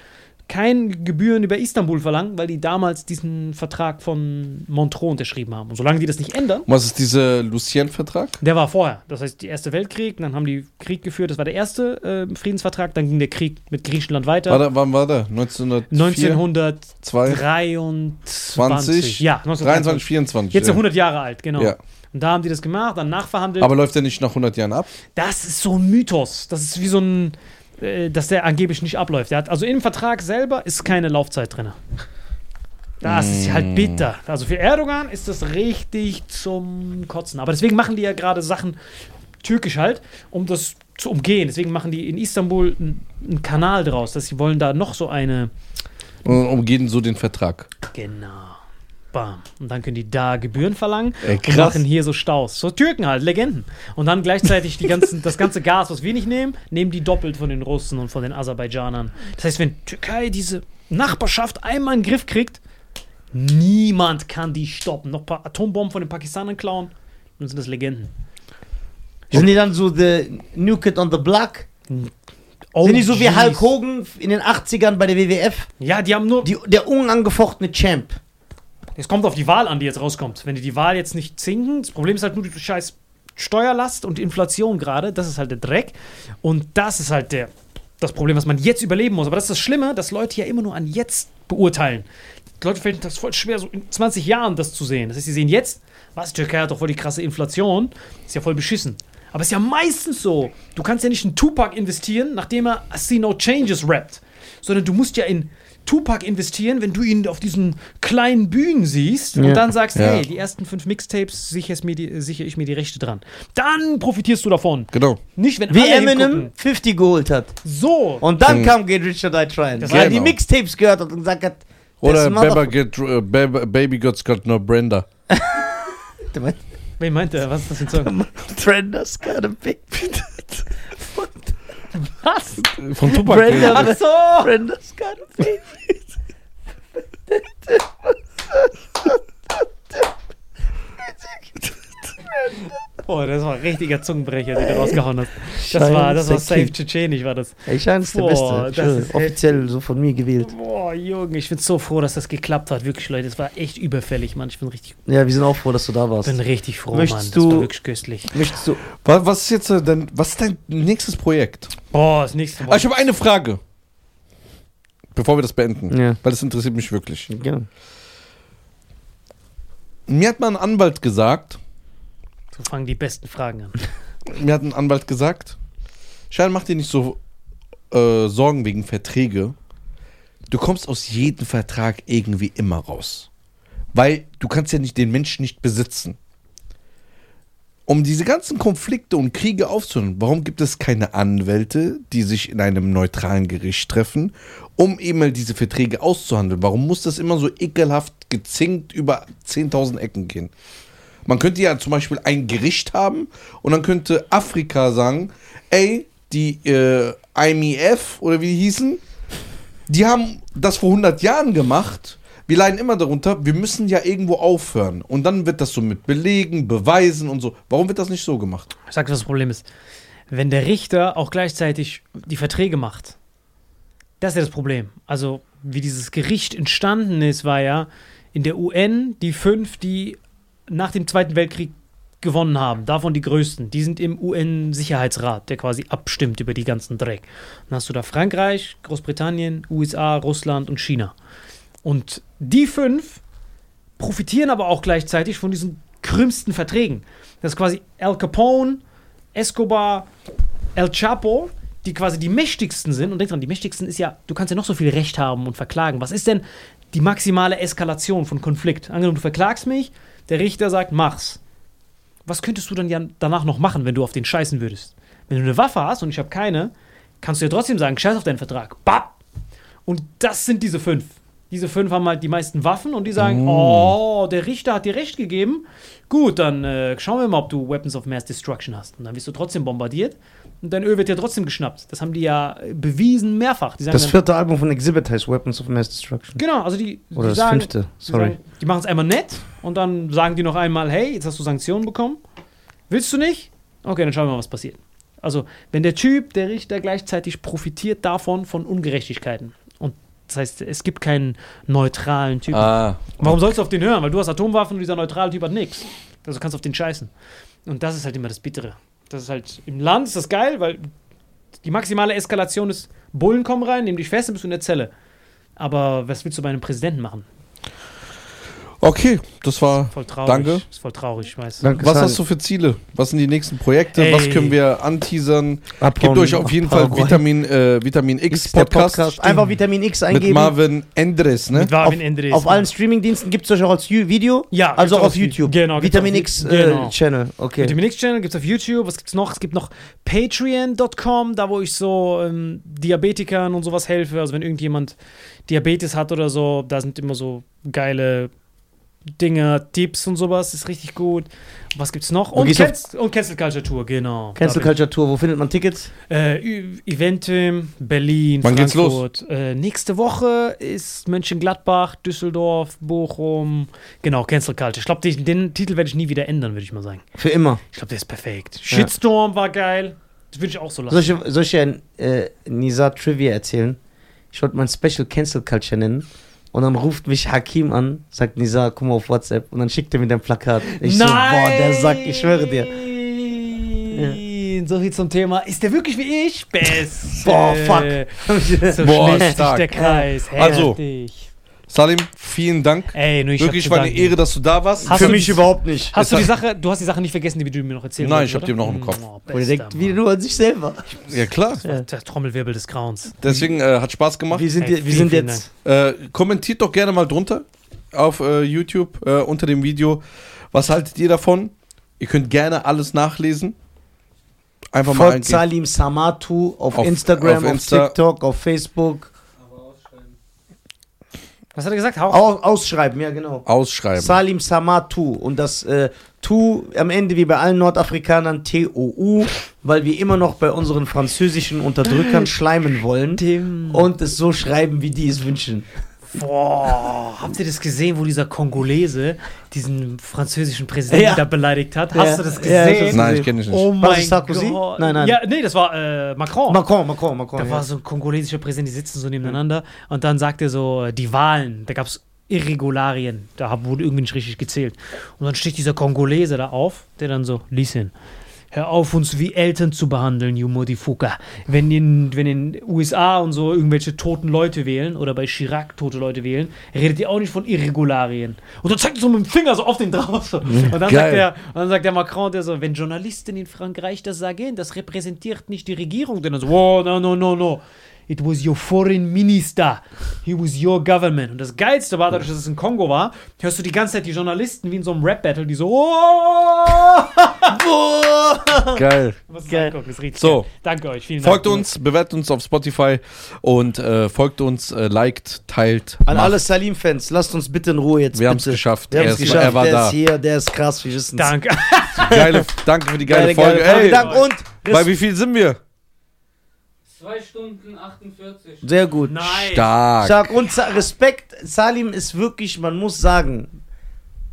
kein Gebühren über Istanbul verlangen, weil die damals diesen Vertrag von Montreux unterschrieben haben. Und solange die das nicht ändern, was ist dieser Lucien-Vertrag? der war vorher. Das heißt, der Erste Weltkrieg, dann haben die Krieg geführt, das war der erste äh, Friedensvertrag, dann ging der Krieg mit Griechenland weiter. War da, wann war der? 1904? 1923. 20? Ja, 23, 24. Jetzt ja. 100 Jahre alt, genau. Ja. Und da haben die das gemacht, dann nachverhandelt. Aber läuft der nicht nach 100 Jahren ab? Das ist so ein Mythos. Das ist wie so ein, dass der angeblich nicht abläuft. Der hat, also im Vertrag selber ist keine Laufzeit drin. Das ist halt bitter. Also für Erdogan ist das richtig zum Kotzen. Aber deswegen machen die ja gerade Sachen türkisch halt, um das zu umgehen. Deswegen machen die in Istanbul einen, Kanal draus, dass sie wollen da noch so eine. Umgehen so den Vertrag. Genau. Bam. Und dann können die da Gebühren verlangen Ey, und machen hier so Staus. So Türken halt, Legenden. Und dann gleichzeitig die ganzen, das ganze Gas, was wir nicht nehmen, nehmen die doppelt von den Russen und von den Aserbaidschanern. Das heißt, wenn Türkei diese Nachbarschaft einmal in den Griff kriegt, niemand kann die stoppen. Noch ein paar Atombomben von den Pakistanern klauen, dann sind das Legenden. Sind die dann so the New Kid on the Block? Oh, Sind die so wie. Hulk Hogan in den 80ern bei der WWF? Ja, die haben nur. Die, der unangefochtene Champ. Es kommt auf die Wahl an, die jetzt rauskommt. Wenn die die Wahl jetzt nicht zinken, das Problem ist halt nur die scheiß Steuerlast und Inflation gerade. Das ist halt der Dreck. Und das ist halt der, das Problem, was man jetzt überleben muss. Aber das ist das Schlimme, dass Leute ja immer nur an jetzt beurteilen. Die Leute finden das voll schwer, so in 20 Jahren das zu sehen. Das heißt, sie sehen jetzt, was, die Türkei hat doch voll die krasse Inflation. Ist ja voll beschissen. Aber es ist ja meistens so. Du kannst ja nicht in Tupac investieren, nachdem er See No Changes rappt. Sondern du musst ja in Tupac investieren, wenn du ihn auf diesen kleinen Bühnen siehst Ja. und dann sagst, Ja. hey, die ersten fünf Mixtapes sichere ich mir die Rechte dran. Dann profitierst du davon. Genau. Nicht, wenn Wie alle Eminem hingucken. 50 geholt hat. So. Und dann Mhm. kam Get Rich or Die Trying. Weil er die genau. Mixtapes gehört hat und gesagt hat, Oder get, äh, Baba, Baby God's got no Brenda. Wen meint er? Was ist das für ein Song? Brenda's got a big Was? Von Tupac. Brenda. Ach so. Brenda's got a Boah, das war ein richtiger Zungenbrecher, den du rausgehauen hast. Das Schein war, das war safe tschetschenisch, war das. Ey, Schein ist der Beste. das Schön. ist Offiziell so von mir gewählt. Boah, Junge, ich bin so froh, dass das geklappt hat. Wirklich, Leute, das war echt überfällig, Mann. Ich bin richtig, Ja, wir sind auch froh, dass du da warst. bin richtig froh, Möchtest Mann. Das du- war wirklich köstlich. Möchtest du. Was, ist jetzt äh, dein, was ist dein nächstes Projekt? Boah, das nächste Ah, Mal. ich habe eine Frage. Bevor wir das beenden. Ja. Weil das interessiert mich wirklich. ja. Mir hat mal ein Anwalt gesagt, So fangen die besten Fragen an. mir hat ein Anwalt gesagt, Schein, mach dir nicht so äh, Sorgen wegen Verträge. Du kommst aus jedem Vertrag irgendwie immer raus. Weil du kannst ja nicht den Menschen nicht besitzen. Um diese ganzen Konflikte und Kriege aufzunehmen, warum gibt es keine Anwälte, die sich in einem neutralen Gericht treffen, um eben mal diese Verträge auszuhandeln? Warum muss das immer so ekelhaft gezinkt über 10.000 Ecken gehen? Man könnte ja zum Beispiel ein Gericht haben und dann könnte Afrika sagen, ey, die äh, IMF oder wie die hießen, die haben das vor 100 Jahren gemacht. Wir leiden immer darunter, wir müssen ja irgendwo aufhören. Und dann wird das so mit Belegen, Beweisen und so. Warum wird das nicht so gemacht? Ich sag was das Problem ist. Wenn der Richter auch gleichzeitig die Verträge macht, das ist ja das Problem. Also, wie dieses Gericht entstanden ist, war ja in der UN die fünf, die nach dem Zweiten Weltkrieg gewonnen haben, davon die größten, die sind im UN-Sicherheitsrat, der quasi abstimmt über die ganzen Dreck. Dann hast du da Frankreich, Großbritannien, USA, Russland und China. Und die fünf profitieren aber auch gleichzeitig von diesen krümmsten Verträgen. Das ist quasi Al Capone, Escobar, El Chapo, die quasi die mächtigsten sind. Und denk dran, die mächtigsten ist ja, du kannst ja noch so viel Recht haben und verklagen. Was ist denn die maximale Eskalation von Konflikt? Angenommen, du verklagst mich, der Richter sagt, mach's. Was könntest du dann ja danach noch machen, wenn du auf den scheißen würdest? Wenn du eine Waffe hast und ich habe keine, kannst du ja trotzdem sagen, scheiß auf deinen Vertrag. Bap! Und das sind diese fünf. Diese fünf haben halt die meisten Waffen und die sagen, oh, der Richter hat dir recht gegeben. Gut, dann äh, schauen wir mal, ob du Weapons of Mass Destruction hast. Und dann wirst du trotzdem bombardiert und dein Öl wird dir trotzdem geschnappt. Das haben die ja äh, bewiesen mehrfach. Die Das dann, vierte Album von Exhibit heißt Weapons of Mass Destruction. Genau, also die, Oder die das sagen, fünfte, die, sorry. sagen, die machen es einmal nett und dann sagen die noch einmal, hey, jetzt hast du Sanktionen bekommen. Willst du nicht? Okay, dann schauen wir mal, was passiert. Also, wenn der Typ, der Richter gleichzeitig profitiert davon von Ungerechtigkeiten. Und das heißt, es gibt keinen neutralen Typ. Ah. Warum sollst du auf den hören? Weil du hast Atomwaffen und dieser neutrale Typ hat nichts. Also kannst du auf den scheißen. Und das ist halt immer das Bittere. Das ist halt, im Land ist das geil, weil die maximale Eskalation ist, Bullen kommen rein, nehmen dich fest und bist du in der Zelle. Aber was willst du bei einem Präsidenten machen? Okay, das war. Voll traurig. Danke. Ist voll traurig, ich weiß. Danke, Was hast du für Ziele? Was sind die nächsten Projekte? Ey. Was können wir anteasern? Abhauen, Gebt euch auf jeden Fall. Vitamin, äh, Vitamin X, X, Podcast, Podcast. Einfach Vitamin X mit eingeben. Marvin Endres, ne? Mit Marvin Endres. Auf allen Streamingdiensten gibt es euch auch als Ju- Video. Ja, Also gibt's auf YouTube. Genau, Vitamin X äh, genau. Channel. Okay. Vitamin X Channel gibt es auf YouTube. Was gibt's noch? Es gibt noch Patreon.com, da wo ich so ähm, Diabetikern und sowas helfe. Also wenn irgendjemand Diabetes hat oder so, da sind immer so geile Dinge, Tipps und sowas. Ist richtig gut. Was gibt's noch? Und, Cancel, und Cancel Culture Tour, genau. Cancel Culture Tour, wo findet man Tickets? Äh, Eventim, Berlin, Wann geht's Frankfurt. Äh, nächste Woche ist Mönchengladbach, Düsseldorf, Bochum. Genau, Cancel Culture. Ich glaube, den, den Titel werde ich nie wieder ändern, würde ich mal sagen. Für immer. Ich glaube, der ist perfekt. Shitstorm war geil. Das würde ich auch so lassen. Soll ich, soll ich dir ein äh, Nisa Trivia erzählen? Ich wollte mein Special Cancel Culture nennen. Und dann ruft mich Hakim an, sagt Nisa, guck mal auf WhatsApp. Und dann schickt er mir dein Plakat. Ich so, boah, der Sack, ich schwöre dir. So viel zum Thema. Ist der wirklich wie ich? Best. Boah, fuck. So Boah, schließt sich der Kreis. Also, Heftig. Salim, vielen Dank. Ey, nur ich Wirklich war eine. Ehre, dass du da warst. Hast Für mich die- überhaupt nicht. Hast du die Sache, du hast die Sache nicht vergessen, die du mir noch erzählt Nein, wolltest, ich hab oder? die noch im Kopf. Oh, Und er denkt wieder nur an sich selber. Ja, klar. Der Trommelwirbel des Grauens. Deswegen äh, hat Spaß gemacht. Wir sind, Ey, wir vielen, sind jetzt. Äh, kommentiert doch gerne mal drunter auf äh, YouTube äh, unter dem Video. Was haltet ihr davon? Ihr könnt gerne alles nachlesen. Einfach mal Folgt eingeben. Salim Samatu auf, Auf- Instagram, auf auf, Insta. TikTok, auf Facebook. Was hat er gesagt? Hau Au, ausschreiben, ja genau. Ausschreiben. Salim Samatu und das äh, Tu am Ende wie bei allen Nordafrikanern T-O-U, weil wir immer noch bei unseren französischen Unterdrückern schleimen wollen Tim. und es so schreiben, wie die es wünschen. Boah, habt ihr das gesehen, wo dieser Kongolese diesen französischen Präsidenten Ja. da beleidigt hat? Ja. Hast du das Ja, gesehen? ich hab's Nein, ich kenne dich nicht. Oh mein Sarkozy? Gott. Nein, nein. Ja, nee, das war äh, Macron. Macron, Macron, Macron. Da ja. war so ein kongolesischer Präsident, die sitzen so nebeneinander und dann sagt er so, äh, die Wahlen, da gab es Irregularien, da wurde irgendwie nicht richtig gezählt. Und dann steht dieser Kongolese da auf, der dann so, listen, Hör auf, uns wie Eltern zu behandeln, you Modifuka. Wenn in, wenn in USA und so irgendwelche toten Leute wählen oder bei Chirac tote Leute wählen, redet ihr auch nicht von Irregularien. Und dann zeigt er so mit dem Finger so auf den drauf. So. Und, dann sagt der, dann sagt der Macron, der so, wenn Journalisten in Frankreich das sagen, das repräsentiert nicht die Regierung. Dann so, oh, no, no, no, no. It was your foreign minister. He was your government. Und das Geilste war, dadurch, dass es in Kongo war, hörst du die ganze Zeit die Journalisten wie in so einem Rap-Battle, die so, oh! Geil. Was Geil. So. geil. Danke euch, vielen Folgt Dank. uns, bewertet uns auf Spotify und äh, folgt uns, äh, liked, teilt. An macht. alle Salim-Fans, lasst uns bitte in Ruhe jetzt. Wir bitte. haben's geschafft. Wir Er haben es ist- geschafft. er war der da. ist hier, der ist krass, wir wissen Danke. Geile, danke für die geile, Folge. Folge. Ey, Dank und bei wie viel sind wir? 2 Stunden 48. sehr gut. Nice. Stark. Stark. Und Sa- Respekt, Salim ist wirklich, man muss sagen,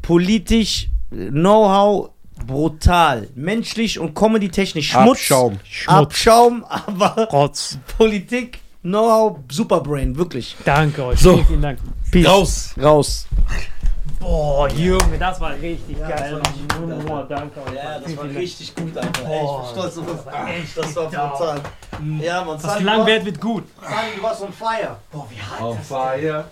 politisch, Know-how, brutal. Menschlich und comedy-technisch. Schmutz. Abschaum. Abschaum, aber Rotz. Politik, Know-how, Superbrain, wirklich. Danke euch. So. Vielen, vielen Dank. Peace. Raus. Raus. Boah, Junge, das war richtig Ja, geil. das war richtig Boah, danke. Vielen, vielen Dank. richtig gut, Alter. Boah, ich bin stolz auf das. echt Das war gedauert. brutal. Ja, man, Was Salim, lang du wird, wird gut. warst- Salim, du warst on fire. Boah, wie hart Auf Feier.